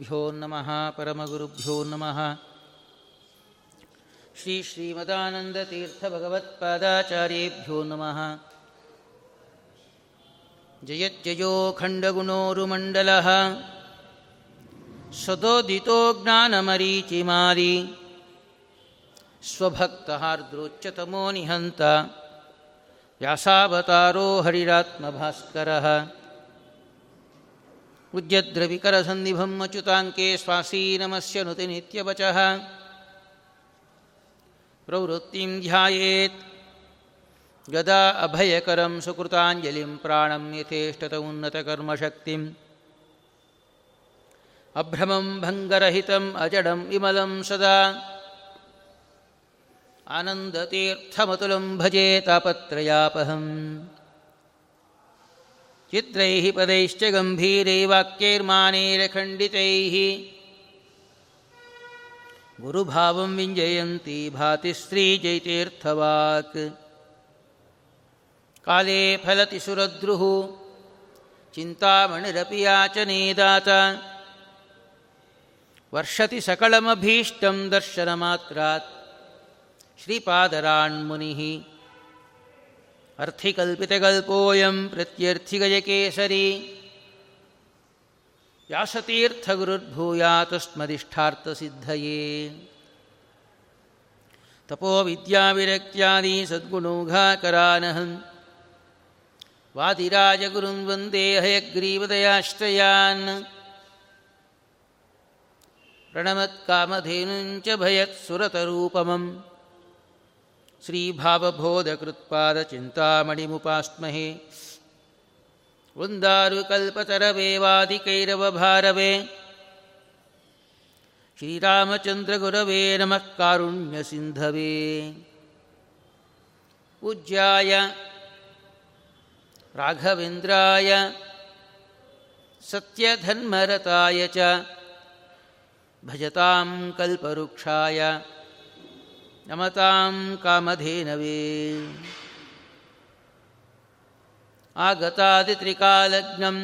भ्यो नमः परमगुरुभ्यो नमः। श्री श्रीमदानन्दतीर्थभगवत्पादाचार्येभ्यो नमः। जयज्जयोखण्डगुणोरुमण्डलः सदोदितो ज्ञानमरीचिमारी स्वभक्तहार्द्रोच्चतमो निहन्ता। व्यासावतारो हरिरात्मभास्करः। उद्यद्रविकरसन्निभम् अच्युताङ्के स्वासीनमस्य नुति नित्यवचः प्रवृत्तिं ध्यायेत्। गदा अभयकरं सुकृताञ्जलिं प्राणं यथेष्टत उन्नतकर्मशक्तिम्। अभ्रमं भङ्गरहितम् अजडं विमलं सदा। आनन्दतीर्थमतुलं भजे तापत्रयापहम्। ಚಿತ್ರೈಃ ಪದೈಶ್ಚ ಗಂಭೀರೈ ವಾಕ್ಯೈರ್ಮಾನೈರಖಂಡಿತೈಃ ಗುರುಭಾವಂ ವಿಂಜಯಂತಿ ಭಾತಿ ಸ್ತ್ರೀ ಜೈತೇರ್ಥವಾಕ್ ಕಾಲೇ ಫಲತಿ ಸುರದ್ರುಃ ಚಿಂತಾಮಣಿರಪಿ ಯಾಚನೇದಾತ ವರ್ಷತಿ ಸಕಲಮಭೀಷ್ಟಂ ದರ್ಶನ ಮಾತ್ರಾತ್ ಶ್ರೀಪಾದರಾನ್ಮುನಿ अर्थिकल्पितकल्पोऽयं प्रत्यर्थिगजकेसरी। व्यासतीर्थगुरुर्भूयातस्मदिष्ठार्थसिद्धये तपोविद्याविरक्त्यादि सद्गुणौघाकरानहं। वादिराजगुरुं वंदे हयग्रीवदयाश्रयान्। प्रणमत्कामधेनुञ्च भयत्सुरतरूपमम्। ಶ್ರೀಭಾವಬೋಧಕೃತ್ಪಾದಚಿಂತಾಮಣಿಮುಪಾಸ್ಮಹೆ. ಒಂದಾರು ಕಲ್ಪತರವೇವಾದಿಕೈರವಭಾರವೇ. ಶ್ರೀರಾಮಚಂದ್ರ ಗುರವೇ ನಮಃ ಕಾರುಣ್ಯ ಸಿಂಧವೇ ಪೂಜ್ಯಾಯ ರಾಘವೇಂದ್ರಾಯ ಸತ್ಯಧನ್ಮರತಾಯ ಚ ಭಜತಾಂ ಕಲ್ಪವೃಕ್ಷಾಯ. ನಮತಾಂ ಕಾಮಧೇನವೇ. ಆಗತಾದಿತ್ರಿಕಾಲಜ್ಞಂ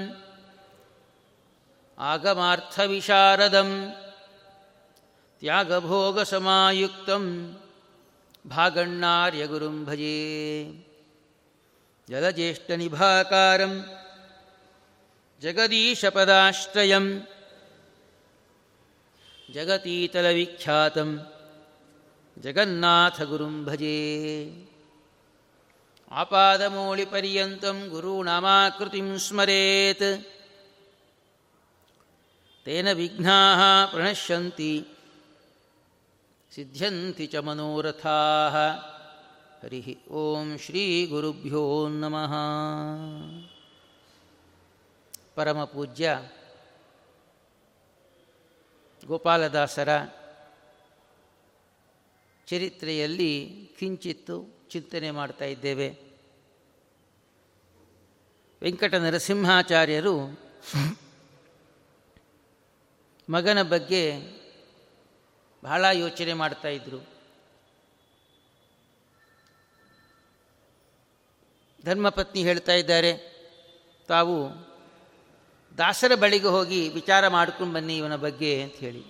ಆಗಮಾರ್ಥವಿಶಾರದಂ ತ್ಯಾಗಭೋಗಸಮಾಯುಕ್ತಂ ಭಾಗಣ್ಣಾರ್ಯಗುರುಂ ಭಜೇ. ಜಲಜ್ಯೇಷ್ಠನಿಭಾಕಾರಂ ಜಗದೀಶಪದಾಶ್ರಯಂ ಜಗತೀತಲವಿಖ್ಯಾತಂ. ಜಗನ್ನಾಥ ಗುರುಂ ಭಜೇ. ಆಪಾದಮೂಳಿಪರ್ಯಂತಂ ಗುರುನಾಮಾಕೃತಿಂ ಸ್ಮರೇತ್. ತೇನ ವಿಘ್ನಾ ಪ್ರಣಶ್ಯಂತಿ, ಸಿದ್ಧ್ಯಂತಿ ಚ ಮನೋರಥಾ. ಹರಿ ಓಂ ಶ್ರೀ ಗುರುಭ್ಯೋ ನಮಃ. ಪರಮಪೂಜ್ಯ ಗೋಪಾಲದಾಸರ ಚರಿತ್ರೆಯಲ್ಲಿ ಕಿಂಚಿತ್ತು ಚಿಂತನೆ ಮಾಡ್ತಾ ಇದ್ದೇವೆ. ವೆಂಕಟ ನರಸಿಂಹಾಚಾರ್ಯರು ಮಗನ ಬಗ್ಗೆ ಬಹಳ ಯೋಚನೆ ಮಾಡ್ತಾ ಇದ್ರು. ಧರ್ಮಪತ್ನಿ ಹೇಳ್ತಾ ಇದ್ದಾರೆ, ತಾವು ದಾಸರ ಬಳಿಗೆ ಹೋಗಿ ವಿಚಾರ ಮಾಡ್ಕೊಂಡು ಬನ್ನಿ ಇವನ ಬಗ್ಗೆ ಅಂತ ಹೇಳಿ.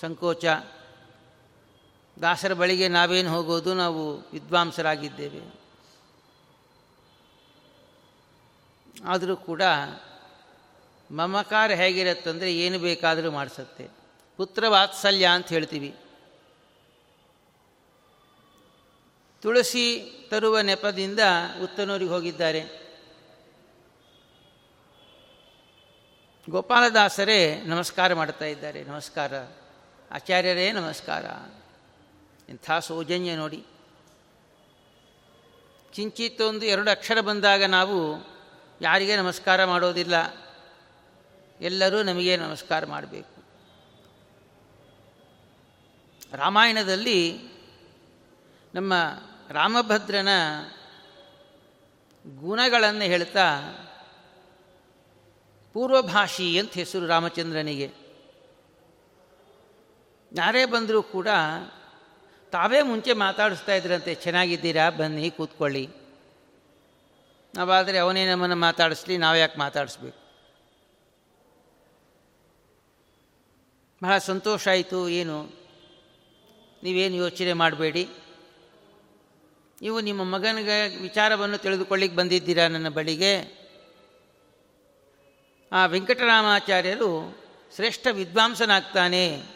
ಸಂಕೋಚ. ದಾಸರ ಬಳಿಗೆ ನಾವೇನು ಹೋಗೋದು? ನಾವು ವಿದ್ವಾಂಸರಾಗಿದ್ದೇವೆ. ಆದರೂ ಕೂಡ ಮಮಕಾರ ಹೇಗಿರುತ್ತಂದರೆ ಏನು ಬೇಕಾದರೂ ಮಾಡಿಸುತ್ತೆ. ಪುತ್ರ ವಾತ್ಸಲ್ಯ ಅಂತ ಹೇಳ್ತೀವಿ. ತುಳಸಿ ತರುವ ನೆಪದಿಂದ ಉತ್ತನೂರಿಗೆ ಹೋಗಿದ್ದಾರೆ. ಗೋಪಾಲದಾಸರೇ ನಮಸ್ಕಾರ ಮಾಡ್ತಾ ಇದ್ದಾರೆ. ನಮಸ್ಕಾರ. ಆಚಾರ್ಯರೇ ನಮಸ್ಕಾರ. ಇಂಥ ಸೌಜನ್ಯ ನೋಡಿ. ಕಿಂಚಿತ್ತೊಂದು ಎರಡು ಅಕ್ಷರ ಬಂದಾಗ ನಾವು ಯಾರಿಗೆ ನಮಸ್ಕಾರ ಮಾಡೋದಿಲ್ಲ. ಎಲ್ಲರೂ ನಮಗೆ ನಮಸ್ಕಾರ ಮಾಡಬೇಕು. ರಾಮಾಯಣದಲ್ಲಿ ನಮ್ಮ ರಾಮಭದ್ರನ ಗುಣಗಳನ್ನು ಹೇಳ್ತಾ, ಪೂರ್ವಭಾಷಿ ಅಂತ ಹೆಸರು ರಾಮಚಂದ್ರನಿಗೆ. ಯಾರೇ ಬಂದರೂ ಕೂಡ ತಾವೇ ಮುಂಚೆ ಮಾತಾಡಿಸ್ತಾ ಇದ್ರಂತೆ, ಚೆನ್ನಾಗಿದ್ದೀರಾ? ಬನ್ನಿ, ಕೂತ್ಕೊಳ್ಳಿ. ನಾವಾದರೆ ಅವನೇ ನಮ್ಮನ್ನು ಮಾತಾಡಿಸ್ಲಿ, ನಾವು ಯಾಕೆ ಮಾತಾಡಿಸ್ಬೇಕು? ಬಹಳ ಸಂತೋಷ ಆಯಿತು, ಏನು? ನೀವೇನು ಯೋಚನೆ ಮಾಡಬೇಡಿ. ನೀವು ನಿಮ್ಮ ಮಗನಿಗೆ ವಿಚಾರವನ್ನು ತಿಳಿದುಕೊಳ್ಳಿಕ್ಕೆ ಬಂದಿದ್ದೀರಾ ನನ್ನ ಬಳಿಗೆ? ಆ ವೆಂಕಟರಾಮಾಚಾರ್ಯರು ಶ್ರೇಷ್ಠ ವಿದ್ವಾಂಸನಾಗ್ತಾನೆ.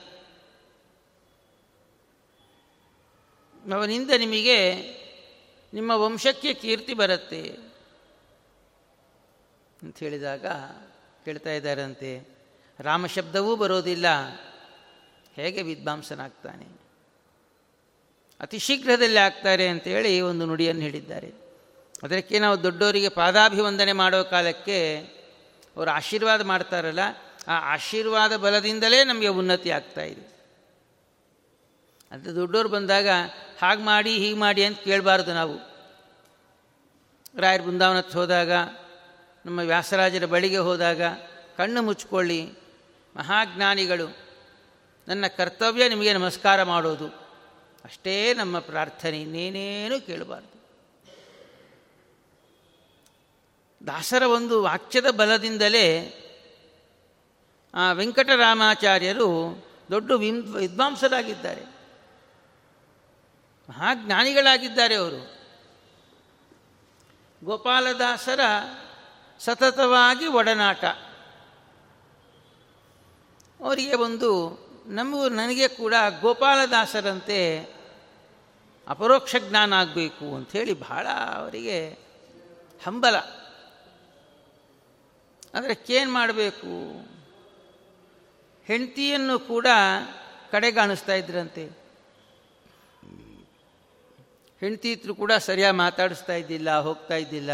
ಅವನಿಂದ ನಿಮಗೆ ನಿಮ್ಮ ವಂಶಕ್ಕೆ ಕೀರ್ತಿ ಬರುತ್ತೆ ಅಂತ ಹೇಳಿದಾಗ ಕೇಳ್ತಾ ಇದ್ದಾರಂತೆ ರಾಮಶಬ್ದವೂ ಬರೋದಿಲ್ಲ, ಹೇಗೆ ವಿದ್ವಾಂಸನಾಗ್ತಾನೆ? ಅತಿ ಶೀಘ್ರದಲ್ಲಿ ಆಗ್ತಾರೆ ಅಂತೇಳಿ ಒಂದು ನುಡಿಯನ್ನು ಹೇಳಿದ್ದಾರೆ. ಅದಕ್ಕೆ ನಾವು ದೊಡ್ಡವರಿಗೆ ಪಾದಾಭಿವಂದನೆ ಮಾಡೋ ಕಾಲಕ್ಕೆ ಅವರು ಆಶೀರ್ವಾದ ಮಾಡ್ತಾರಲ್ಲ, ಆ ಆಶೀರ್ವಾದ ಬಲದಿಂದಲೇ ನಮಗೆ ಉನ್ನತಿ ಆಗ್ತಾ ಇದೆ. ಅಂತ ದೊಡ್ಡವರು ಬಂದಾಗ, ಹಾಗೆ ಮಾಡಿ, ಹೀಗೆ ಮಾಡಿ ಅಂತ ಕೇಳಬಾರ್ದು ನಾವು. ರಾಯರ ಬೃಂದಾವನಕ್ಕೆ ಹೋದಾಗ, ನಮ್ಮ ವ್ಯಾಸರಾಜರ ಬಳಿಗೆ ಹೋದಾಗ ಕಣ್ಣು ಮುಚ್ಕೊಳ್ಳಿ. ಮಹಾಜ್ಞಾನಿಗಳು, ನನ್ನ ಕರ್ತವ್ಯ ನಿಮಗೆ ನಮಸ್ಕಾರ ಮಾಡೋದು. ಅಷ್ಟೇ ನಮ್ಮ ಪ್ರಾರ್ಥನೆ, ಇನ್ನೇನೇನೂ ಕೇಳಬಾರ್ದು. ದಾಸರ ಒಂದು ವಾಕ್ಯದ ಬಲದಿಂದಲೇ ಆ ವೆಂಕಟರಾಮಾಚಾರ್ಯರು ದೊಡ್ಡ ವಿಮ್, ವಿದ್ವಾಂಸರಾಗಿದ್ದಾರೆ. ಮಹಾಜ್ಞಾನಿಗಳಾಗಿದ್ದಾರೆ ಅವರು. ಗೋಪಾಲದಾಸರ ಸತತವಾಗಿ ಒಡನಾಟ. ಅವರಿಗೆ ಒಂದು ನಮಗೂ ನನಗೆ ಕೂಡ ಗೋಪಾಲದಾಸರಂತೆ ಅಪರೋಕ್ಷ ಜ್ಞಾನ ಆಗಬೇಕು ಅಂಥೇಳಿ ಬಹಳ ಅವರಿಗೆ ಹಂಬಲ. ಅದಕ್ಕೇನು ಮಾಡಬೇಕು? ಹೆಂಡತಿಯನ್ನು ಕೂಡ ಕಡೆಗಾಣಿಸ್ತಾ ಇದ್ರಂತೆ. ಹೆಂಡತಿ ಇದ್ರು ಕೂಡ ಸರಿಯಾಗಿ ಮಾತಾಡಿಸ್ತಾ ಇದ್ದಿಲ್ಲ, ಹೋಗ್ತಾ ಇದ್ದಿಲ್ಲ.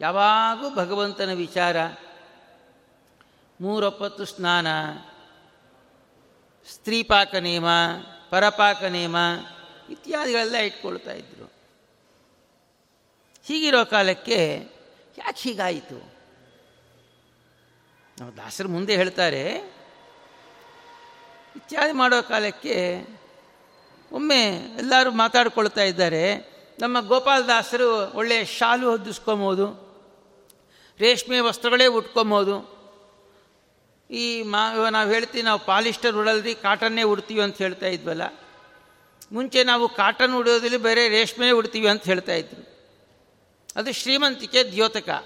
ಯಾವಾಗೂ ಭಗವಂತನ ವಿಚಾರ, ಮೂರೊಪ್ಪತ್ತು ಸ್ನಾನ ಸ್ತ್ರೀಪಾಕ ನೇಮ ಪರಪಾಕ ನೇಮ ಇತ್ಯಾದಿಗಳೆಲ್ಲ ಇಟ್ಕೊಳ್ತಾ ಇದ್ರು. ಹೀಗಿರೋ ಕಾಲಕ್ಕೆ ಯಾಕೆ ಹೀಗಾಯಿತು? ನಾವು ದಾಸರು ಮುಂದೆ ಹೇಳ್ತಾರೆ, ಇತ್ಯಾದಿ ಮಾಡೋ ಕಾಲಕ್ಕೆ ಒಮ್ಮೆ ಎಲ್ಲರೂ ಮಾತಾಡ್ಕೊಳ್ತಾ ಇದ್ದಾರೆ. ನಮ್ಮ ಗೋಪಾಲದಾಸರು ಒಳ್ಳೆಯ ಶಾಲು ಹೊದಿಸ್ಕೊಬೋದು ರೇಷ್ಮೆ ವಸ್ತ್ರಗಳೇ ಉಟ್ಕೊಬೋದು. ಈ ಮಾ ನಾವು ಹೇಳ್ತೀವಿ ನಾವು ಪಾಲಿಸ್ಟರ್ ಉಡಲ್ರಿ, ಕಾಟನ್ನೇ ಉಡ್ತೀವಿ ಅಂತ ಹೇಳ್ತಾ ಇದ್ವಲ್ಲ. ಮುಂಚೆ ನಾವು ಕಾಟನ್ ಉಡೋದ್ರಲ್ಲಿ ಬೇರೆ ರೇಷ್ಮೆ ಉಡ್ತೀವಿ ಅಂತ ಹೇಳ್ತಾ ಇದ್ರು. ಅದು ಶ್ರೀಮಂತಿಕೆ ದ್ಯೋತಕ.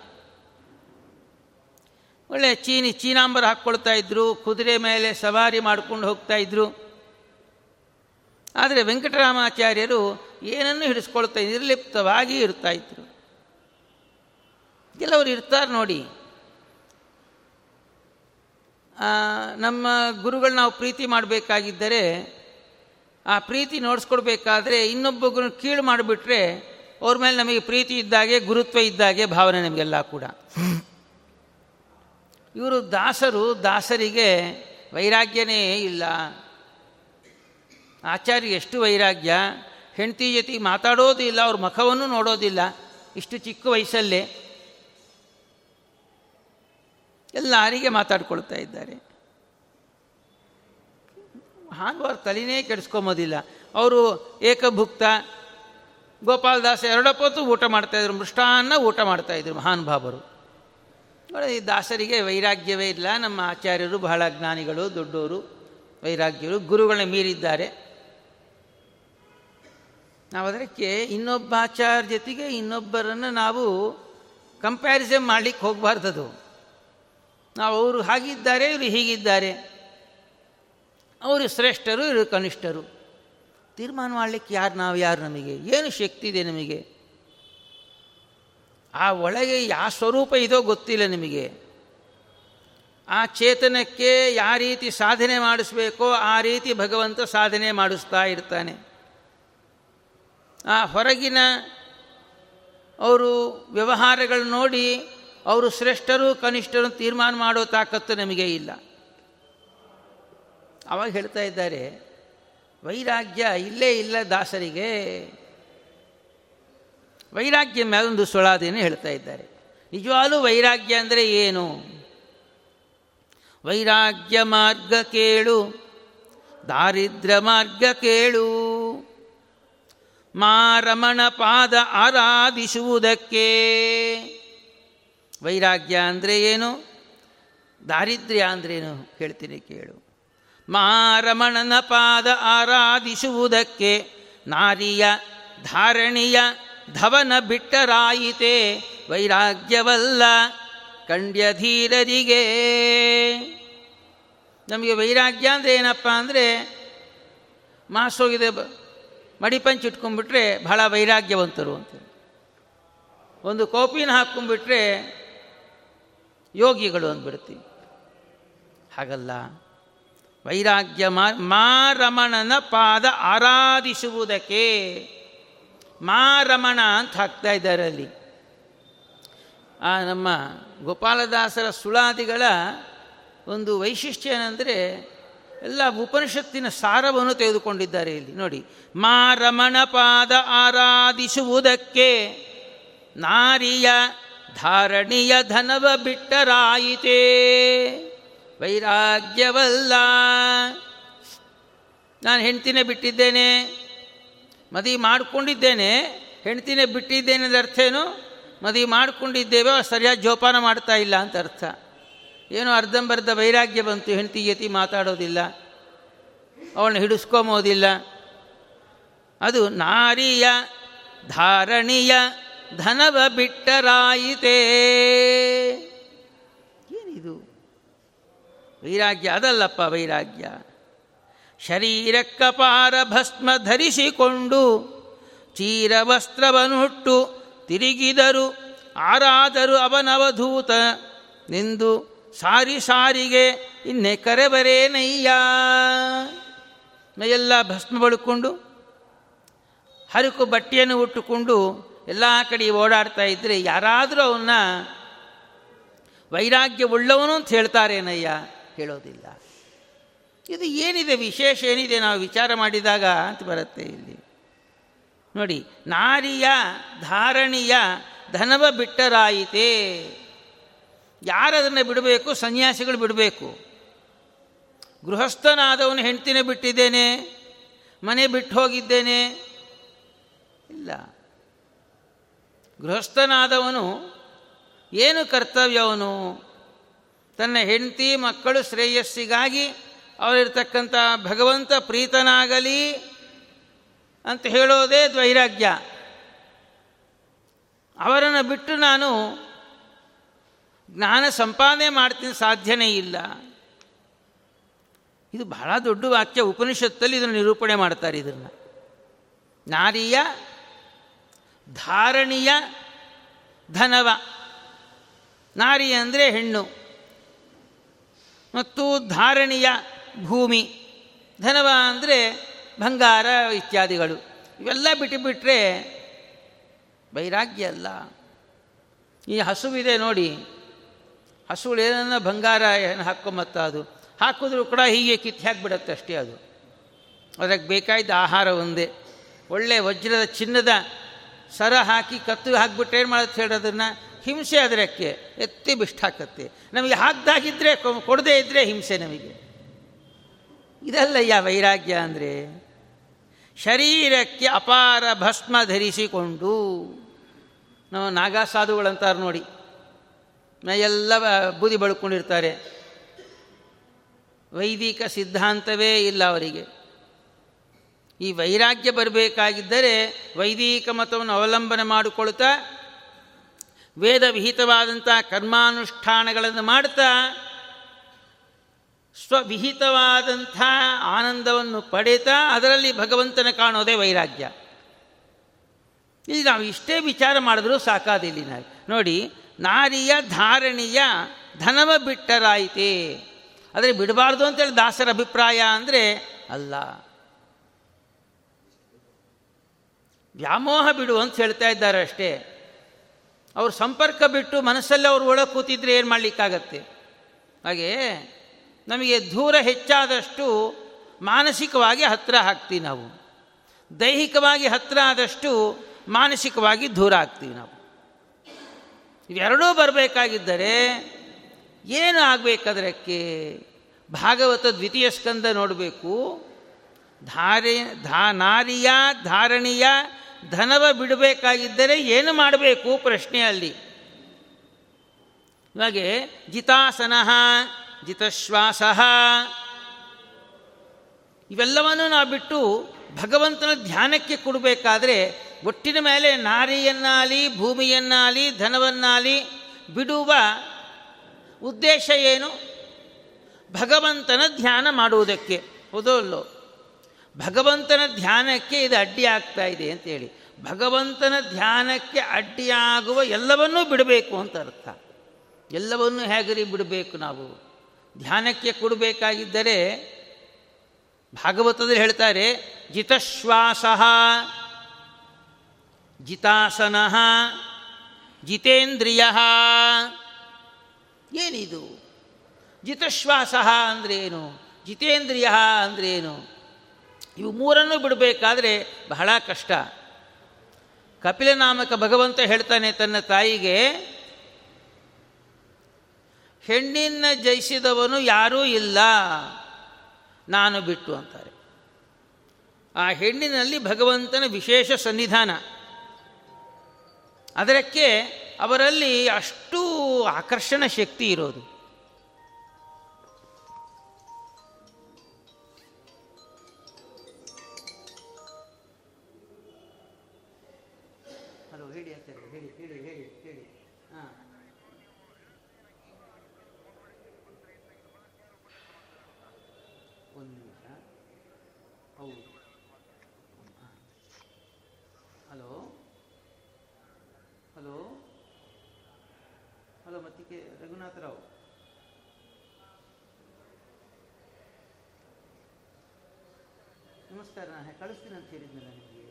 ಒಳ್ಳೆ ಚೀನಿ, ಚೀನಾಂಬರ್ ಹಾಕ್ಕೊಳ್ತಾ ಇದ್ರು, ಕುದುರೆ ಮೇಲೆ ಸವಾರಿ ಮಾಡ್ಕೊಂಡು ಹೋಗ್ತಾ ಇದ್ರು. ಆದರೆ ವೆಂಕಟರಾಮಾಚಾರ್ಯರು ಏನನ್ನು ಹಿಡಿಸ್ಕೊಳ್ತಾ ನಿರ್ಲಿಪ್ತವಾಗಿ ಇರ್ತಾ ಇದ್ರು. ಕೆಲವರು ಇರ್ತಾರೆ ನೋಡಿ. ನಮ್ಮ ಗುರುಗಳು ನಾವು ಪ್ರೀತಿ ಮಾಡಬೇಕಾಗಿದ್ದರೆ, ಆ ಪ್ರೀತಿ ನೋಡಿಸ್ಕೊಡ್ಬೇಕಾದ್ರೆ ಇನ್ನೊಬ್ಬ ಗುರು ಕೀಳು ಮಾಡಿಬಿಟ್ರೆ ಅವ್ರ ಮೇಲೆ ನಮಗೆ ಪ್ರೀತಿ ಇದ್ದಾಗೆ, ಗುರುತ್ವ ಇದ್ದಾಗೆ ಭಾವನೆ ನಮಗೆಲ್ಲ ಕೂಡ. ಇವರು ದಾಸರು, ದಾಸರಿಗೆ ವೈರಾಗ್ಯನೇ ಇಲ್ಲ. ಆಚಾರ್ಯ ಎಷ್ಟು ವೈರಾಗ್ಯ. ಹೆಂಡತಿ ಜೊತೆ ಮಾತಾಡೋದಿಲ್ಲ ಅವ್ರ ಮುಖವನ್ನು ನೋಡೋದಿಲ್ಲ. ಇಷ್ಟು ಚಿಕ್ಕ ವಯಸ್ಸಲ್ಲೇ ಎಲ್ಲರಿಗೆ ಮಾತಾಡ್ಕೊಳ್ತಾ ಇದ್ದಾರೆ. ಹಾಗೂ ಅವ್ರ ತಲೆನೇ ಕೆಡಿಸ್ಕೊಂಬೋದಿಲ್ಲ ಅವರು ಏಕಭುಕ್ತ, ಗೋಪಾಲದಾಸ ಎರಡಪ್ಪತ್ತು ಊಟ ಮಾಡ್ತಾಯಿದ್ರು ಮೃಷ್ಟಾನ್ನ ಊಟ ಮಾಡ್ತಾಯಿದ್ರು ಮಹಾನುಭಾವರು ಈ ದಾಸರಿಗೆ ವೈರಾಗ್ಯವೇ ಇಲ್ಲ, ನಮ್ಮ ಆಚಾರ್ಯರು ಬಹಳ ಜ್ಞಾನಿಗಳು ದೊಡ್ಡವರು ವೈರಾಗ್ಯರು, ಗುರುಗಳನ್ನ ಮೀರಿದ್ದಾರೆ. ನಾವು ಅದಕ್ಕೆ ಇನ್ನೊಬ್ಬ ಆಚಾರ್ಯ ಜೊತೆಗೆ ಇನ್ನೊಬ್ಬರನ್ನು ನಾವು ಕಂಪ್ಯಾರಿಸನ್ ಮಾಡಲಿಕ್ಕೆ ಹೋಗಬಾರ್ದದು. ನಾವು ಅವರು ಹಾಗಿದ್ದಾರೆ, ಇವರು ಹೀಗಿದ್ದಾರೆ. ಅವರು ಶ್ರೇಷ್ಠರು, ಇವರು ಕನಿಷ್ಠರು. ತೀರ್ಮಾನ ಮಾಡಲಿಕ್ಕೆ ಯಾರು, ನಾವು ಯಾರು ನಮಗೆ? ಏನು ಶಕ್ತಿ ಇದೆ ನಮಗೆ? ಆ ಒಳಗೆ ಯಾವ ಸ್ವರೂಪ ಇದೋ ಗೊತ್ತಿಲ್ಲ ನಿಮಗೆ. ಆ ಚೇತನಕ್ಕೆ ಯಾವ ರೀತಿ ಸಾಧನೆ ಮಾಡಿಸ್ಬೇಕೋ, ಆ ರೀತಿ ಭಗವಂತ ಸಾಧನೆ ಮಾಡಿಸ್ತಾ ಇರ್ತಾನೆ. ಆ ಹೊರಗಿನ ಅವರು ವ್ಯವಹಾರಗಳು ನೋಡಿ ಅವರು ಶ್ರೇಷ್ಠರು, ಕನಿಷ್ಠರು ತೀರ್ಮಾನ ಮಾಡೋ ತಾಕತ್ತು ನಮಗೆ ಇಲ್ಲ. ಅವಾಗ ಹೇಳ್ತಾ ಇದ್ದಾರೆ, ವೈರಾಗ್ಯ ಇಲ್ಲೇ ಇಲ್ಲ ದಾಸರಿಗೆ. ವೈರಾಗ್ಯ ಮೇಲೊಂದು ಸುಳಾದೇನು ಹೇಳ್ತಾ ಇದ್ದಾರೆ. ನಿಜವಾಗಲೂ ವೈರಾಗ್ಯ ಅಂದರೆ ಏನು? ವೈರಾಗ್ಯ ಮಾರ್ಗ ಕೇಳು ದಾರಿದ್ರ್ಯ ಮಾರ್ಗ ಕೇಳು. ಮಾರಮಣ ಪಾದ ಆರಾಧಿಸುವುದಕ್ಕೆ. ವೈರಾಗ್ಯ ಅಂದರೆ ಏನು? ದಾರಿದ್ರ್ಯ ಅಂದ್ರೇನು ಹೇಳ್ತೀನಿ ಕೇಳು. ಮಾರಮಣನ ಪಾದ ಆರಾಧಿಸುವುದಕ್ಕೆ ನಾರಿಯ ಧಾರಣಿಯ ಧವನ ಬಿಟ್ಟರಾಯಿತೆ ವೈರಾಗ್ಯವಲ್ಲ ಕಂಡ್ಯಧೀರರಿಗೆ ನಮಗೆ ವೈರಾಗ್ಯ ಅಂದರೆ ಏನಪ್ಪ ಅಂದರೆ ಮಾಸೋಗಿದೆ ಮಡಿಪಂಚ್ ಇಟ್ಕೊಂಡ್ಬಿಟ್ರೆ ಬಹಳ ವೈರಾಗ್ಯವಂತರು ಅಂತ ಒಂದು ಕೋಪಿನ ಹಾಕ್ಕೊಂಡ್ಬಿಟ್ರೆ ಯೋಗಿಗಳು ಅಂದ್ಬಿಡ್ತೀವಿ. ಹಾಗಲ್ಲ. ವೈರಾಗ್ಯ ಮಾರಮಣನ ಪಾದ ಆರಾಧಿಸುವುದಕ್ಕೆ ಮಾರಮಣ ಅಂತ ಹಾಕ್ತಾ ಇದ್ದಾರೆ ಅಲ್ಲಿ. ಆ ನಮ್ಮ ಗೋಪಾಲದಾಸರ ಸುಳಾದಿಗಳ ಒಂದು ವೈಶಿಷ್ಟ್ಯ ಏನಂದರೆ ಎಲ್ಲ ಉಪನಿಷತ್ತಿನ ಸಾರವನ್ನು ತೆಗೆದುಕೊಂಡಿದ್ದಾರೆ ಇಲ್ಲಿ. ನೋಡಿ ಮಾರಮಣ ಪಾದ ಆರಾಧಿಸುವುದಕ್ಕೆ ನಾರಿಯ ಧಾರಣೀಯ ಧನವ ಬಿಟ್ಟರಾಯಿತೇ. ವೈರಾಗ್ಯವಲ್ಲ. ನಾನು ಹೆಂಡ್ತಿನೇ ಬಿಟ್ಟಿದ್ದೇನೆ ಮದುವೆ ಮಾಡಿಕೊಂಡಿದ್ದೇನೆ, ಹೆಂಡ್ತಿನೇ ಬಿಟ್ಟಿದ್ದೇನೆ ಅರ್ಥ ಏನು? ಮದುವೆ ಮಾಡಿಕೊಂಡಿದ್ದೇವೆ ಸರಿಯಾಗಿ ಜೋಪಾನ ಮಾಡ್ತಾ ಇಲ್ಲ ಅಂತ ಅರ್ಥ. ಏನೋ ಅರ್ಧಂಬರ್ಧ ವೈರಾಗ್ಯ ಬಂತು, ಹೆಂಡತಿ ಯತಿ ಮಾತಾಡೋದಿಲ್ಲ. ಅವಳನ್ನ ಹಿಡಿಸ್ಕೊಂಬೋದಿಲ್ಲ ಅದು ನಾರಿಯ, ಧಾರಣೀಯ, ಧನವ ಬಿಟ್ಟರಾಯಿತೇ. ಏನಿದು? ವೈರಾಗ್ಯ, ಅದಲ್ಲಪ್ಪ ವೈರಾಗ್ಯ. ಶರೀರಕ್ಕಪಾರ ಭಸ್ಮ ಧರಿಸಿಕೊಂಡು ಚೀರವಸ್ತ್ರವನ್ನುಟ್ಟು ತಿರುಗಿದರು, ಆರಾದರು ಅವನವಧೂತ, ನಿಂದು ಸಾರಿ ಸಾರಿಗೆ, ಇನ್ನೆ ಕರೆಬರೇನಯ್ಯ ಮೈಯೆಲ್ಲ ಭಸ್ಮ ಬಳ್ಕೊಂಡು, ಹರಕು ಬಟ್ಟೆಯನ್ನು ಉಟ್ಟುಕೊಂಡು ಎಲ್ಲ ಕಡೆ ಓಡಾಡ್ತಾ ಇದ್ದರೆ ಯಾರಾದರೂ ಅವನ್ನ ವೈರಾಗ್ಯ ಉಳ್ಳವನು ಅಂತ ಹೇಳ್ತಾರೇನಯ್ಯ ಹೇಳೋದಿಲ್ಲ. ಇದು ಏನಿದೆ ವಿಶೇಷ, ಏನಿದೆ ನಾವು ವಿಚಾರ ಮಾಡಿದಾಗ ಅಂತ ಬರುತ್ತೆ ಇಲ್ಲಿ. ನೋಡಿ, ನಾರಿಯ ಧಾರಣಿಯ ಧನವ ಬಿಟ್ಟರಾಯಿತೆ. ಯಾರದನ್ನು ಬಿಡಬೇಕು? ಸನ್ಯಾಸಿಗಳು ಬಿಡಬೇಕು. ಗೃಹಸ್ಥನಾದವನು ಹೆಂಡ್ತಿನೇ ಬಿಟ್ಟಿದ್ದೇನೆ, ಮನೆ ಬಿಟ್ಟು ಹೋಗಿದ್ದೇನೆ. ಇಲ್ಲ. ಗೃಹಸ್ಥನಾದವನು ಏನು ಕರ್ತವ್ಯವನು ತನ್ನ ಹೆಂಡತಿ ಮಕ್ಕಳು ಶ್ರೇಯಸ್ಸಿಗಾಗಿ ಅವರಿರ್ತಕ್ಕಂಥ ಭಗವಂತ ಪ್ರೀತನಾಗಲಿ ಅಂತ ಹೇಳೋದೇ ದ್ವೈರಾಗ್ಯ ಅವರನ್ನು ಬಿಟ್ಟು ನಾನು ಜ್ಞಾನ ಸಂಪಾದನೆ ಮಾಡ್ತೀನಿ ಸಾಧ್ಯನೇ ಇಲ್ಲ. ಇದು ಬಹಳ ದೊಡ್ಡ ವಾಕ್ಯ, ಉಪನಿಷತ್ತಲ್ಲಿ ಇದನ್ನು ನಿರೂಪಣೆ ಮಾಡ್ತಾರೆ ಇದನ್ನು ನಾರಿಯ, ಧಾರಣೀಯ, ಧನವ. ನಾರಿ ಅಂದರೆ ಹೆಣ್ಣು. ಮತ್ತು ಧಾರಣೀಯ, ಭೂಮಿ. ಧನವ ಅಂದರೆ ಬಂಗಾರ ಇತ್ಯಾದಿಗಳು. ಇವೆಲ್ಲ ಬಿಟ್ಟುಬಿಟ್ರೆ ವೈರಾಗ್ಯ ಅಲ್ಲ. ಈ ಹಸುವಿದೆ ನೋಡಿ. ಹಸುಗಳು ಏನನ್ನ ಬಂಗಾರ ಏನು ಹಾಕ್ಕೊಂಬತ್ತ ಅದು? ಹಾಕಿದ್ರೂ ಕೂಡ ಹೀಗೆ ಕಿತ್ತು ಹಾಕಿಬಿಡತ್ತೆ ಅಷ್ಟೇ ಅದು. ಅದಕ್ಕೆ ಬೇಕಾಯ್ದ ಆಹಾರ ಒಂದೇ. ಒಳ್ಳೆ ವಜ್ರದ ಚಿನ್ನದ ಸರ ಹಾಕಿ ಕತ್ತು ಹಾಕಿಬಿಟ್ರೆ ಏನು ಮಾಡುತ್ತೆ ಹೇಳೋದನ್ನು ಹಿಂಸೆ ಅದರಕ್ಕೆ. ಎತ್ತಿ ಬಿಷ್ಟಾಕತ್ತೆ ನಮಗೆ ಹಾಕ್ದಾಗಿದ್ದರೆ ಕೊಡದೇ ಇದ್ದರೆ ಹಿಂಸೆ ನಮಗೆ. ಇದಲ್ಲಯ್ಯ ವೈರಾಗ್ಯ ಅಂದರೆ? ಶರೀರಕ್ಕೆ ಅಪಾರ ಭಸ್ಮ ಧರಿಸಿಕೊಂಡು ನಾವು ನಾಗಾ ಸಾಧುಗಳಂತಾರೆ ನೋಡಿ ಎಲ್ಲ ಬೂದಿ ಬಳ್ಕೊಂಡಿರ್ತಾರೆ. ವೈದಿಕ ಸಿದ್ಧಾಂತವೇ ಇಲ್ಲ ಅವರಿಗೆ. ಈ ವೈರಾಗ್ಯ ಬರಬೇಕಾಗಿದ್ದರೆ ವೈದಿಕ ಮತವನ್ನು ಅವಲಂಬನೆ ಮಾಡಿಕೊಳ್ತಾ, ವೇದ ವಿಹಿತವಾದಂಥ ಕರ್ಮಾನುಷ್ಠಾನಗಳನ್ನು ಮಾಡ್ತಾ, ಸ್ವವಿಹಿತವಾದಂಥ ಆನಂದವನ್ನು ಪಡೆತಾ ಅದರಲ್ಲಿ ಭಗವಂತನ ಕಾಣೋದೇ ವೈರಾಗ್ಯ. ಇಲ್ಲಿ ನಾವು ಇಷ್ಟೇ ವಿಚಾರ ಮಾಡಿದ್ರೂ ಸಾಕಾದಿಲ್ಲ ನಾವು ನೋಡಿ ನಾರಿಯ ಧಾರಣೀಯ ಧನವ ಬಿಟ್ಟರಾಯಿತೆ. ಆದರೆ ಬಿಡಬಾರ್ದು ಅಂತೇಳಿ ದಾಸರ ಅಭಿಪ್ರಾಯ ಅಂದರೆ ಅಲ್ಲ. ವ್ಯಾಮೋಹ ಬಿಡು ಅಂತ ಹೇಳ್ತಾ ಇದ್ದಾರೆ ಅಷ್ಟೇ. ಅವ್ರ ಸಂಪರ್ಕ ಬಿಟ್ಟು ಮನಸ್ಸಲ್ಲಿ ಅವ್ರು ಒಳಗೆ ಕೂತಿದ್ರೆ ಏನು ಮಾಡಲಿಕ್ಕಾಗತ್ತೆ? ಹಾಗೆ ನಮಗೆ ದೂರ ಹೆಚ್ಚಾದಷ್ಟು ಮಾನಸಿಕವಾಗಿ ಹತ್ತಿರ ಹಾಕ್ತೀವಿ ನಾವು. ದೈಹಿಕವಾಗಿ ಹತ್ತಿರ ಆದಷ್ಟು ಮಾನಸಿಕವಾಗಿ ದೂರ ಆಗ್ತೀವಿ ನಾವು. ಇವೆರಡೂ ಬರಬೇಕಾಗಿದ್ದರೆ ಏನು ಆಗಬೇಕದರಕ್ಕೆ? ಭಾಗವತ ದ್ವಿತೀಯ ಸ್ಕಂದ ನೋಡಬೇಕು. ಧಾರೆ, ಧಾ, ನಾರಿಯ, ಧಾರಣೀಯ ಧನವ ಬಿಡಬೇಕಾಗಿದ್ದರೆ ಏನು ಮಾಡಬೇಕು ಪ್ರಶ್ನೆ ಅಲ್ಲಿ ಇವಾಗೆ ಜಿತಾಸನ, ಜಿತಶ್ವಾಸ, ಇವೆಲ್ಲವನ್ನೂ ನಾವು ಬಿಟ್ಟು ಭಗವಂತನ ಧ್ಯಾನಕ್ಕೆ ಕೊಡಬೇಕಾದ್ರೆ ಒಟ್ಟಿನ ಮೇಲೆ ನಾರಿಯನ್ನಾಲಿ, ಭೂಮಿಯನ್ನಾಲಿ, ಧನವನ್ನಾಲಿ ಬಿಡುವ ಉದ್ದೇಶ ಏನು? ಭಗವಂತನ ಧ್ಯಾನ ಮಾಡುವುದಕ್ಕೆ. ಹೌದೋ ಭಗವಂತನ ಧ್ಯಾನಕ್ಕೆ ಇದು ಅಡ್ಡಿಯಾಗ್ತಾ ಇದೆ ಅಂತೇಳಿ ಭಗವಂತನ ಧ್ಯಾನಕ್ಕೆ ಅಡ್ಡಿಯಾಗುವ ಎಲ್ಲವನ್ನೂ ಬಿಡಬೇಕು ಅಂತ ಅರ್ಥ. ಎಲ್ಲವನ್ನೂ ಹೇಗರಿ ಬಿಡಬೇಕು ನಾವು? ಧ್ಯಾನಕ್ಕೆ ಕೊಡಬೇಕಾಗಿದ್ದರೆ ಭಾಗವತದಲ್ಲಿ ಹೇಳ್ತಾರೆ, ಜಿತಶ್ವಾಸ, ಜಿತಾಸನ, ಜಿತೇಂದ್ರಿಯ. ಏನಿದು? ಜಿತಶ್ವಾಸ ಅಂದ್ರೇನು ಜಿತೇಂದ್ರಿಯ ಅಂದ್ರೇನು ಇವು ಮೂರನ್ನು ಬಿಡಬೇಕಾದ್ರೆ ಬಹಳ ಕಷ್ಟ. ಕಪಿಲನಾಮಕ ಭಗವಂತ ಹೇಳ್ತಾನೆ ತನ್ನ ತಾಯಿಗೆ, ಹೆಣ್ಣಿನ ಜಯಿಸಿದವನು ಯಾರೂ ಇಲ್ಲ. ನಾನು ಬಿಟ್ಟು ಅಂತಾರೆ. ಆ ಹೆಣ್ಣಿನಲ್ಲಿ ಭಗವಂತನ ವಿಶೇಷ ಸನ್ನಿಧಾನ. ಅದಕ್ಕೆ ಅವರಲ್ಲಿ ಅಷ್ಟು ಆಕರ್ಷಣ ಶಕ್ತಿ ಇರೋದು. ನಮಸ್ಕಾರ ನಾನು ಕಳಿಸ್ತೀನಿ ಅಂತ ಹೇಳಿದ್ನಲ್ಲ ನಿಮಗೆ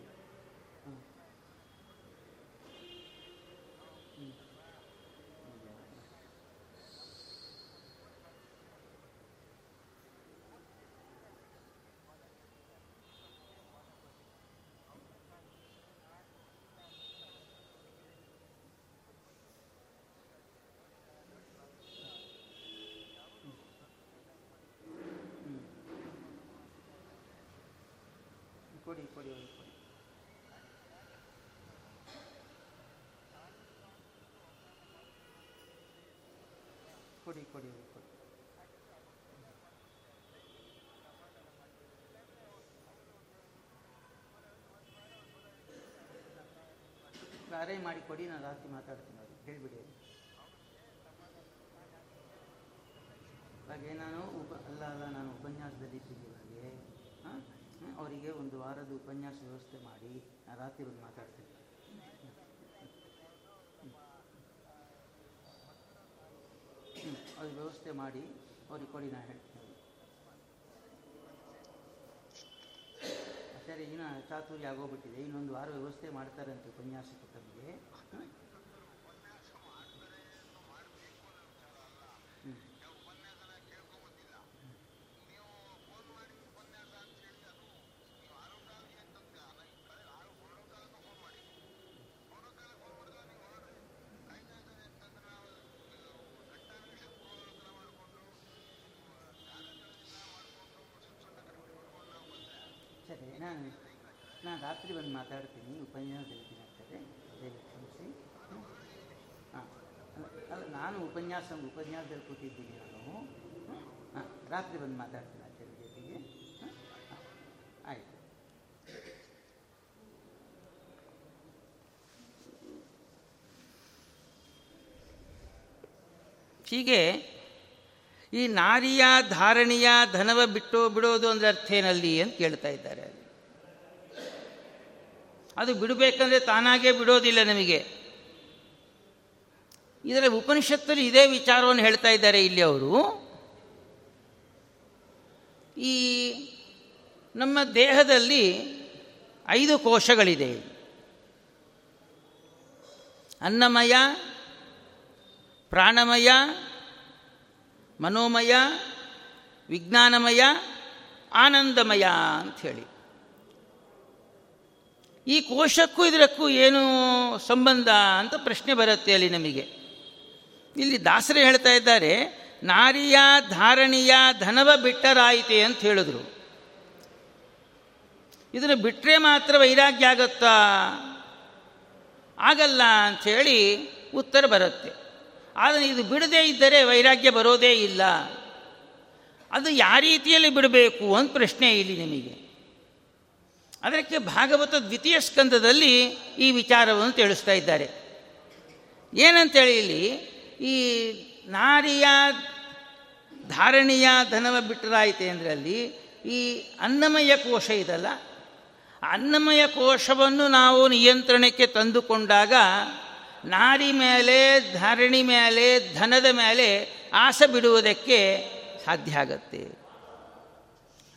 ಹಾಂ ಕೊಡಿ ಕೊಡಿ, ಒಂದು ಕೊಡಿ. ಕೊಡಿ ಕೊಡಿ, ಒಂದು ಕೊಡಿ. ಮಾಡಿ ಕೊಡಿ, ನಾನು ರಾತ್ರಿ ಮಾತಾಡ್ತೀನಿ ಅವ್ರಿಗೆ ಹೇಳಿಬಿಡಿ. ಹಾಗೆ ನಾನು ಉಪ ಅಲ್ಲ ಅಲ್ಲ, ನಾನು ಉಪನ್ಯಾಸದಲ್ಲಿ ಇದ್ದೀನಿ ಹಾಗೆ, ಹಾಂ? ಅವರಿಗೆ ಒಂದು ವಾರದ ಉಪನ್ಯಾಸ ವ್ಯವಸ್ಥೆ ಮಾಡಿ ರಾತ್ರಿ ಬಂದು ಮಾತಾಡ್ತೀನಿ. ಅದು ವ್ಯವಸ್ಥೆ ಮಾಡಿ ಅವ್ರಿಗೆ ಕೊಡಿ ನಾನು ಹೇಳ್ತೀನಿ. ಆಚಾರ್ಯ ಇನ್ನು ಚಾತುರ್ಯ ಆಗೋಗ್ಬಿಟ್ಟಿದೆ. ಇನ್ನೊಂದು ವಾರ ವ್ಯವಸ್ಥೆ ಮಾಡ್ತಾರಂತೆ ಉಪನ್ಯಾಸಕ್ಕೆ ತಮಗೆ. ನಾನು ನಾನು ರಾತ್ರಿ ಬಂದು ಮಾತಾಡ್ತೀನಿ, ಉಪನ್ಯಾಸ ಹೇಳ್ತೀನಿ ದಯವಿಟ್ಟು ಕ್ಷಮಿಸಿ. ಹಾಂ, ಅಲ್ಲ ನಾನು ಉಪನ್ಯಾಸ, ಉಪನ್ಯಾಸದಲ್ಲಿ ಕೂತಿದ್ದೀನಿ ನಾನು. ಹಾಂ ರಾತ್ರಿ ಬಂದು ಮಾತಾಡ್ತೀನಿ ಆಚಾರ್ಯ ಜೊತೆಗೆ ಹಾಂ ಆಯಿತು. ಹೀಗೆ ಈ ನಾರಿಯ ಧಾರಣಿಯ ಧನವ ಬಿಟ್ಟು ಬಿಡೋದು ಅಂದರೆ ಅರ್ಥ ಏನಲ್ಲಿ ಅಂತ ಕೇಳ್ತಾ ಇದ್ದಾರೆ ಅದು ಬಿಡಬೇಕಂದ್ರೆ ತಾನಾಗೇ ಬಿಡೋದಿಲ್ಲ ನಮಗೆ. ಇದರ ಉಪನಿಷತ್ತಲ್ಲಿ ಇದೇ ವಿಚಾರವನ್ನು ಹೇಳ್ತಾ ಇದ್ದಾರೆ ಇಲ್ಲಿ ಅವರು. ಈ ನಮ್ಮ ದೇಹದಲ್ಲಿ ಐದು ಕೋಶಗಳಿದೆ. ಅನ್ನಮಯ, ಪ್ರಾಣಮಯ, ಮನೋಮಯ, ವಿಜ್ಞಾನಮಯ, ಆನಂದಮಯ ಅಂಥೇಳಿ ಈ ಕೋಶಕ್ಕೂ ಇದಕ್ಕೂ ಏನು ಸಂಬಂಧ ಅಂತ ಪ್ರಶ್ನೆ ಬರುತ್ತೆ ಅಲ್ಲಿ ನಮಗೆ. ಇಲ್ಲಿ ದಾಸರೇ ಹೇಳ್ತಾ ಇದ್ದಾರೆ, ನಾರಿಯ ಧಾರಣಿಯ ಧನವ ಬಿಟ್ಟರಾಯಿತೆ ಅಂತ ಹೇಳಿದ್ರು. ಇದನ್ನು ಬಿಟ್ಟರೆ ಮಾತ್ರ ವೈರಾಗ್ಯ ಆಗುತ್ತಾ? ಆಗಲ್ಲ ಅಂಥೇಳಿ ಉತ್ತರ ಬರುತ್ತೆ. ಆದರೆ ಇದು ಬಿಡದೇ ಇದ್ದರೆ ವೈರಾಗ್ಯ ಬರೋದೇ ಇಲ್ಲ. ಅದು ಯಾವ ರೀತಿಯಲ್ಲಿ ಬಿಡಬೇಕು ಅಂತ ಪ್ರಶ್ನೆ ಇಲ್ಲಿ ನಿಮಗೆ. ಅದಕ್ಕೆ ಭಾಗವತ ದ್ವಿತೀಯ ಸ್ಕಂದದಲ್ಲಿ ಈ ವಿಚಾರವನ್ನು ತಿಳಿಸ್ತಾ ಇದ್ದಾರೆ. ಏನಂತೇಳಿ ಇಲ್ಲಿ, ಈ ನಾರಿಯ ಧಾರಣೀಯ ಧನವ ಬಿಟ್ಟರಾಯಿತೆ ಅಂದ್ರಲ್ಲಿ ಈ ಅನ್ನಮಯ ಕೋಶ ಇದಲ್ಲ. ಅನ್ನಮಯ ಕೋಶವನ್ನು ನಾವು ನಿಯಂತ್ರಣಕ್ಕೆ ತಂದುಕೊಂಡಾಗ ನಾರಿ ಮೇಲೆ, ಧಾರಣಿ ಮೇಲೆ, ಧನದ ಮೇಲೆ ಆಸೆ ಬಿಡುವುದಕ್ಕೆ ಸಾಧ್ಯ ಆಗತ್ತೆ.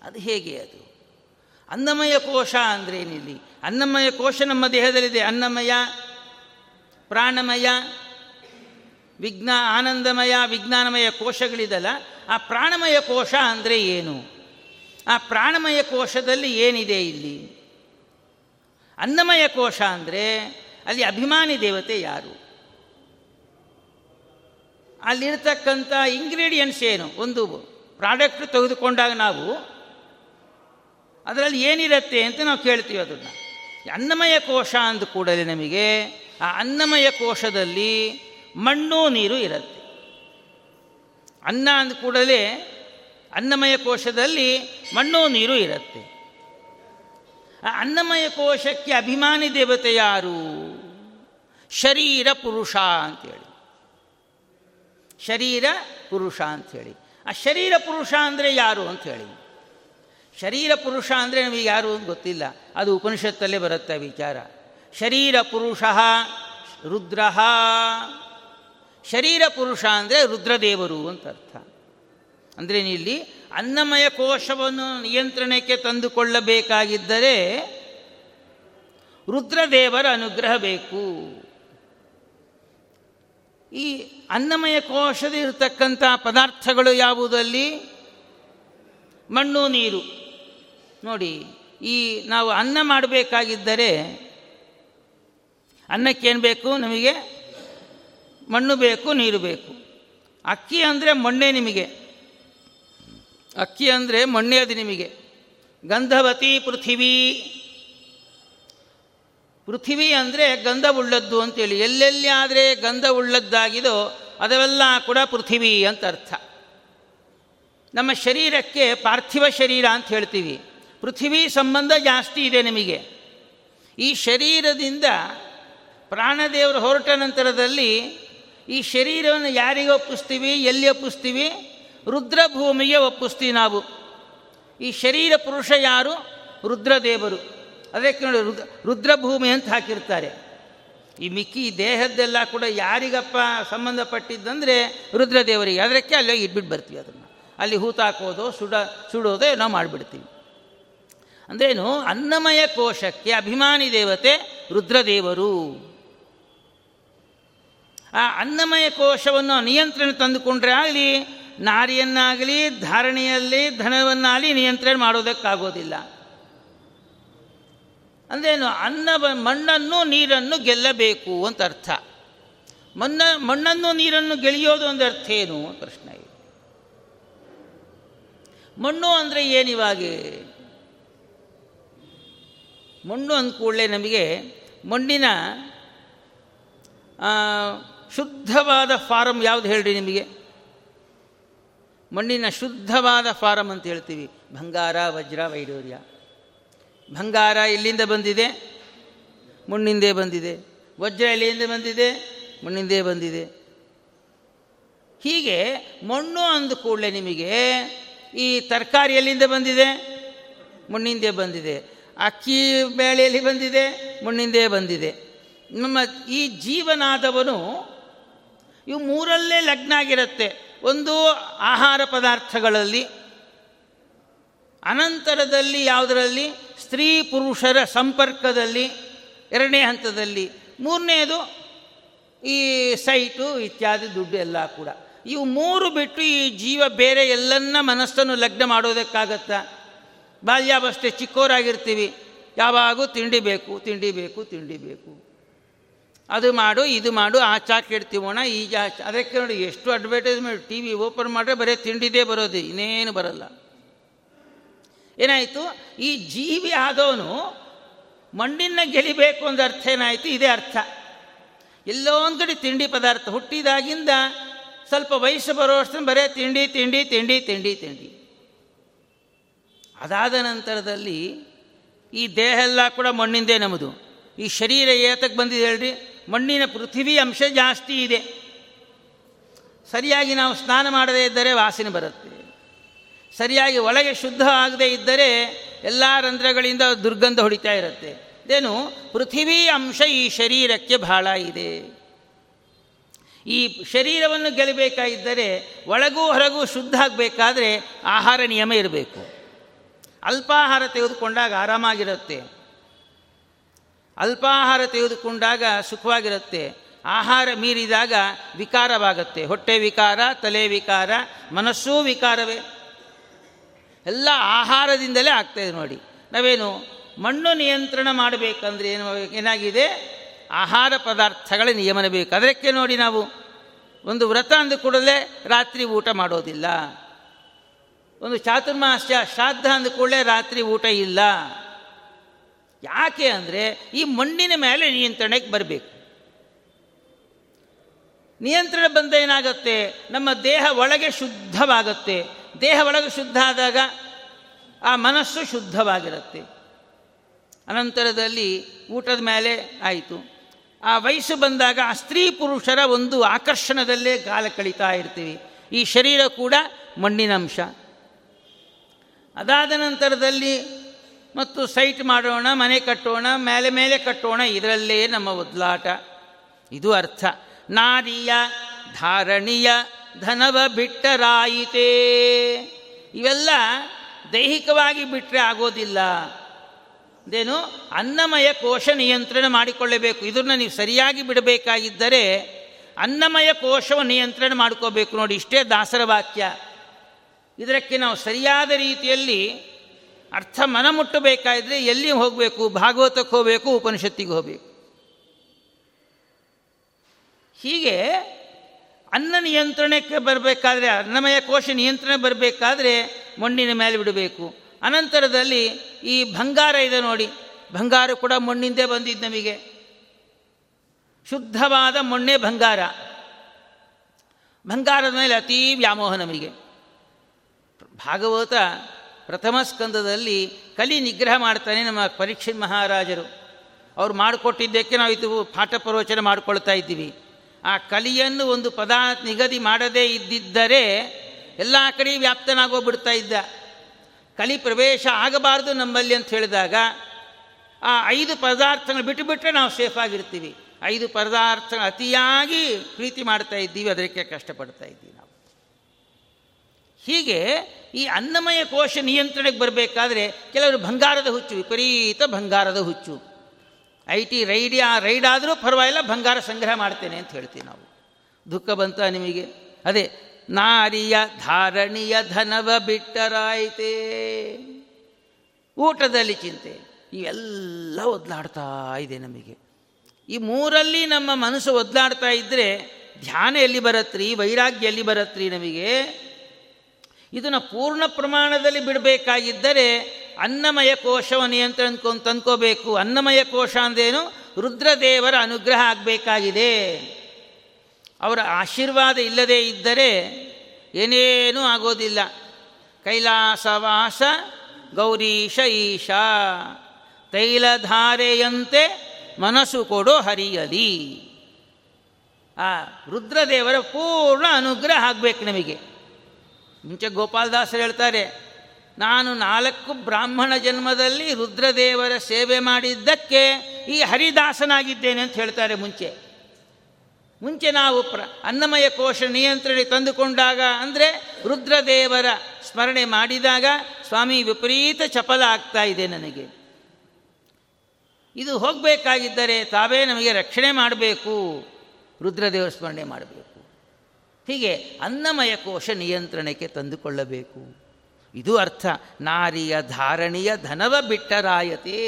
ಅದು ಹೇಗೆ ಅದು? ಅನ್ನಮಯ ಕೋಶ ಅಂದ್ರೇನಿಲ್ಲಿ? ಅನ್ನಮಯ ಕೋಶ ನಮ್ಮ ದೇಹದಲ್ಲಿದೆ. ಅನ್ನಮಯ, ಪ್ರಾಣಮಯ ವಿಜ್ಞಾ ಆನಂದಮಯ, ವಿಜ್ಞಾನಮಯ ಕೋಶಗಳಿದಲ್ಲ. ಆ ಪ್ರಾಣಮಯ ಕೋಶ ಅಂದರೆ ಏನು? ಆ ಪ್ರಾಣಮಯ ಕೋಶದಲ್ಲಿ ಏನಿದೆ ಇಲ್ಲಿ? ಅನ್ನಮಯ ಕೋಶ ಅಂದರೆ ಅಲ್ಲಿ ಅಭಿಮಾನಿ ದೇವತೆ ಯಾರು? ಅಲ್ಲಿರ್ತಕ್ಕಂಥ ಇಂಗ್ರೀಡಿಯೆಂಟ್ಸ್ ಏನು? ಒಂದು ಪ್ರಾಡಕ್ಟ್ ತೆಗೆದುಕೊಂಡಾಗ ನಾವು ಅದರಲ್ಲಿ ಏನಿರುತ್ತೆ ಅಂತ ನಾವು ಕೇಳ್ತೀವಿ ಅದನ್ನು. ಅನ್ನಮಯ ಕೋಶ ಅಂದ ಕೂಡಲೇ ನಮಗೆ ಆ ಅನ್ನಮಯ ಕೋಶದಲ್ಲಿ ಮಣ್ಣು ನೀರು ಇರುತ್ತೆ. ಅನ್ನ ಅಂದ ಕೂಡಲೇ ಅನ್ನಮಯ ಕೋಶದಲ್ಲಿ ಮಣ್ಣು ನೀರು ಇರುತ್ತೆ. ಆ ಅನ್ನಮಯ ಕೋಶಕ್ಕೆ ಅಭಿಮಾನಿ ದೇವತೆ ಯಾರು? ಶರೀರ ಪುರುಷ ಅಂತೇಳಿ. ಶರೀರ ಪುರುಷ ಅಂಥೇಳಿ ಆ ಶರೀರ ಪುರುಷ ಅಂದರೆ ಯಾರು ಅಂಥೇಳಿ ಶರೀರ ಪುರುಷ ಅಂದರೆ ನಮಗೆ ಯಾರು ಅಂತ ಗೊತ್ತಿಲ್ಲ. ಅದು ಉಪನಿಷತ್ತಲ್ಲೇ ಬರುತ್ತೆ ವಿಚಾರ. ಶರೀರ ಪುರುಷ, ರುದ್ರ. ಶರೀರ ಪುರುಷ ಅಂದರೆ ರುದ್ರದೇವರು ಅಂತ ಅರ್ಥ. ಅಂದರೆ ಇಲ್ಲಿ ಅನ್ನಮಯ ಕೋಶವನ್ನು ನಿಯಂತ್ರಣಕ್ಕೆ ತಂದುಕೊಳ್ಳಬೇಕಾಗಿದ್ದರೆ ರುದ್ರದೇವರ ಅನುಗ್ರಹ ಬೇಕು. ಈ ಅನ್ನಮಯ ಕೋಶದ ಇರತಕ್ಕಂಥ ಪದಾರ್ಥಗಳು ಯಾವುದಲ್ಲಿ ಮಣ್ಣು, ನೀರು. ನೋಡಿ, ಈ ನಾವು ಅನ್ನ ಮಾಡಬೇಕಾಗಿದ್ದರೆ ಅನ್ನಕ್ಕೇನು ಬೇಕು ನಮಗೆ? ಮಣ್ಣು ಬೇಕು, ನೀರು ಬೇಕು. ಅಕ್ಕಿ ಅಂದರೆ ಮಣ್ಣೇ ನಿಮಗೆ. ಅಕ್ಕಿ ಅಂದರೆ ಮಣ್ಣೇ ಅದು ನಿಮಗೆ. ಗಂಧವತಿ ಪೃಥಿವಿ. ಪೃಥಿವಿ ಅಂದರೆ ಗಂಧವುಳ್ಳದ್ದು ಅಂತೇಳಿ. ಎಲ್ಲೆಲ್ಲಿ ಆದರೆ ಗಂಧವುಳ್ಳದ್ದಾಗಿದೋ ಅದೆಲ್ಲ ಕೂಡ ಪೃಥಿವಿ ಅಂತ ಅರ್ಥ. ನಮ್ಮ ಶರೀರಕ್ಕೆ ಪಾರ್ಥಿವ ಶರೀರ ಅಂತ ಹೇಳ್ತೀವಿ. ಪೃಥಿವಿ ಸಂಬಂಧ ಜಾಸ್ತಿ ಇದೆ ನಿಮಗೆ. ಈ ಶರೀರದಿಂದ ಪ್ರಾಣದೇವರು ಹೊರಟ ನಂತರದಲ್ಲಿ ಈ ಶರೀರವನ್ನು ಯಾರಿಗೆ ಒಪ್ಪಿಸ್ತೀವಿ, ಎಲ್ಲಿ ಒಪ್ಪಿಸ್ತೀವಿ? ರುದ್ರಭೂಮಿಗೆ ಒಪ್ಪಿಸ್ತೀವಿ ನಾವು. ಈ ಶರೀರ ಪುರುಷ ಯಾರು? ರುದ್ರದೇವರು. ಅದಕ್ಕೆ ನೋಡಿ ರುದ್ರ, ರುದ್ರಭೂಮಿ ಅಂತ ಹಾಕಿರ್ತಾರೆ. ಈ ಮಿಕ್ಕಿ ದೇಹದ್ದೆಲ್ಲ ಕೂಡ ಯಾರಿಗಪ್ಪ ಸಂಬಂಧಪಟ್ಟಿದ್ದಂದರೆ ರುದ್ರದೇವರಿಗೆ. ಅದಕ್ಕೆ ಅಲ್ಲೇ ಇಟ್ಬಿಟ್ಟು ಬರ್ತೀವಿ ಅದನ್ನು. ಅಲ್ಲಿ ಹೂತಾಕೋದು, ಸುಡ, ಸುಡೋದು ಏನೋ ಮಾಡಿಬಿಡ್ತೀವಿ. ಅಂದ್ರೇನು? ಅನ್ನಮಯ ಕೋಶಕ್ಕೆ ಅಭಿಮಾನಿ ದೇವತೆ ರುದ್ರದೇವರು. ಆ ಅನ್ನಮಯ ಕೋಶವನ್ನು ನಿಯಂತ್ರಣ ತಂದುಕೊಂಡ್ರೆ ಆಗಲಿ, ನಾರಿಯನ್ನಾಗಲಿ, ಧಾರಣೆಯಲ್ಲಿ, ಧನವನ್ನಾಗಲಿ ನಿಯಂತ್ರಣ ಮಾಡೋದಕ್ಕಾಗೋದಿಲ್ಲ. ಅಂದ್ರೇನು? ಅನ್ನ ಮಣ್ಣನ್ನು, ನೀರನ್ನು ಗೆಲ್ಲಬೇಕು ಅಂತ ಅರ್ಥ. ಮಣ್ಣ ಮಣ್ಣನ್ನು, ನೀರನ್ನು ಗೆಳೆಯೋದು ಒಂದು ಅರ್ಥ ಏನು? ಪ್ರಶ್ನೆ. ಮಣ್ಣು ಅಂದರೆ ಏನಿವಾಗೆ? ಮಣ್ಣು ಅಂದ ಕೂಡಲೇ ನಮಗೆ ಮಣ್ಣಿನ ಶುದ್ಧವಾದ ಫಾರಮ್ ಯಾವುದು ಹೇಳ್ರಿ ನಿಮಗೆ? ಮಣ್ಣಿನ ಶುದ್ಧವಾದ ಫಾರಮ್ ಅಂತ ಹೇಳ್ತೀವಿ. ಬಂಗಾರ ವಜ್ರ, ವೈಡೂರ್ಯ. ಬಂಗಾರ ಎಲ್ಲಿಂದ ಬಂದಿದೆ? ಮಣ್ಣಿಂದೇ ಬಂದಿದೆ. ವಜ್ರ ಎಲ್ಲಿಂದ ಬಂದಿದೆ? ಮಣ್ಣಿಂದೇ ಬಂದಿದೆ. ಹೀಗೆ ಮಣ್ಣು ಅಂದ ಕೂಡಲೇ ನಿಮಗೆ ಈ ತರಕಾರಿ ಎಲ್ಲಿಂದ ಬಂದಿದೆ? ಮಣ್ಣಿಂದೇ ಬಂದಿದೆ. ಅಕ್ಕಿ ಬೇಳೆಯಲ್ಲಿ ಬಂದಿದೆ, ಮಣ್ಣಿಂದೇ ಬಂದಿದೆ. ನಮ್ಮ ಈ ಜೀವನಾದವನು ಇವು ಮೂರಲ್ಲೇ ಲಗ್ನ ಆಗಿರುತ್ತೆ ಒಂದು ಆಹಾರ ಪದಾರ್ಥಗಳಲ್ಲಿ, ಅನಂತರದಲ್ಲಿ ಯಾವುದರಲ್ಲಿ? ಸ್ತ್ರೀ ಪುರುಷರ ಸಂಪರ್ಕದಲ್ಲಿ, ಎರಡನೇ ಹಂತದಲ್ಲಿ. ಮೂರನೇದು ಈ ಸೈಟು, ಇತ್ಯಾದಿ ದುಡ್ಡು ಎಲ್ಲ ಕೂಡ. ಇವು ಮೂರು ಬಿಟ್ಟು ಈ ಜೀವ ಬೇರೆ ಎಲ್ಲನ್ನ ಮನಸ್ಸನ್ನು ಲಗ್ನ ಮಾಡೋದಕ್ಕಾಗತ್ತಾ? ಬಾಲ್ಯಾವಸ್ಥೆ ಚಿಕ್ಕೋರಾಗಿರ್ತೀವಿ. ಯಾವಾಗೂ ತಿಂಡಿ ಬೇಕು ತಿಂಡಿ ಬೇಕು ತಿಂಡಿ ಬೇಕು. ಅದು ಮಾಡು, ಇದು ಮಾಡು, ಆ ಚಾಕ್ ಇಡ್ತೀವೋಣ ಈ ಜಾ ಅದಕ್ಕೆ ನೋಡಿ ಎಷ್ಟು ಅಡ್ವರ್ಟೈಸ್ಮೆಂಟ್ ಟಿ ವಿ ಓಪನ್ ಮಾಡಿದ್ರೆ ಬರೀ ತಿಂಡಿದೇ ಬರೋದು, ಇನ್ನೇನು ಬರಲ್ಲ. ಏನಾಯಿತು? ಈ ಜೀವಿ ಆದವನು ಮಣ್ಣಿನ ಗೆಲಿಬೇಕು ಅಂದ ಅರ್ಥ ಏನಾಯಿತು? ಇದೇ ಅರ್ಥ. ಎಲ್ಲೋ ಒಂದು ಕಡೆ ತಿಂಡಿ ಪದಾರ್ಥ ಹುಟ್ಟಿದಾಗಿಂದ ಸ್ವಲ್ಪ ವಯಸ್ಸು ಬರೋ ಅಷ್ಟು ಬರೇ ತಿಂಡಿ ತಿಂಡಿ ತಿಂಡಿ ತಿಂಡಿ ತಿಂಡಿ. ಅದಾದ ನಂತರದಲ್ಲಿ ಈ ದೇಹ ಎಲ್ಲ ಕೂಡ ಮಣ್ಣಿಂದೇ ನಮ್ಮದು. ಈ ಶರೀರ ಏತಕ್ಕೆ ಬಂದಿದೆ ಹೇಳ್ರಿ? ಮಣ್ಣಿನ ಪೃಥ್ವಿ ಅಂಶ ಜಾಸ್ತಿ ಇದೆ. ಸರಿಯಾಗಿ ನಾವು ಸ್ನಾನ ಮಾಡದೇ ಇದ್ದರೆ ವಾಸನೆ ಬರುತ್ತೆ. ಸರಿಯಾಗಿ ಒಳಗೆ ಶುದ್ಧ ಆಗದೇ ಇದ್ದರೆ ಎಲ್ಲ ರಂಧ್ರಗಳಿಂದ ದುರ್ಗಂಧ ಹೊಡಿತಾ ಇರುತ್ತೆ. ಇದೇನು? ಪೃಥಿವಿ ಅಂಶ ಈ ಶರೀರಕ್ಕೆ ಬಹಳ ಇದೆ. ಈ ಶರೀರವನ್ನು ಗೆಲ್ಲಬೇಕಾಗಿದ್ದರೆ ಒಳಗೂ ಹೊರಗೂ ಶುದ್ಧ ಆಗಬೇಕಾದ್ರೆ ಆಹಾರ ನಿಯಮ ಇರಬೇಕು. ಅಲ್ಪಾಹಾರ ತೆಗೆದುಕೊಂಡಾಗ ಆರಾಮಾಗಿರುತ್ತೆ. ಅಲ್ಪಾಹಾರ ತೆಗೆದುಕೊಂಡಾಗ ಸುಖವಾಗಿರುತ್ತೆ. ಆಹಾರ ಮೀರಿದಾಗ ವಿಕಾರವಾಗುತ್ತೆ. ಹೊಟ್ಟೆ ವಿಕಾರ, ತಲೆ ವಿಕಾರ, ಮನಸ್ಸೂ ವಿಕಾರವೇ. ಎಲ್ಲ ಆಹಾರದಿಂದಲೇ ಆಗ್ತಾಯಿದೆ ನೋಡಿ. ನಾವೇನು ಮಣ್ಣು ನಿಯಂತ್ರಣ ಮಾಡಬೇಕಂದ್ರೆ ಏನು ಏನಾಗಿದೆ? ಆಹಾರ ಪದಾರ್ಥಗಳ ನಿಯಮನ ಬೇಕು ಅದಕ್ಕೆ ನೋಡಿ ನಾವು. ಒಂದು ವ್ರತ ಅಂದ ಕೂಡಲೇ ರಾತ್ರಿ ಊಟ ಮಾಡೋದಿಲ್ಲ. ಒಂದು ಚಾತುರ್ಮಾಸ್ಯ, ಶ್ರಾದ್ದ ಕೂಡಲೇ ರಾತ್ರಿ ಊಟ ಇಲ್ಲ. ಯಾಕೆ ಅಂದರೆ, ಈ ಮಣ್ಣಿನ ಮೇಲೆ ನಿಯಂತ್ರಣಕ್ಕೆ ಬರಬೇಕು. ನಿಯಂತ್ರಣ ಬಂದ ಏನಾಗುತ್ತೆ? ನಮ್ಮ ದೇಹ ಒಳಗೆ ಶುದ್ಧವಾಗುತ್ತೆ. ದೇಹ ಒಳಗೆ ಶುದ್ಧ ಆದಾಗ ಆ ಮನಸ್ಸು ಶುದ್ಧವಾಗಿರುತ್ತೆ. ಅನಂತರದಲ್ಲಿ ಊಟದ ಮೇಲೆ ಆಯಿತು. ಆ ವಯಸ್ಸು ಬಂದಾಗ ಆ ಸ್ತ್ರೀ ಪುರುಷರ ಒಂದು ಆಕರ್ಷಣದಲ್ಲೇ ಕಾಲ ಕಳೀತಾ ಇರ್ತೀವಿ. ಈ ಶರೀರ ಕೂಡ ಮಣ್ಣಿನ ಅಂಶ. ಅದಾದ ನಂತರದಲ್ಲಿ ಮತ್ತು ಸೈಟ್ ಮಾಡೋಣ, ಮನೆ ಕಟ್ಟೋಣ, ಮೇಲೆ ಮೇಲೆ ಕಟ್ಟೋಣ, ಇದರಲ್ಲೇ ನಮ್ಮ ಒದ್ಲಾಟ. ಇದು ಅರ್ಥ. ನಾರಿಯ ಧಾರಣೀಯ ಧನವ ಬಿಟ್ಟರಾಯಿತೇ. ಇವೆಲ್ಲ ದೈಹಿಕವಾಗಿ ಬಿಟ್ಟರೆ ಆಗೋದಿಲ್ಲ. ಅದೇನು? ಅನ್ನಮಯ ಕೋಶ ನಿಯಂತ್ರಣ ಮಾಡಿಕೊಳ್ಳಬೇಕು. ಇದನ್ನು ನೀವು ಸರಿಯಾಗಿ ಬಿಡಬೇಕಾಗಿದ್ದರೆ ಅನ್ನಮಯ ಕೋಶವ ನಿಯಂತ್ರಣ ಮಾಡ್ಕೋಬೇಕು. ನೋಡಿ, ಇಷ್ಟೇ ದಾಸರ ವಾಕ್ಯ. ಇದಕ್ಕೆ ನಾವು ಸರಿಯಾದ ರೀತಿಯಲ್ಲಿ ಅರ್ಥ ಮನ ಮುಟ್ಟಬೇಕಾದ್ರೆ ಎಲ್ಲಿ ಹೋಗಬೇಕು? ಭಾಗವತಕ್ಕೆ ಹೋಗಬೇಕು, ಉಪನಿಷತ್ತಿಗೆ ಹೋಗಬೇಕು. ಹೀಗೆ ಅನ್ನ ನಿಯಂತ್ರಣಕ್ಕೆ ಬರಬೇಕಾದ್ರೆ, ಅನ್ನಮಯ ಕೋಶ ನಿಯಂತ್ರಣ ಬರಬೇಕಾದ್ರೆ ಮಣ್ಣಿನ ಮೇಲೆ ಬಿಡಬೇಕು. ಅನಂತರದಲ್ಲಿ ಈ ಬಂಗಾರ ಇದೆ ನೋಡಿ. ಬಂಗಾರ ಕೂಡ ಮಣ್ಣಿಂದೇ ಬಂದಿದ್ದು ನಮಗೆ. ಶುದ್ಧವಾದ ಮಣ್ಣೇ ಬಂಗಾರ ಬಂಗಾರದ ಮೇಲೆ ಅತೀ ವ್ಯಾಮೋಹ ನಮಗೆ. ಭಾಗವತ ಪ್ರಥಮ ಸ್ಕಂದದಲ್ಲಿ ಕಲಿ ನಿಗ್ರಹ ಮಾಡ್ತಾನೆ ನಮ್ಮ ಪರೀಕ್ಷಿತ್ ಮಹಾರಾಜರು. ಅವ್ರು ಮಾಡಿಕೊಟ್ಟಿದ್ದಕ್ಕೆ ನಾವು ಇದು ಪಾಠ ಪ್ರವಚನ ಮಾಡಿಕೊಳ್ತಾ ಇದ್ದೀವಿ. ಆ ಕಲಿಯನ್ನು ಒಂದು ಪದ ನಿಗದಿ ಮಾಡದೇ ಇದ್ದಿದ್ದರೆ ಎಲ್ಲ ಕಡೆ ವ್ಯಾಪ್ತನಾಗೋಗ್ಬಿಡ್ತಾ ಇದ್ದ. ಕಲಿ ಪ್ರವೇಶ ಆಗಬಾರ್ದು ನಮ್ಮಲ್ಲಿ ಅಂತ ಹೇಳಿದಾಗ ಆ ಐದು ಪದಾರ್ಥಗಳು ಬಿಟ್ಟು ಬಿಟ್ಟರೆ ನಾವು ಸೇಫ್ ಆಗಿರ್ತೀವಿ. ಐದು ಪದಾರ್ಥ ಅತಿಯಾಗಿ ಪ್ರೀತಿ ಮಾಡ್ತಾ ಇದ್ದೀವಿ, ಅದಕ್ಕೆ ಕಷ್ಟಪಡ್ತಾ ಇದ್ದೀವಿ ನಾವು. ಹೀಗೆ ಈ ಅನ್ನಮಯ ಕೋಶ ನಿಯಂತ್ರಣಕ್ಕೆ ಬರಬೇಕಾದ್ರೆ ಕೆಲವರು ಬಂಗಾರದ ಹುಚ್ಚು, ವಿಪರೀತ ಬಂಗಾರದ ಹುಚ್ಚು. ಐ ಟಿ ಆ ರೈಡ್ ಆದರೂ ಪರವಾಗಿಲ್ಲ, ಬಂಗಾರ ಸಂಗ್ರಹ ಮಾಡ್ತೇನೆ ಅಂತ ಹೇಳ್ತೀವಿ ನಾವು. ದುಃಖ ಬಂತ ನಿಮಗೆ? ಅದೇ, ನಾರಿಯ ಧಾರಣಿಯ ಧನವ ಬಿಟ್ಟರಾಯಿತೇ. ಊಟದಲ್ಲಿ ಚಿಂತೆ. ಇವೆಲ್ಲ ಒದ್ಲಾಡ್ತಾ ಇದೆ ನಮಗೆ. ಈ ಮೂರಲ್ಲಿ ನಮ್ಮ ಮನಸ್ಸು ಒದ್ಲಾಡ್ತಾ ಇದ್ದರೆ ಧ್ಯಾನ ಎಲ್ಲಿ ಬರತ್ರಿ, ವೈರಾಗ್ಯ ಎಲ್ಲಿ ಬರತ್ರಿ ನಮಗೆ? ಇದನ್ನು ಪೂರ್ಣ ಪ್ರಮಾಣದಲ್ಲಿ ಬಿಡಬೇಕಾಗಿದ್ದರೆ ಅನ್ನಮಯ ಕೋಶವ ನಿಯಂತ್ರಣ ತಂದ್ಕೋಬೇಕು. ಅನ್ನಮಯ ಕೋಶ ಅಂದೇನು ರುದ್ರದೇವರ ಅನುಗ್ರಹ ಆಗಬೇಕಾಗಿದೆ. ಅವರ ಆಶೀರ್ವಾದ ಇಲ್ಲದೇ ಇದ್ದರೆ ಏನೇನೂ ಆಗೋದಿಲ್ಲ. ಕೈಲಾಸವಾಸ ಗೌರೀಶ ಈಶಾ. ತೈಲಧಾರೆಯಂತೆ ಮನಸ್ಸು ಕೊಡೋ ಹರಿಯಲಿ. ಆ ರುದ್ರದೇವರ ಪೂರ್ಣ ಅನುಗ್ರಹ ಆಗಬೇಕು ನಮಗೆ. ಮುಂಚೆ ಗೋಪಾಲದಾಸರು ಹೇಳ್ತಾರೆ, ನಾನು ನಾಲ್ಕು ಬ್ರಾಹ್ಮಣ ಜನ್ಮದಲ್ಲಿ ರುದ್ರದೇವರ ಸೇವೆ ಮಾಡಿದ್ದಕ್ಕೆ ಈ ಹರಿದಾಸನಾಗಿದ್ದೇನೆ ಅಂತ ಹೇಳ್ತಾರೆ ಮುಂಚೆ. ಮುಂಚೆ ನಾವು ಪ್ರ, ಅನ್ನಮಯ ಕೋಶ ನಿಯಂತ್ರಣ ತಂದುಕೊಂಡಾಗ ಅಂದರೆ ರುದ್ರದೇವರ ಸ್ಮರಣೆ ಮಾಡಿದಾಗ ಸ್ವಾಮಿ ವಿಪರೀತ ಚಪಲ ಆಗ್ತಾ ಇದೆ ನನಗೆ. ಇದು ಹೋಗಬೇಕಾಗಿದ್ದರೆ ತಾವೇ ನಮಗೆ ರಕ್ಷಣೆ ಮಾಡಬೇಕು, ರುದ್ರದೇವರ ಸ್ಮರಣೆ ಮಾಡಬೇಕು. ಹೀಗೆ ಅನ್ನಮಯ ಕೋಶ ನಿಯಂತ್ರಣಕ್ಕೆ ತಂದುಕೊಳ್ಳಬೇಕು. ಇದು ಅರ್ಥ. ನಾರಿಯ ಧಾರಣೀಯ ಧನವ ಬಿಟ್ಟರಾಯತೆ.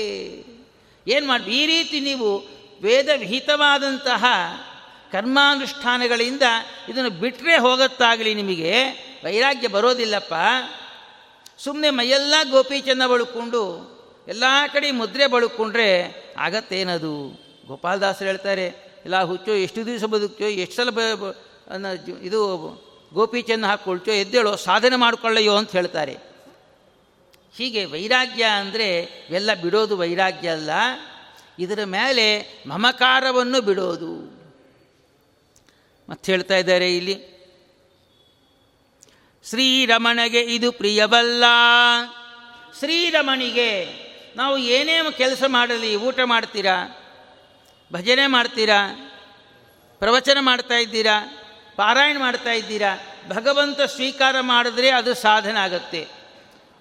ಏನು ಮಾಡಿ, ಈ ರೀತಿ ನೀವು ವೇದ ವಿಹಿತವಾದಂತಹ ಕರ್ಮಾನುಷ್ಠಾನಗಳಿಂದ ಇದನ್ನು ಬಿಟ್ಟರೆ ಹೋಗತ್ತಾಗಲಿ ನಿಮಗೆ. ವೈರಾಗ್ಯ ಬರೋದಿಲ್ಲಪ್ಪ. ಸುಮ್ಮನೆ ಮೈಯೆಲ್ಲ ಗೋಪೀಚನ್ನ ಬಳ್ಕೊಂಡು, ಎಲ್ಲ ಕಡೆ ಮುದ್ರೆ ಬಳ್ಕೊಂಡ್ರೆ ಆಗತ್ತೇನದು? ಗೋಪಾಲದಾಸರು ಹೇಳ್ತಾರೆ, ಇಲ್ಲ ಹುಚ್ಚೋ, ಎಷ್ಟು ದಿವಸ ಬದುಕ್ತೋ ಎಷ್ಟು ಸಲ ಇದು ಗೋಪೀಚಂದ್ ಹಾಕ್ಕೊಳ್ತೋ ಎದ್ದೇಳೋ, ಸಾಧನೆ ಮಾಡಿಕೊಳ್ಳಯ್ಯೋ ಅಂತ ಹೇಳ್ತಾರೆ. ಹೀಗೆ ವೈರಾಗ್ಯ ಅಂದರೆ ಎಲ್ಲ ಬಿಡೋದು ವೈರಾಗ್ಯ ಅಲ್ಲ. ಇದರ ಮೇಲೆ ಮಮಕಾರವನ್ನು ಬಿಡೋದು. ಮತ್ತೆ ಹೇಳ್ತಾ ಇದ್ದಾರೆ ಇಲ್ಲಿ. ಶ್ರೀರಮಣಗೆ ಇದು ಪ್ರಿಯವಲ್ಲ. ಶ್ರೀರಮಣಿಗೆ ನಾವು ಏನೇ ಕೆಲಸ ಮಾಡಲಿ, ಊಟ ಮಾಡ್ತೀರಾ, ಭಜನೆ ಮಾಡ್ತೀರಾ, ಪ್ರವಚನ ಮಾಡ್ತಾ ಇದ್ದೀರಾ ಪಾರಾಯಣ ಮಾಡ್ತಾ ಇದ್ದೀರಾ? ಭಗವಂತ ಸ್ವೀಕಾರ ಮಾಡಿದ್ರೆ ಅದು ಸಾಧನೆ ಆಗುತ್ತೆ.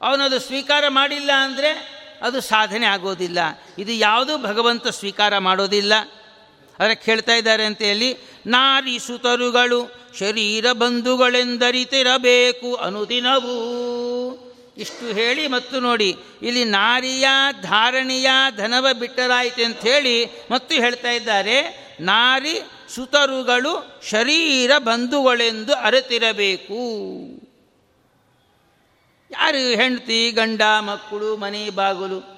ಅವನದು ಸ್ವೀಕಾರ ಮಾಡಿಲ್ಲ ಅಂದರೆ ಅದು ಸಾಧನೆ ಆಗೋದಿಲ್ಲ. ಇದು ಯಾವುದೂ ಭಗವಂತ ಸ್ವೀಕಾರ ಮಾಡೋದಿಲ್ಲ. ಅದಕ್ಕೆ ಹೇಳ್ತಾ ಇದ್ದಾರೆ ಅಂತ ಹೇಳಿ, ನಾರಿ ಸುತರುಗಳು ಶರೀರ ಬಂಧುಗಳೆಂದರಿತಿರಬೇಕು ಅನುದಿನವೂ. ಇಷ್ಟು ಹೇಳಿ ಮತ್ತು ನೋಡಿ, ಇಲ್ಲಿ ನಾರಿಯ ಧಾರಣೆಯ ಧನವ ಬಿಟ್ಟರಾಯಿತು ಅಂತ ಹೇಳಿ ಮತ್ತು ಹೇಳ್ತಾ ಇದ್ದಾರೆ, ನಾರಿ ಸುತರುಗಳು ಶರೀರ ಬಂಧುಗಳೆಂದು ಅರೆತಿರಬೇಕು. ಯಾರು ಹೆಂಡತಿ, ಗಂಡ, ಮಕ್ಕಳು, ಮನೆ, ಬಾಗಿಲು,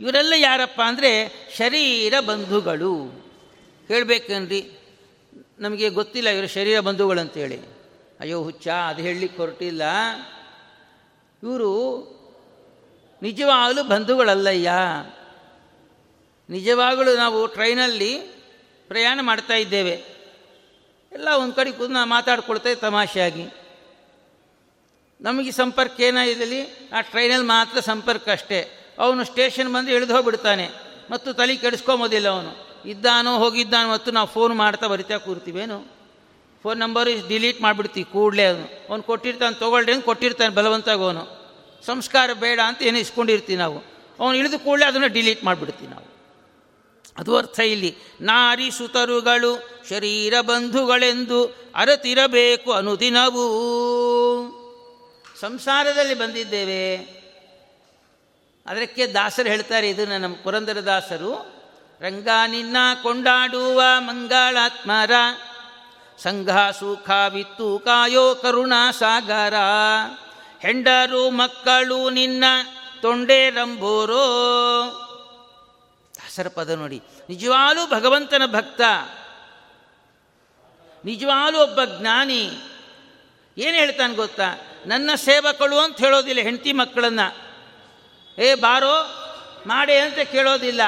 ಇವರೆಲ್ಲ ಯಾರಪ್ಪ ಅಂದರೆ ಶರೀರ ಬಂಧುಗಳು. ಹೇಳಬೇಕನ್ರಿ? ನಮಗೆ ಗೊತ್ತಿಲ್ಲ ಇವರು ಶರೀರ ಬಂಧುಗಳು ಅಂತೇಳಿ. ಅಯ್ಯೋ ಹುಚ್ಚ, ಅದು ಹೇಳಲಿಕ್ಕೆ ಹೊರಟಿಲ್ಲ. ಇವರು ನಿಜವಾಗಲೂ ಬಂಧುಗಳಲ್ಲಯ್ಯ. ನಿಜವಾಗಲೂ ನಾವು ಟ್ರೈನಲ್ಲಿ ಪ್ರಯಾಣ ಮಾಡ್ತಾ ಇದ್ದೇವೆ. ಎಲ್ಲ ಒಂದು ಕಡೆ ಕೂತು ನಾವು ಮಾತಾಡ್ಕೊಳ್ತೇವೆ ತಮಾಷೆಯಾಗಿ. ನಮಗೆ ಸಂಪರ್ಕ ಏನಾಗಿರಲಿ ಆ ಟ್ರೈನಲ್ಲಿ ಮಾತ್ರ ಸಂಪರ್ಕ ಅಷ್ಟೇ. ಅವನು ಸ್ಟೇಷನ್ ಬಂದು ಇಳಿದು ಹೋಗ್ಬಿಡ್ತಾನೆ. ಮತ್ತು ತಲೆ ಕೆಡಿಸ್ಕೊಂಬೋದಿಲ್ಲ ಅವನು. ಇದ್ದಾನೋ ಹೋಗಿದ್ದಾನೋ ಮತ್ತು ನಾವು ಫೋನ್ ಮಾಡ್ತಾ ಬರಿತಾ ಕೂರ್ತೀವೇನು ಫೋನ್ ನಂಬರು ಡಿಲೀಟ್ ಮಾಡಿಬಿಡ್ತೀವಿ ಕೂಡಲೇ ಅವನು. ಅವ್ನು ಕೊಟ್ಟಿರ್ತಾನೆ, ತೊಗೊಳ್ರಿ ಅಂತ ಕೊಟ್ಟಿರ್ತಾನೆ ಬಲವಂತಾಗ ಅವನು. ಸಂಸ್ಕಾರ ಬೇಡ ಅಂತ ಏನು ಇಸ್ಕೊಂಡಿರ್ತೀವಿ ನಾವು. ಅವನು ಇಳಿದು ಕೂಡಲೇ ಅದನ್ನು ಡಿಲೀಟ್ ಮಾಡಿಬಿಡ್ತೀವಿ ನಾವು. ಅದು ಅರ್ಥ ಇಲ್ಲಿ, ನಾರಿ ಸುತರುಗಳು ಶರೀರ ಬಂಧುಗಳೆಂದು ಅರತಿರಬೇಕು ಅನುದಿನವೂ. ಸಂಸಾರದಲ್ಲಿ ಬಂದಿದ್ದೇವೆ. ಅದಕ್ಕೆ ದಾಸರು ಹೇಳ್ತಾರೆ ಇದನ್ನು ನಮ್ಮ ಪುರಂದರ ದಾಸರು, ರಂಗ ನಿನ್ನ ಕೊಂಡಾಡುವ ಮಂಗಳಾತ್ಮರ, ಸಂಘ ಸುಖ ವಿತ್ತು ಕಾಯೋ ಕರುಣಾ ಸಾಗರ, ಹೆಂಡರು ಮಕ್ಕಳು ನಿನ್ನ ತೊಂಡೇರಂಬೋರೋ ದಾಸರ ಪದ ನೋಡಿ. ನಿಜವಾಗಲೂ ಭಗವಂತನ ಭಕ್ತ. ನಿಜವಾಗಲೂ ಒಬ್ಬ ಜ್ಞಾನಿ. ಏನು ಹೇಳ್ತಾನೆ ಗೊತ್ತಾ? ನನ್ನ ಸೇವಕಳು ಅಂತ ಹೇಳೋದಿಲ್ಲ ಹೆಂಡತಿ ಮಕ್ಕಳನ್ನು. ಏ ಬಾರೋ, ಮಾಡೆ ಅಂತ ಕೇಳೋದಿಲ್ಲ.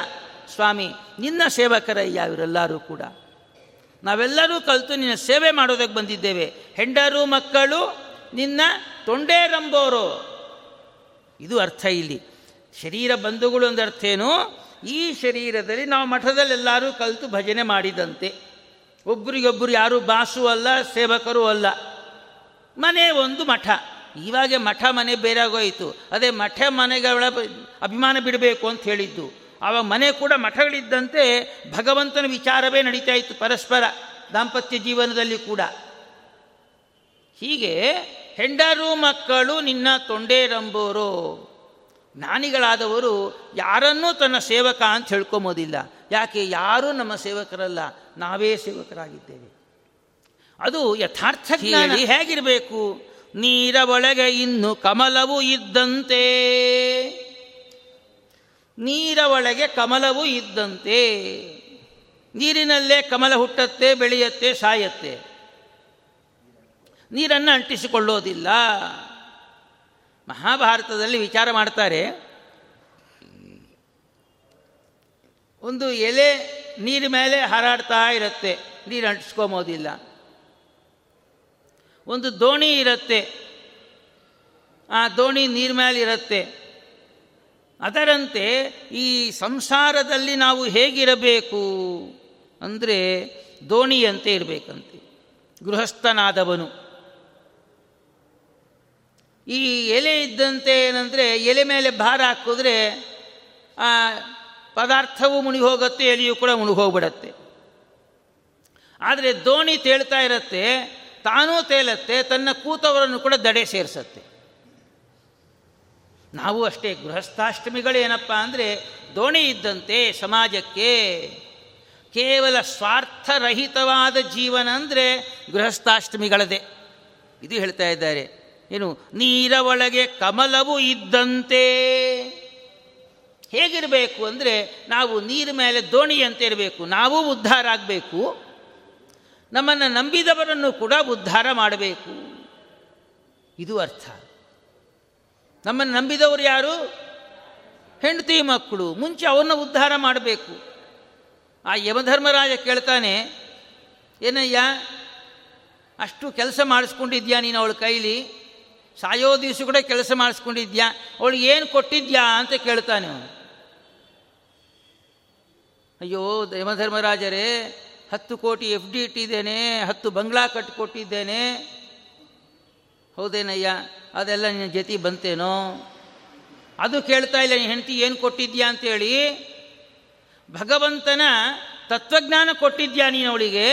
ಸ್ವಾಮಿ, ನಿನ್ನ ಸೇವಕರಯ್ಯ ಇವರೆಲ್ಲರೂ ಕೂಡ. ನಾವೆಲ್ಲರೂ ಕಲಿತು ನಿನ್ನ ಸೇವೆ ಮಾಡೋದಕ್ಕೆ ಬಂದಿದ್ದೇವೆ. ಹೆಂಡರು, ಮಕ್ಕಳು, ನಿನ್ನ ತೊಂಡೇರಂಬೋರು ಇದು ಅರ್ಥ ಇಲ್ಲಿ. ಶರೀರ ಬಂಧುಗಳು ಒಂದು ಅರ್ಥ ಏನು ಈ ಶರೀರದಲ್ಲಿ ನಾವು ಮಠದಲ್ಲೆಲ್ಲರೂ ಕಲಿತು ಭಜನೆ ಮಾಡಿದಂತೆ. ಒಬ್ಬರಿಗೊಬ್ಬರು ಯಾರೂ ಬಾಸು ಅಲ್ಲ, ಸೇವಕರು ಅಲ್ಲ. ಮನೆ ಒಂದು ಮಠ. ಇವಾಗೆ ಮಠ ಮನೆ ಬೇರೆ ಆಗೋಯಿತು ಅದೇ ಮಠ ಮನೆಗಳ ಅಭಿಮಾನ ಬಿಡಬೇಕು ಅಂತ ಹೇಳಿದ್ದು. ಆವಾಗ ಮನೆ ಕೂಡ ಮಠಗಳಿದ್ದಂತೆ ಭಗವಂತನ ವಿಚಾರವೇ ನಡೀತಾ ಇತ್ತು ಪರಸ್ಪರ, ದಾಂಪತ್ಯ ಜೀವನದಲ್ಲಿ ಕೂಡ. ಹೀಗೆ ಹೆಂಡರು ಮಕ್ಕಳು ನಿನ್ನ ತೊಂಡೇರಂಬೋರು ಜ್ಞಾನಿಗಳಾದವರು ಯಾರನ್ನೂ ತನ್ನ ಸೇವಕ ಅಂತ ಹೇಳ್ಕೊಂಬೋದಿಲ್ಲ ಯಾಕೆ? ಯಾರೂ ನಮ್ಮ ಸೇವಕರಲ್ಲ. ನಾವೇ ಸೇವಕರಾಗಿದ್ದೇವೆ. ಅದು ಯಥಾರ್ಥ ಜ್ಞಾನ. ಹೇಗಿರಬೇಕು? ನೀರ ಒಳಗೆ ಇನ್ನು ಕಮಲವು ಇದ್ದಂತೆ. ನೀರ ಒಳಗೆ ಕಮಲವು ಇದ್ದಂತೆ. ನೀರಿನಲ್ಲೇ ಕಮಲ ಹುಟ್ಟತ್ತೆ ಬೆಳೆಯತ್ತೆ ಸಾಯತ್ತೆ. ನೀರನ್ನು ಅಂಟಿಸಿಕೊಳ್ಳೋದಿಲ್ಲ. ಮಹಾಭಾರತದಲ್ಲಿ ವಿಚಾರ ಮಾಡ್ತಾರೆ. ಒಂದು ಎಲೆ ನೀರ ಮೇಲೆ ಹಾರಾಡ್ತಾ ಇರುತ್ತೆ, ನೀರು ಅಂಟಿಸ್ಕೊಂಬೋದಿಲ್ಲ ಒಂದು ದೋಣಿ ಇರುತ್ತೆ, ಆ ದೋಣಿ ನೀರ ಮೇಲೆ ಇರುತ್ತೆ. ಅದರಂತೆ ಈ ಸಂಸಾರದಲ್ಲಿ ನಾವು ಹೇಗಿರಬೇಕು ಅಂದರೆ ದೋಣಿಯಂತೆ ಇರಬೇಕಂತೆ, ಗೃಹಸ್ಥನಾದವನು. ಈ ಎಲೆ ಇದ್ದಂತೆ ಏನಂದರೆ ಎಲೆ ಮೇಲೆ ಭಾರ ಹಾಕಿದ್ರೆ ಆ ಪದಾರ್ಥವು ಮುಳುಗಿ ಹೋಗುತ್ತೆ ಎಲೆಯೂ ಕೂಡ ಮುಳುಗಿ ಹೋಗ್ಬಿಡತ್ತೆ ಆದರೆ ದೋಣಿ ತೇಳ್ತಾ ಇರತ್ತೆ, ತಾನೂ ತೇಲತ್ತೆ, ತನ್ನ ಕೂತವರನ್ನು ಕೂಡ ದಡೆ ಸೇರಿಸತ್ತೆ. ನಾವು ಅಷ್ಟೇ ಗೃಹಸ್ಥಾಷ್ಟಮಿಗಳೇನಪ್ಪ ಅಂದರೆ ದೋಣಿ ಇದ್ದಂತೆ ಸಮಾಜಕ್ಕೆ ಕೇವಲ ಸ್ವಾರ್ಥರಹಿತವಾದ ಜೀವನ ಅಂದರೆ ಗೃಹಸ್ಥಾಷ್ಟಮಿಗಳದೇ. ಇದು ಹೇಳ್ತಾ ಇದ್ದಾರೆ. ಏನು, ನೀರ ಒಳಗೆ ಕಮಲವು ಇದ್ದಂತೆ. ಹೇಗಿರಬೇಕು ಅಂದರೆ, ನಾವು ನೀರ ಮೇಲೆ ದೋಣಿಯಂತೆ ಇರಬೇಕು, ನಾವು ಉದ್ಧಾರ ಆಗಬೇಕು. ನಮ್ಮನ್ನು ನಂಬಿದವರನ್ನು ಕೂಡ ಉದ್ಧಾರ ಮಾಡಬೇಕು. ಇದು ಅರ್ಥ. ನಮ್ಮನ್ನು ನಂಬಿದವರು ಯಾರು? ಹೆಂಡತಿ ಮಕ್ಕಳು. ಮುಂಚೆ ಅವನ್ನ ಉದ್ಧಾರ ಮಾಡಬೇಕು. ಆ ಯಮಧರ್ಮರಾಜ ಕೇಳ್ತಾನೆ, ಏನಯ್ಯ, ಅಷ್ಟು ಕೆಲಸ ಮಾಡಿಸ್ಕೊಂಡಿದ್ಯಾ ನೀನು ಅವಳ ಕೈಲಿ? ಸಾಯೋ ದಿವಸ ಕೂಡ ಕೆಲಸ ಮಾಡಿಸ್ಕೊಂಡಿದ್ಯಾ? ಅವಳಿಗೆ ಏನು ಕೊಟ್ಟಿದ್ಯಾ ಅಂತ ಕೇಳ್ತಾನೆ ಅವನು. ಅಯ್ಯೋ ಯಮಧರ್ಮರಾಜರೇ ಹತ್ತು ಕೋಟಿ ಎಫ್ ಡಿ ಇಟ್ಟಿದ್ದೇನೆ, ಹತ್ತು ಬಂಗ್ಲಾ ಕಟ್ಟಿಕೊಟ್ಟಿದ್ದೇನೆ. ಹೌದೇನಯ್ಯ, ಅದೆಲ್ಲ ನಿನ್ನ ಜೊತೆ ಬಂತೇನೋ? ಅದು ಕೇಳ್ತಾ ಇಲ್ಲ, ನೀನು ಹೆಂಡತಿ ಏನು ಕೊಟ್ಟಿದ್ಯಾ ಅಂತೇಳಿ ಭಗವಂತನ ತತ್ವಜ್ಞಾನ ಕೊಟ್ಟಿದ್ಯಾ ನೀನು ಅವಳಿಗೆ?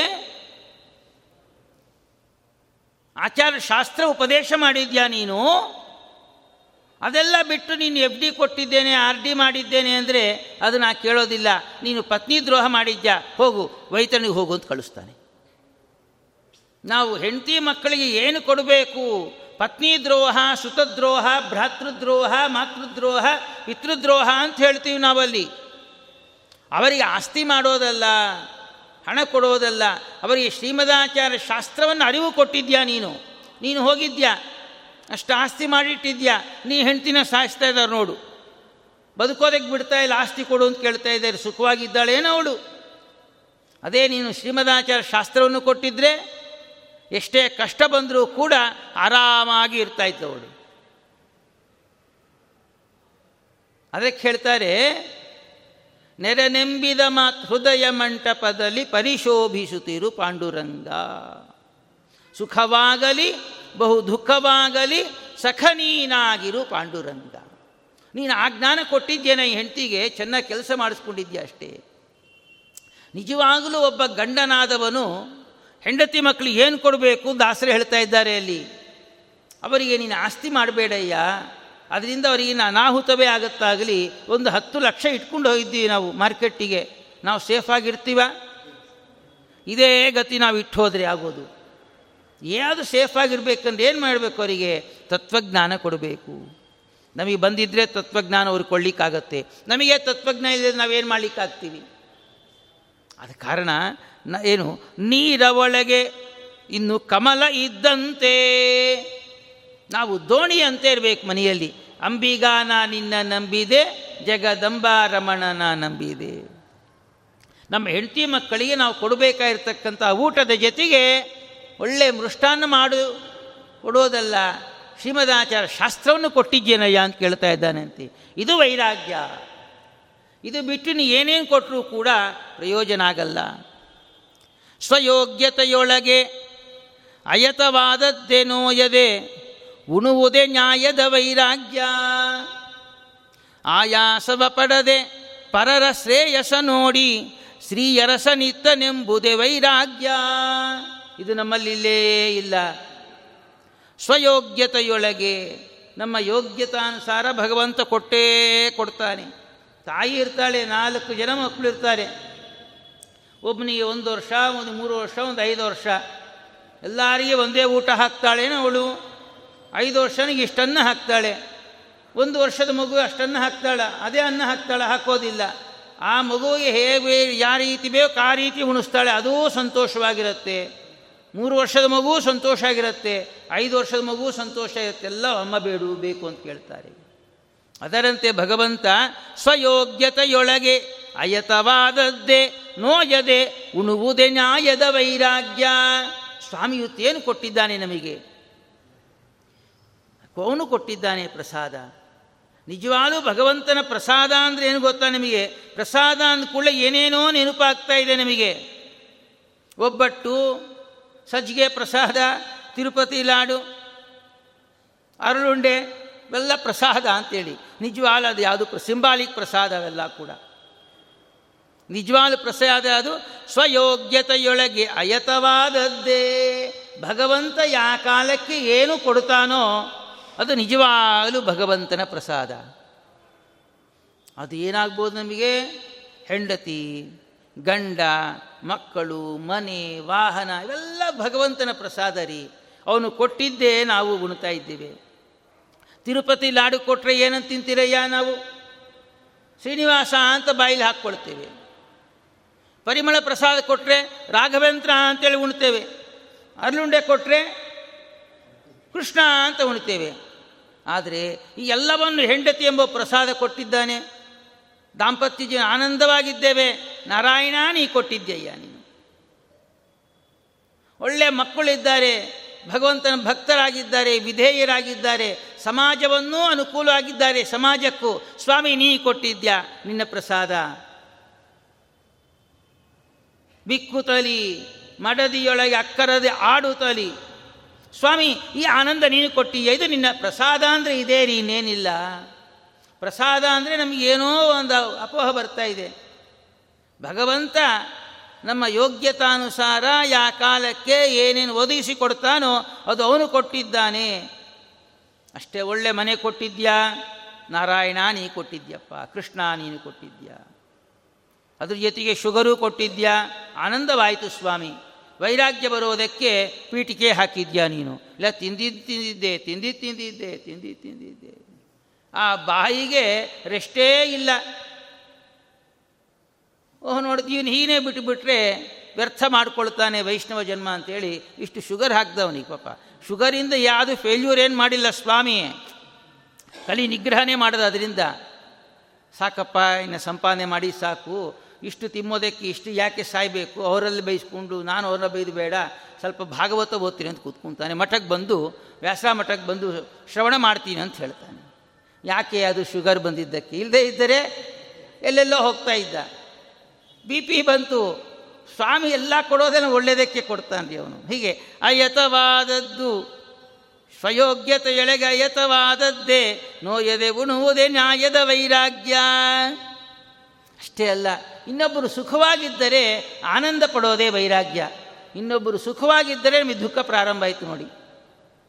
ಆಚಾರ ಶಾಸ್ತ್ರ ಉಪದೇಶ ಮಾಡಿದ್ಯಾ ನೀನು? ಅದೆಲ್ಲ ಬಿಟ್ಟು ನೀನು ಎಫ್ ಡಿ ಕೊಟ್ಟಿದ್ದೇನೆ ಆರ್ ಡಿ ಮಾಡಿದ್ದೇನೆ ಅಂದರೆ ಅದು ನಾ ಕೇಳೋದಿಲ್ಲ. ನೀನು ಪತ್ನಿ ದ್ರೋಹ ಮಾಡಿದ್ಯಾ? ಹೋಗು ವೈತನಿಗೆ ಹೋಗು ಅಂತ ಕಳಿಸ್ತಾನೆ. ನಾವು ಹೆಂಡತಿ ಮಕ್ಕಳಿಗೆ ಏನು ಕೊಡಬೇಕು? ಪತ್ನಿ ದ್ರೋಹ ಸುತದ್ರೋಹ ಭ್ರಾತೃದ್ರೋಹ ಮಾತೃದ್ರೋಹ ಪಿತೃದ್ರೋಹ ಅಂತ ಹೇಳ್ತೀವಿ ನಾವಲ್ಲಿ. ಅವರಿಗೆ ಆಸ್ತಿ ಮಾಡೋದಲ್ಲ. ಹಣ ಕೊಡೋದಲ್ಲ. ಅವರಿಗೆ ಶ್ರೀಮದಾಚಾರ್ಯ ಶಾಸ್ತ್ರವನ್ನು ಅರಿವು ಕೊಟ್ಟಿದ್ಯಾ ನೀನು? ನೀನು ಹೋಗಿದ್ಯಾ? ಅಷ್ಟು ಆಸ್ತಿ ಮಾಡಿಟ್ಟಿದ್ಯಾ? ನೀ ಹೆಂಡ್ತಿನ ಸಾಯಿಸ್ತಾ ಇದ್ದಾರೆ ನೋಡು. ಬದುಕೋದಕ್ಕೆ ಬಿಡ್ತಾ ಇಲ್ಲ, ಆಸ್ತಿ ಕೊಡು ಅಂತ ಕೇಳ್ತಾ ಇದ್ದಾರೆ ಸುಖವಾಗಿದ್ದಾಳೇನೋ ಅವಳು. ಅದೇ ನೀನು ಶ್ರೀಮದಾಚಾರ್ಯ ಶಾಸ್ತ್ರವನ್ನು ಕೊಟ್ಟಿದ್ರೆ ಎಷ್ಟೇ ಕಷ್ಟ ಬಂದರೂ ಕೂಡ ಆರಾಮಾಗಿ ಇರ್ತಾ ಅವಳು. ಅದಕ್ಕೆ ಹೇಳ್ತಾರೆ ನೆರನೆಂಬಿದ ಮಾತ್ ಹೃದಯ ಮಂಟಪದಲ್ಲಿ ಪರಿಶೋಭಿಸುತ್ತಿರು ಪಾಂಡುರಂಗ. ಸುಖವಾಗಲಿ, ಬಹು ದುಃಖವಾಗಲಿ, ಸಖನೀನಾಗಿರು ಪಾಂಡುರಂಗ. ನೀನು ಆ ಜ್ಞಾನ ಕೊಟ್ಟಿದ್ದೇನೆ ಈ ಹೆಂಡತಿಗೆ, ಚೆನ್ನಾಗಿ ಕೆಲಸ ಮಾಡಿಸ್ಕೊಂಡಿದ್ಯಾ ಅಷ್ಟೇ. ನಿಜವಾಗಲೂ ಒಬ್ಬ ಗಂಡನಾದವನು, ಹೆಂಡತಿ ಮಕ್ಕಳು ಏನು ಕೊಡಬೇಕು ದಾಸರು ಹೇಳ್ತಾ ಇದ್ದಾರೆ ಅಲ್ಲಿ. ಅವರಿಗೆ ನೀನು ಆಸ್ತಿ ಮಾಡಬೇಡಯ್ಯ. ಅದರಿಂದ ಅವರಿಗೆ ಅನಾಹುತವೇ ಆಗುತ್ತಾಗಲಿ ಒಂದು ಹತ್ತು ಲಕ್ಷ ಇಟ್ಕೊಂಡು ಹೋಗಿದ್ದೀವಿ ನಾವು ಮಾರ್ಕೆಟ್ಟಿಗೆ. ನಾವು ಸೇಫಾಗಿರ್ತೀವ ಇದೇ ಗತಿ ನಾವು ಇಟ್ಟು ಹೋದರೆ ಆಗೋದು. ಯಾವುದು ಸೇಫಾಗಿರ್ಬೇಕಂದ್ರೆ ಏನು ಮಾಡಬೇಕು ಅವರಿಗೆ? ತತ್ವಜ್ಞಾನ ಕೊಡಬೇಕು. ನಮಗೆ ಬಂದಿದ್ದರೆ ತತ್ವಜ್ಞಾನ ಅವ್ರಿಗೆ ಕೊಳ್ಳಿಕ್ಕಾಗತ್ತೆ ನಮಗೆ ತತ್ವಜ್ಞಾನ ಇಲ್ಲದೆ ನಾವೇನು ಮಾಡಲಿಕ್ಕಾಗ್ತೀವಿ? ಅದ ಕಾರಣ ನ ಏನು? ನೀರ ಒಳಗೆ ಇನ್ನು ಕಮಲ ಇದ್ದಂತೆ ನಾವು ದೋಣಿ ಅಂತ ಇರಬೇಕು ಮನೆಯಲ್ಲಿ. ಅಂಬಿಗಾನ ನಿನ್ನ ನಂಬಿದೆ ಜಗದಂಬ ರಮಣನ ನಂಬಿದೆ. ನಮ್ಮ ಹೆಂಡತಿ ಮಕ್ಕಳಿಗೆ ನಾವು ಕೊಡಬೇಕಾಗಿರ್ತಕ್ಕಂಥ ಊಟದ ಜೊತೆಗೆ ಒಳ್ಳೆ ಮೃಷ್ಟಾನ್ನ ಮಾಡು, ಕೊಡೋದಲ್ಲ. ಶ್ರೀಮದಾಚಾರ ಶಾಸ್ತ್ರವನ್ನು ಕೊಟ್ಟಿದ್ದೇನಯ್ಯ ಅಂತ ಕೇಳ್ತಾ ಇದ್ದಾನಂತೆ ಇದು ವೈರಾಗ್ಯ. ಇದು ಬಿಟ್ಟು ನೀ ಏನೇನು ಕೊಟ್ಟರೂ ಕೂಡ ಪ್ರಯೋಜನ ಆಗಲ್ಲ. ಸ್ವಯೋಗ್ಯತೆಯೊಳಗೆ ಅಯತವಾದದ್ದೇ ನೋಯದೆ ಉಣುವುದೇ ನ್ಯಾಯದ ವೈರಾಗ್ಯ. ಆಯಾಸವ ಪಡದೆ ಪರರ ಶ್ರೇಯಸ ನೋಡಿ ಶ್ರೀಯರಸನಿತ್ತನೆಂಬುದೇ ವೈರಾಗ್ಯ. ಇದು ನಮ್ಮಲ್ಲಿಲ್ಲೇ ಇಲ್ಲ ಸ್ವಯೋಗ್ಯತೆಯೊಳಗೆ ನಮ್ಮ ಯೋಗ್ಯತಾನುಸಾರ ಭಗವಂತ ಕೊಟ್ಟೇ ಕೊಡ್ತಾನೆ. ತಾಯಿ ಇರ್ತಾಳೆ, ನಾಲ್ಕು ಜನ ಮಕ್ಕಳು ಇರ್ತಾರೆ. ಒಬ್ಬನಿಗೆ ಒಂದು ವರ್ಷ, ಒಂದು ಮೂರು ವರ್ಷ, ಒಂದು ಐದು ವರ್ಷ. ಎಲ್ಲರಿಗೆ ಒಂದೇ ಊಟ ಹಾಕ್ತಾಳೇನೋ ಅವಳು. ಐದು ವರ್ಷನಿಗೆ ಇಷ್ಟನ್ನು ಹಾಕ್ತಾಳೆ. ಒಂದು ವರ್ಷದ ಮಗು ಅಷ್ಟನ್ನು ಹಾಕ್ತಾಳೆ, ಅದೇ ಅನ್ನ ಹಾಕ್ತಾಳೆ, ಹಾಕೋದಿಲ್ಲ. ಆ ಮಗುವಿಗೆ ಹೇಗೆ ಯಾವ ರೀತಿ ಬೇಕು ಆ ರೀತಿ ಉಣಿಸ್ತಾಳೆ, ಅದೂ ಸಂತೋಷವಾಗಿರುತ್ತೆ. ಮೂರು ವರ್ಷದ ಮಗು ಸಂತೋಷ ಆಗಿರುತ್ತೆ, ಐದು ವರ್ಷದ ಮಗು ಸಂತೋಷ ಇರುತ್ತೆ ಎಲ್ಲ ಅಮ್ಮ ಬೇಡು ಬೇಕು ಅಂತ ಕೇಳ್ತಾರೆ. ಅದರಂತೆ ಭಗವಂತ ಸ್ವಯೋಗ್ಯತೆಯೊಳಗೆ ಅಯತವಾದದ್ದೇ, ನೋಯದೆ, ಉಣುವುದೇ ನ್ಯಾಯದ ವೈರಾಗ್ಯ. ಸ್ವಾಮಿಯುತ್ತೇನು ಕೊಟ್ಟಿದ್ದಾನೆ ನಮಗೆ? ಅವನು ಕೊಟ್ಟಿದ್ದಾನೆ ಪ್ರಸಾದ. ನಿಜವಾಗಲೂ ಭಗವಂತನ ಪ್ರಸಾದ ಅಂದರೆ ಏನು ಗೊತ್ತಾ ನಿಮಗೆ? ಪ್ರಸಾದ ಅಂದ ಕೂಡಲೇ ಏನೇನೋ ನೆನಪಾಗ್ತಾ ಇದೆ ನಮಗೆ. ಒಬ್ಬಟ್ಟು, ಸಜ್ಜಿಗೆ ಪ್ರಸಾದ, ತಿರುಪತಿ ಲಾಡು, ಅರಳುಂಡೆ, ಇವೆಲ್ಲ ಪ್ರಸಾದ ಅಂತೇಳಿ. ನಿಜವಾದ ಅದು ಯಾವುದು ಸಿಂಬಾಲಿಕ್ ಪ್ರಸಾದ ಅವೆಲ್ಲ ಕೂಡ. ನಿಜವಾದ ಪ್ರಸಾದ ಅದು ಸ್ವಯೋಗ್ಯತೆಯೊಳಗೆ ಅಯತವಾದದ್ದೇ. ಭಗವಂತ ಯಾ ಕಾಲಕ್ಕೆ ಏನು ಕೊಡ್ತಾನೋ ಅದು ನಿಜವಾಗಲೂ ಭಗವಂತನ ಪ್ರಸಾದ. ಅದು ಏನಾಗ್ಬೋದು ನಮಗೆ? ಹೆಂಡತಿ, ಗಂಡ, ಮಕ್ಕಳು, ಮನೆ, ವಾಹನ, ಇವೆಲ್ಲ ಭಗವಂತನ ಪ್ರಸಾದ ರೀ. ಅವನು ಕೊಟ್ಟಿದ್ದೇ ನಾವು ಉಣ್ತಾ ಇದ್ದೇವೆ. ತಿರುಪತಿ ಲಾಡು ಕೊಟ್ಟರೆ ಏನಂತ ತಿಂತೀರಯ್ಯ ನಾವು? ಶ್ರೀನಿವಾಸ ಅಂತ ಬಾಯಿಲಿ ಹಾಕ್ಕೊಳ್ತೇವೆ. ಪರಿಮಳ ಪ್ರಸಾದ ಕೊಟ್ಟರೆ ರಾಘವೇಂದ್ರ ಅಂತೇಳಿ ಉಣ್ತೇವೆ. ಅರ್ಲುಂಡೆ ಕೊಟ್ಟರೆ ಕೃಷ್ಣ ಅಂತ ಉಣ್ತೇವೆ. ಆದರೆ ಈ ಎಲ್ಲವನ್ನು ಹೆಂಡತಿ ಎಂಬ ಪ್ರಸಾದ ಕೊಟ್ಟಿದ್ದಾನೆ. ದಾಂಪತ್ಯ ಜೀವನ ಆನಂದವಾಗಿದ್ದೇವೆ. ನಾರಾಯಣ, ನೀ ಕೊಟ್ಟಿದ್ದೀಯ ನೀನು. ಒಳ್ಳೆ ಮಕ್ಕಳಿದ್ದಾರೆ, ಭಗವಂತನ ಭಕ್ತರಾಗಿದ್ದಾರೆ, ವಿಧೇಯರಾಗಿದ್ದಾರೆ, ಸಮಾಜವನ್ನೂ ಅನುಕೂಲವಾಗಿದ್ದಾರೆ ಸಮಾಜಕ್ಕೂ. ಸ್ವಾಮಿ, ನೀ ಕೊಟ್ಟಿದ್ಯಾ ನಿನ್ನ ಪ್ರಸಾದ? ಬಿಕ್ಕುತಲಿ ಮಡದಿಯೊಳಗೆ ಅಕ್ಕರದೆ ಆಡುತ್ತಲಿ ಸ್ವಾಮಿ, ಈ ಆನಂದ ನೀನು ಕೊಟ್ಟಿಯ ಇದು ನಿನ್ನ ಪ್ರಸಾದ ಅಂದರೆ ಇದೇ, ನೀನೇನಿಲ್ಲ. ಪ್ರಸಾದ ಅಂದರೆ ನಮಗೇನೋ ಒಂದು ಅಪೋಹ ಬರ್ತಾ ಇದೆ. ಭಗವಂತ ನಮ್ಮ ಯೋಗ್ಯತಾನುಸಾರ ಯಾ ಕಾಲಕ್ಕೆ ಏನೇನು ಒದಗಿಸಿ ಕೊಡ್ತಾನೋ ಅದು ಅವನು ಕೊಟ್ಟಿದ್ದಾನೆ. ಅಷ್ಟೇ ಒಳ್ಳೆ ಮನೆ ಕೊಟ್ಟಿದ್ಯಾ? ನಾರಾಯಣ, ನೀ ಕೊಟ್ಟಿದ್ಯಪ್ಪ. ಕೃಷ್ಣ, ನೀನು ಕೊಟ್ಟಿದ್ಯಾ? ಅದ್ರ ಜೊತೆಗೆ ಶುಗರು ಕೊಟ್ಟಿದ್ಯಾ? ಆನಂದವಾಯಿತು ಸ್ವಾಮಿ. ವೈರಾಗ್ಯ ಬರೋದಕ್ಕೆ ಪೀಠಿಕೆ ಹಾಕಿದ್ಯಾ ನೀನು? ಇಲ್ಲ ತಿಂದಿದ್ದು ತಿಂದಿದ್ದೆ ತಿಂದಿದ್ದು ತಿಂದಿದ್ದೆ ತಿಂದಿದ್ದು ತಿಂದಿದ್ದೆ. ಆ ಬಾಯಿಗೆ ರೆಸ್ಟೇ ಇಲ್ಲ. ಓಹ್ ನೋಡಿದ್ ಇವನು ಹೀನೇ ಬಿಟ್ಟುಬಿಟ್ರೆ ವ್ಯರ್ಥ ಮಾಡ್ಕೊಳ್ತಾನೆ ವೈಷ್ಣವ ಜನ್ಮ ಅಂತೇಳಿ ಇಷ್ಟು ಶುಗರ್ ಹಾಕ್ದವನಿಗೆ ಪಾಪ. ಶುಗರಿಂದ ಯಾವುದು ಫೇಲ್ಯೂರ್ ಏನು ಮಾಡಿಲ್ಲ ಸ್ವಾಮಿ. ಕಲಿ ನಿಗ್ರಹನೇ ಮಾಡೋದು ಅದರಿಂದ. ಸಾಕಪ್ಪ, ಇನ್ನು ಸಂಪಾದನೆ ಮಾಡಿ ಸಾಕು. ಇಷ್ಟು ತಿಮ್ಮೋದಕ್ಕೆ ಇಷ್ಟು ಯಾಕೆ ಸಾಯಬೇಕು? ಅವರಲ್ಲಿ ಬೈಸ್ಕೊಂಡು ನಾನು ಅವ್ರನ್ನ ಬೈದು ಬೇಡ, ಸ್ವಲ್ಪ ಭಾಗವತ ಓದ್ತೀನಿ ಅಂತ ಕೂತ್ಕೊಂತಾನೆ ಮಠಕ್ಕೆ ಬಂದು ವ್ಯಾಸ ಮಠಕ್ಕೆ ಬಂದು ಶ್ರವಣ ಮಾಡ್ತೀನಿ ಅಂತ ಹೇಳ್ತಾನೆ. ಯಾಕೆ ಅದು ಶುಗರ್ ಬಂದಿದ್ದಕ್ಕೆ? ಇಲ್ಲದೇ ಇದ್ದರೆ ಎಲ್ಲೆಲ್ಲೋ ಹೋಗ್ತಾ ಇದ್ದ. ಬಿ ಪಿ ಬಂತು. ಸ್ವಾಮಿ ಎಲ್ಲ ಕೊಡೋದನ್ನು ಒಳ್ಳೆಯದಕ್ಕೆ ಕೊಡ್ತಾನೆ ಅವನು. ಹೀಗೆ ಅಯತವಾದದ್ದು, ಸ್ವಯೋಗ್ಯತೆ ಎಳೆಗೆ ಅಯತವಾದದ್ದೇ, ನೋಯದೆ ಉಣುವುದೇ ನ್ಯಾಯದ ವೈರಾಗ್ಯ. ಅಷ್ಟೇ ಅಲ್ಲ, ಇನ್ನೊಬ್ಬರು ಸುಖವಾಗಿದ್ದರೆ ಆನಂದ ಪಡೋದೇ ವೈರಾಗ್ಯ. ಇನ್ನೊಬ್ಬರು ಸುಖವಾಗಿದ್ದರೆ ನಮಗೆ ದುಃಖ ಪ್ರಾರಂಭ ಆಯಿತು ನೋಡಿ.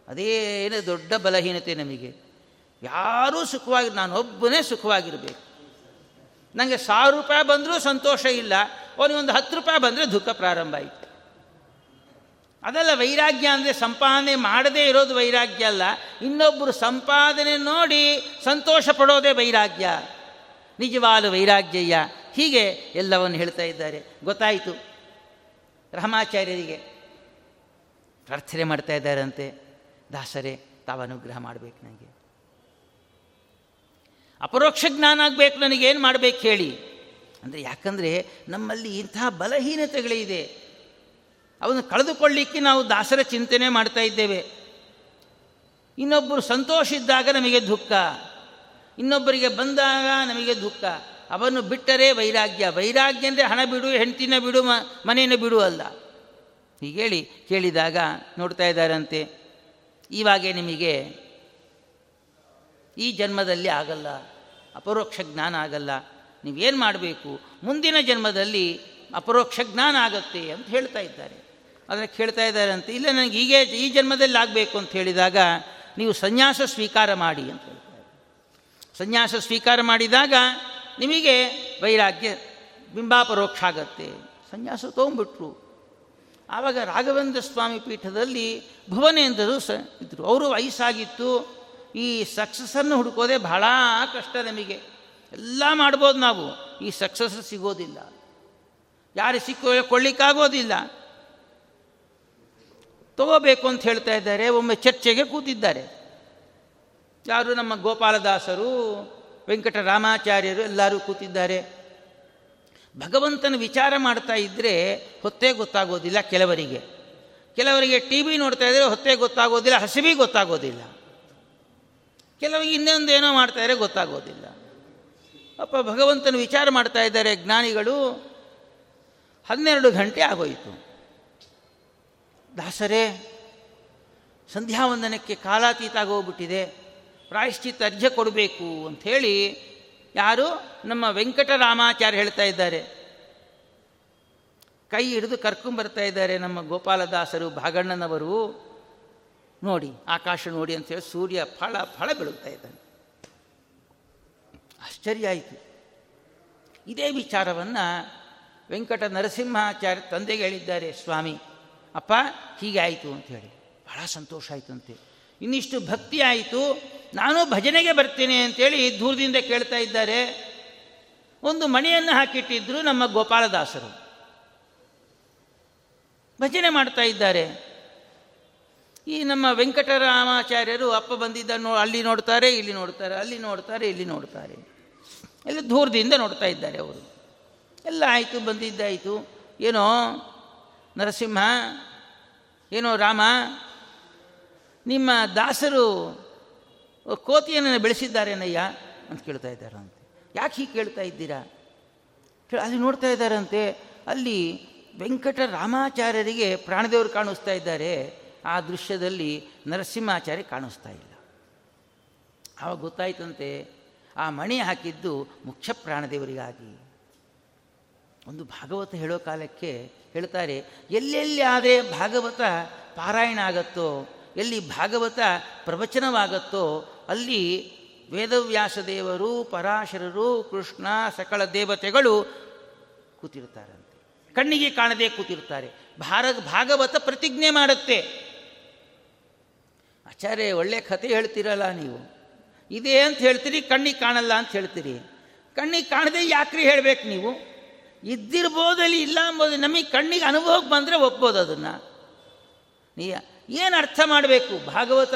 ಅದೇನು ದೊಡ್ಡ ಬಲಹೀನತೆ ನಮಗೆ. ಯಾರೂ ಸುಖವಾಗಿ ನಾನೊಬ್ಬನೇ ಸುಖವಾಗಿರಬೇಕು. ನನಗೆ ಸಾವಿರ ರೂಪಾಯಿ ಬಂದರೂ ಸಂತೋಷ ಇಲ್ಲ ಅವನಿಗೊಂದು ಹತ್ತು ರೂಪಾಯಿ ಬಂದರೆ ದುಃಖ ಪ್ರಾರಂಭ ಆಯಿತು. ಅದಲ್ಲ ವೈರಾಗ್ಯ ಅಂದರೆ ಸಂಪಾದನೆ ಮಾಡದೇ ಇರೋದು ವೈರಾಗ್ಯ ಅಲ್ಲ ಇನ್ನೊಬ್ಬರು ಸಂಪಾದನೆ ನೋಡಿ ಸಂತೋಷ ಪಡೋದೇ ವೈರಾಗ್ಯ. ನಿಜವಾದ ವೈರಾಗ್ಯಯ್ಯ ಹೀಗೆ ಎಲ್ಲವನ್ನು ಹೇಳ್ತಾ ಇದ್ದಾರೆ. ಗೊತ್ತಾಯಿತು. ರಹಮಾಚಾರ್ಯರಿಗೆ ಪ್ರಾರ್ಥನೆ ಮಾಡ್ತಾ ಇದ್ದಾರಂತೆ. ದಾಸರೇ, ತಾವು ಅನುಗ್ರಹ ಮಾಡಬೇಕು ನನಗೆ. ಅಪರೋಕ್ಷ ಜ್ಞಾನ ಆಗಬೇಕು ನನಗೇನು ಮಾಡಬೇಕು ಹೇಳಿ. ಅಂದರೆ ಯಾಕಂದರೆ ನಮ್ಮಲ್ಲಿ ಇಂತಹ ಬಲಹೀನತೆಗಳಿದೆ ಅವನ್ನು ಕಳೆದುಕೊಳ್ಳಿಕ್ಕೆ ನಾವು ದಾಸರ ಚಿಂತನೆ ಮಾಡ್ತಾ ಇದ್ದೇವೆ. ಇನ್ನೊಬ್ಬರು ಸಂತೋಷ ಇದ್ದಾಗ ನಮಗೆ ದುಃಖ. ಇನ್ನೊಬ್ಬರಿಗೆ ಬಂದಾಗ ನಮಗೆ ದುಃಖ. ಅವನು ಬಿಟ್ಟರೆ ವೈರಾಗ್ಯ. ವೈರಾಗ್ಯ ಅಂದರೆ ಹಣ ಬಿಡು, ಹೆಂಡ್ತಿನ ಬಿಡು, ಮ, ಮನೆಯನ್ನು ಬಿಡು ಅಲ್ಲ. ಹೀಗೇಳಿ ಕೇಳಿದಾಗ ನೋಡ್ತಾ ಇದ್ದಾರಂತೆ. ಇವಾಗೆ ನಿಮಗೆ ಈ ಜನ್ಮದಲ್ಲಿ ಆಗಲ್ಲ. ಅಪರೋಕ್ಷ ಜ್ಞಾನ ಆಗಲ್ಲ. ನೀವೇನು ಮಾಡಬೇಕು? ಮುಂದಿನ ಜನ್ಮದಲ್ಲಿ ಅಪರೋಕ್ಷ ಜ್ಞಾನ ಆಗುತ್ತೆ ಅಂತ ಹೇಳ್ತಾ ಇದ್ದಾರೆ. ಅದನ್ನು ಕೇಳ್ತಾ ಇದ್ದಾರಂತೆ, ಇಲ್ಲ, ನನಗೆ ಹೀಗೆ ಈ ಜನ್ಮದಲ್ಲಿ ಆಗಬೇಕು ಅಂತ ಹೇಳಿದಾಗ ನೀವು ಸನ್ಯಾಸ ಸ್ವೀಕಾರ ಮಾಡಿ ಅಂತ ಹೇಳ್ತಾರೆ ಸನ್ಯಾಸ ಸ್ವೀಕಾರ ಮಾಡಿದಾಗ ನಿಮಗೆ ವೈರಾಗ್ಯ ಬಿಂಬಾಪರೋಕ್ಷ ಆಗತ್ತೆ. ಸನ್ಯಾಸ ತೊಗೊಂಬಿಟ್ರು ಆವಾಗ ರಾಘವೇಂದ್ರ ಸ್ವಾಮಿ ಪೀಠದಲ್ಲಿ ಭುವನೇಂದ್ರರು ಸ ಇದ್ದರು ಅವರು ವಯಸ್ಸಾಗಿತ್ತು. ಈ ಸಕ್ಸಸ್ಸನ್ನು ಹುಡುಕೋದೆ ಬಹಳ ಕಷ್ಟ ನಮಗೆ. ಎಲ್ಲ ಮಾಡ್ಬೋದು ನಾವು. ಈ ಸಕ್ಸಸ್ ಸಿಗೋದಿಲ್ಲ. ಯಾರು ಸಿಕ್ಕೋ ಕೊಳ್ಳಿಕ್ಕಾಗೋದಿಲ್ಲ. ತಗೋಬೇಕು ಅಂತ ಹೇಳ್ತಾ ಇದ್ದಾರೆ. ಒಮ್ಮೆ ಚರ್ಚೆಗೆ ಕೂತಿದ್ದಾರೆ. ಯಾರು ನಮ್ಮ ಗೋಪಾಲದಾಸರು, ವೆಂಕಟರಾಮಾಚಾರ್ಯರು ಎಲ್ಲರೂ ಕೂತಿದ್ದಾರೆ. ಭಗವಂತನ ವಿಚಾರ ಮಾಡ್ತಾ ಇದ್ದರೆ ಹೊತ್ತೇ ಗೊತ್ತಾಗೋದಿಲ್ಲ ಕೆಲವರಿಗೆ. ಕೆಲವರಿಗೆ ಟಿ ವಿ ನೋಡ್ತಾ ಇದ್ದರೆ ಹೊತ್ತೇ ಗೊತ್ತಾಗೋದಿಲ್ಲ ಹಸಿವಿ ಗೊತ್ತಾಗೋದಿಲ್ಲ. ಕೆಲವರಿಗೆ ಇನ್ನೊಂದು ಏನೋ ಮಾಡ್ತಾ ಇದ್ದಾರೆ ಗೊತ್ತಾಗೋದಿಲ್ಲ. ಅಪ್ಪ, ಭಗವಂತನ ವಿಚಾರ ಮಾಡ್ತಾ ಇದ್ದಾರೆ ಜ್ಞಾನಿಗಳು. ಹನ್ನೆರಡು ಗಂಟೆ ಆಗೋಯಿತು. ದಾಸರೇ, ಸಂಧ್ಯಾವಂದನಕ್ಕೆ ಕಾಲಾತೀತ ಆಗೋಗ್ಬಿಟ್ಟಿದೆ. ಪ್ರಾಯಶ್ಚಿತ್ತ ಅರ್ಘ್ಯ ಕೊಡಬೇಕು ಅಂಥೇಳಿ ಯಾರು ನಮ್ಮ ವೆಂಕಟರಾಮಾಚಾರ್ಯ ಹೇಳ್ತಾ ಇದ್ದಾರೆ. ಕೈ ಹಿಡಿದು ಕರ್ಕೊಂಬರ್ತಾ ಇದ್ದಾರೆ ನಮ್ಮ ಗೋಪಾಲದಾಸರು ಭಾಗಣ್ಣನವರು. ನೋಡಿ, ಆಕಾಶ ನೋಡಿ ಅಂತೇಳಿ ಸೂರ್ಯ ಫಳ ಫಳ ಬೆಳಗ್ತಾ ಇದ್ದಾನೆ. ಆಶ್ಚರ್ಯ ಆಯಿತು. ಇದೇ ವಿಚಾರವನ್ನು ವೆಂಕಟ ನರಸಿಂಹಾಚಾರ್ಯ ತಂದೆಗೆ ಹೇಳಿದ್ದಾರೆ, ಸ್ವಾಮಿ. ಅಪ್ಪ, ಹೀಗೆ ಆಯಿತು ಹೇಳಿ. ಬಹಳ ಸಂತೋಷ ಆಯಿತು ಅಂತೆ. ಇನ್ನಿಷ್ಟು ಭಕ್ತಿ ಆಯಿತು. ನಾನು ಭಜನೆಗೆ ಬರ್ತೇನೆ ಅಂತೇಳಿ ದೂರದಿಂದ ಕೇಳ್ತಾ ಇದ್ದಾರೆ. ಒಂದು ಮಣಿಯನ್ನು ಹಾಕಿಟ್ಟಿದ್ರು ನಮ್ಮ ಗೋಪಾಲದಾಸರು. ಭಜನೆ ಮಾಡ್ತಾ ಇದ್ದಾರೆ. ಈ ನಮ್ಮ ವೆಂಕಟರಾಮಾಚಾರ್ಯರು ಅಪ್ಪ ಬಂದಿದ್ದ ನೋ ಅಲ್ಲಿ ನೋಡ್ತಾರೆ, ಇಲ್ಲಿ ನೋಡ್ತಾರೆ, ಅಲ್ಲಿ ನೋಡ್ತಾರೆ, ಇಲ್ಲಿ ನೋಡ್ತಾರೆ. ಎಲ್ಲ ದೂರದಿಂದ ನೋಡ್ತಾ ಇದ್ದಾರೆ ಅವರು. ಎಲ್ಲ ಆಯಿತು, ಬಂದಿದ್ದಾಯಿತು. ಏನೋ ನರಸಿಂಹ, ಏನೋ ರಾಮ ನಿಮ್ಮ ದಾಸರು ಕೋತಿಯನ್ನು ಬೆಳೆಸಿದ್ದಾರೇನಯ್ಯ? ಅಂತ ಕೇಳ್ತಾ ಇದ್ದಾರಂತೆ. ಯಾಕೆ ಹೀಗೆ ಕೇಳ್ತಾ ಇದ್ದೀರಾ? ಅಲ್ಲಿ ನೋಡ್ತಾ ಇದ್ದಾರಂತೆ, ಅಲ್ಲಿ ವೆಂಕಟ ರಾಮಾಚಾರ್ಯರಿಗೆ ಪ್ರಾಣದೇವರು ಕಾಣಿಸ್ತಾ ಇದ್ದಾರೆ. ಆ ದೃಶ್ಯದಲ್ಲಿ ನರಸಿಂಹಾಚಾರ್ಯ ಕಾಣಿಸ್ತಾ ಇಲ್ಲ. ಆವಾಗ ಗೊತ್ತಾಯ್ತಂತೆ, ಆ ಮಣಿ ಹಾಕಿದ್ದು ಮುಖ್ಯ ಪ್ರಾಣದೇವರಿಗಾಗಿ. ಒಂದು ಭಾಗವತ ಹೇಳೋ ಕಾಲಕ್ಕೆ ಹೇಳ್ತಾರೆ, ಎಲ್ಲೆಲ್ಲಿ ಆದರೆ ಭಾಗವತ ಪಾರಾಯಣ ಆಗತ್ತೋ ಎಲ್ಲಿ ಭಾಗವತ ಪ್ರವಚನವಾಗತ್ತೋ ಅಲ್ಲಿ ವೇದವ್ಯಾಸ ದೇವರು ಪರಾಶರರು, ಕೃಷ್ಣ, ಸಕಲ ದೇವತೆಗಳು ಕೂತಿರ್ತಾರಂತೆ. ಕಣ್ಣಿಗೆ ಕಾಣದೆ ಕೂತಿರ್ತಾರೆ. ಭಾರ ಭಾಗವತ ಪ್ರತಿಜ್ಞೆ ಮಾಡುತ್ತೆ. ಆಚಾರ್ಯ, ಒಳ್ಳೆ ಕಥೆ ಹೇಳ್ತೀರಲ್ಲ ನೀವು? ಇದೇ ಅಂತ ಹೇಳ್ತೀರಿ, ಕಣ್ಣಿಗೆ ಕಾಣಲ್ಲ ಅಂತ ಹೇಳ್ತೀರಿ. ಕಣ್ಣಿಗೆ ಕಾಣದೆ ಯಾಕ್ರಿ ಹೇಳಬೇಕು ನೀವು? ಇದ್ದಿರ್ಬೋದಲ್ಲಿ ಇಲ್ಲ ಅಂಬೋದು, ನಮಗೆ ಕಣ್ಣಿಗೆ ಅನುಭವಕ್ಕೆ ಬಂದರೆ ಒಪ್ಬೋದು ಅದನ್ನು. ನೀ ಏನು ಅರ್ಥ ಮಾಡಬೇಕು? ಭಾಗವತ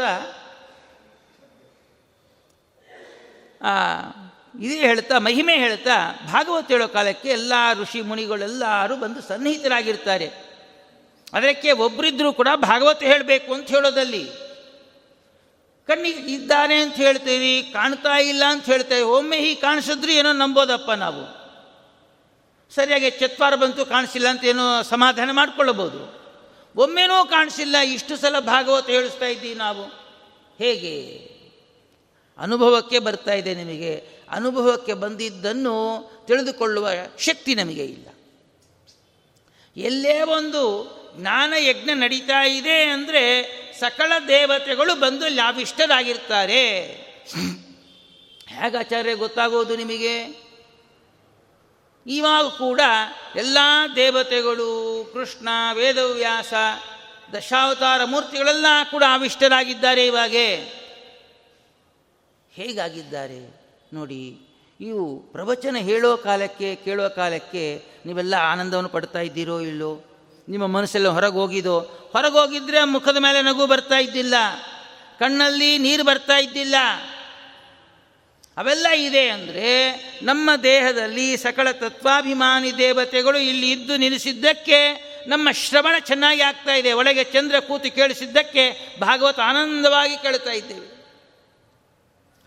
ಇದೇ ಹೇಳ್ತಾ, ಮಹಿಮೆ ಹೇಳ್ತಾ, ಭಾಗವತ ಹೇಳೋ ಕಾಲಕ್ಕೆ ಎಲ್ಲ ಋಷಿ ಮುನಿಗಳೆಲ್ಲರೂ ಬಂದು ಸನ್ನಿಹಿತರಾಗಿರ್ತಾರೆ. ಅದಕ್ಕೆ ಒಬ್ಬರಿದ್ದರೂ ಕೂಡ ಭಾಗವತ ಹೇಳಬೇಕು ಅಂತ ಹೇಳೋದಲ್ಲಿ, ಕಣ್ಣಿಗೆ ಇದ್ದಾನೆ ಅಂತ ಹೇಳ್ತೀವಿ, ಕಾಣ್ತಾ ಇಲ್ಲ ಅಂತ ಹೇಳ್ತೇವೆ, ಒಮ್ಮೆ ಹೀಗೆ ಕಾಣಿಸಿದ್ರು ಏನೋ ನಂಬೋದಪ್ಪ ನಾವು. ಸರಿಯಾಗಿ ಚತ್ವಾರ ಬಂತು ಕಾಣಿಸಿಲ್ಲ ಅಂತ ಏನೋ ಸಮಾಧಾನ ಮಾಡ್ಕೊಳ್ಳಬಹುದು. ಒಮ್ಮೆನೂ ಕಾಣಿಸಿಲ್ಲ, ಇಷ್ಟು ಸಲ ಭಾಗವತ ಹೇಳಿಸ್ತಾ ಇದ್ದೀವಿ ನಾವು. ಹೇಗೆ? ಅನುಭವಕ್ಕೆ ಬರ್ತಾ ಇದೆ ನಿಮಗೆ. ಅನುಭವಕ್ಕೆ ಬಂದಿದ್ದನ್ನು ತಿಳಿದುಕೊಳ್ಳುವ ಶಕ್ತಿ ನಮಗೆ ಇಲ್ಲ. ಎಲ್ಲೇ ಒಂದು ಜ್ಞಾನ ಯಜ್ಞ ನಡೀತಾ ಇದೆ ಅಂದರೆ ಸಕಲ ದೇವತೆಗಳು ಬಂದು ಲಾಭಿಷ್ಟರಾಗಿರ್ತಾರೆ. ಹೇಗೆ ಆಚಾರ್ಯ ಗೊತ್ತಾಗೋದು ನಿಮಗೆ? ಇವಾಗ ಕೂಡ ಎಲ್ಲ ದೇವತೆಗಳು, ಕೃಷ್ಣ, ವೇದವ್ಯಾಸ, ದಶಾವತಾರ ಮೂರ್ತಿಗಳೆಲ್ಲ ಕೂಡ ಆವಿಷ್ಟರಾಗಿದ್ದಾರೆ ಇವಾಗೆ. ಹೇಗಾಗಿದ್ದಾರೆ? ನೋಡಿ, ಇವು ಪ್ರವಚನ ಹೇಳೋ ಕಾಲಕ್ಕೆ, ಕೇಳೋ ಕಾಲಕ್ಕೆ ನೀವೆಲ್ಲ ಆನಂದವನ್ನು ಪಡ್ತಾ ಇದ್ದೀರೋ ಇಲ್ಲೋ? ನಿಮ್ಮ ಮನಸ್ಸೆಲ್ಲ ಹೊರಗೆ ಹೋಗಿದೋ ಹೊರಗೆ ಹೋಗಿದ್ರೆ ಮುಖದ ಮೇಲೆ ನಗು ಬರ್ತಾ ಇದ್ದಿಲ್ಲ. ಕಣ್ಣಲ್ಲಿ ನೀರು ಬರ್ತಾ ಇದ್ದಿಲ್ಲ. ಅವೆಲ್ಲ ಇದೆ ಅಂದರೆ ನಮ್ಮ ದೇಹದಲ್ಲಿ ಸಕಲ ತತ್ವಾಭಿಮಾನಿ ದೇವತೆಗಳು ಇಲ್ಲಿ ಇದ್ದು ನಿಲ್ಲಿಸಿದ್ದಕ್ಕೆ ನಮ್ಮ ಶ್ರವಣ ಚೆನ್ನಾಗಿ ಆಗ್ತಾ ಇದೆ. ಒಳಗೆ ಚಂದ್ರ ಕೂತು ಕೇಳಿಸಿದ್ದಕ್ಕೆ ಭಾಗವತ ಆನಂದವಾಗಿ ಕೇಳ್ತಾ ಇದ್ದೇವೆ.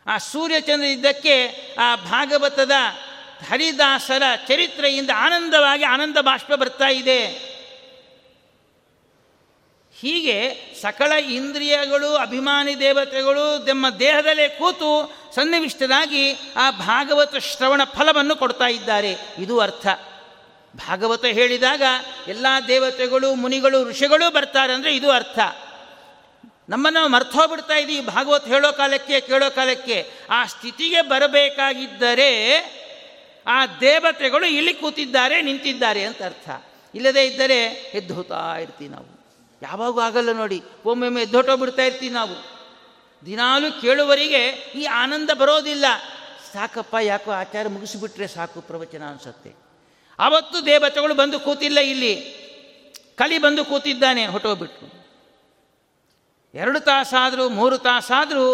ಆ ಸೂರ್ಯಚಂದ್ರ ಇದ್ದಕ್ಕೆ ಆ ಭಾಗವತದ ಹರಿದಾಸರ ಚರಿತ್ರೆಯಿಂದ ಆನಂದವಾಗಿ ಆನಂದ ಬಾಷ್ಪ ಬರ್ತಾ ಇದೆ. ಹೀಗೆ ಸಕಲ ಇಂದ್ರಿಯಗಳು, ಅಭಿಮಾನಿ ದೇವತೆಗಳು ನಮ್ಮ ದೇಹದಲ್ಲೇ ಕೂತು ಸನ್ನಿವಿಷ್ಟರಾಗಿ ಆ ಭಾಗವತ ಶ್ರವಣ ಫಲವನ್ನು ಕೊಡ್ತಾ ಇದ್ದಾರೆ. ಇದು ಅರ್ಥ. ಭಾಗವತ ಹೇಳಿದಾಗ ಎಲ್ಲ ದೇವತೆಗಳು, ಮುನಿಗಳು, ಋಷಿಗಳು ಬರ್ತಾರೆ ಅಂದರೆ ಇದು ಅರ್ಥ. ನಮ್ಮನ್ನು ಮರ್ತೋಗ್ಬಿಡ್ತಾ ಇದ್ದೀವಿ ಭಾಗವತ ಹೇಳೋ ಕಾಲಕ್ಕೆ, ಕೇಳೋ ಕಾಲಕ್ಕೆ. ಆ ಸ್ಥಿತಿಗೆ ಬರಬೇಕಾಗಿದ್ದರೆ ಆ ದೇವತೆಗಳು ಇಲ್ಲಿ ಕೂತಿದ್ದಾರೆ, ನಿಂತಿದ್ದಾರೆ ಅಂತ ಅರ್ಥ. ಇಲ್ಲದೇ ಇದ್ದರೆ ಎದ್ದು ಹೋಗ್ತಾ ಇರ್ತೀವಿ ನಾವು. ಯಾವಾಗೂ ಆಗಲ್ಲ ನೋಡಿ. ಒಮ್ಮೊಮ್ಮೆ ಎದ್ದೊಟ್ಟೋಗ್ಬಿಡ್ತಾ ಇರ್ತೀವಿ ನಾವು. ದಿನಾಲೂ ಕೇಳುವರಿಗೆ ಈ ಆನಂದ ಬರೋದಿಲ್ಲ. ಸಾಕಪ್ಪ, ಯಾಕೋ ಆಚಾರ ಮುಗಿಸಿಬಿಟ್ರೆ ಸಾಕು ಪ್ರವಚನ ಅನಿಸುತ್ತೆ. ಆವತ್ತು ದೇವತೆಗಳು ಬಂದು ಕೂತಿಲ್ಲ ಇಲ್ಲಿ. ಕಲಿ ಬಂದು ಕೂತಿದ್ದಾನೆ ಹೊಟ್ಟೋಗ್ಬಿಟ್ರು ಎರಡು ತಾಸಾದರೂ ಮೂರು ತಾಸಾದರೂ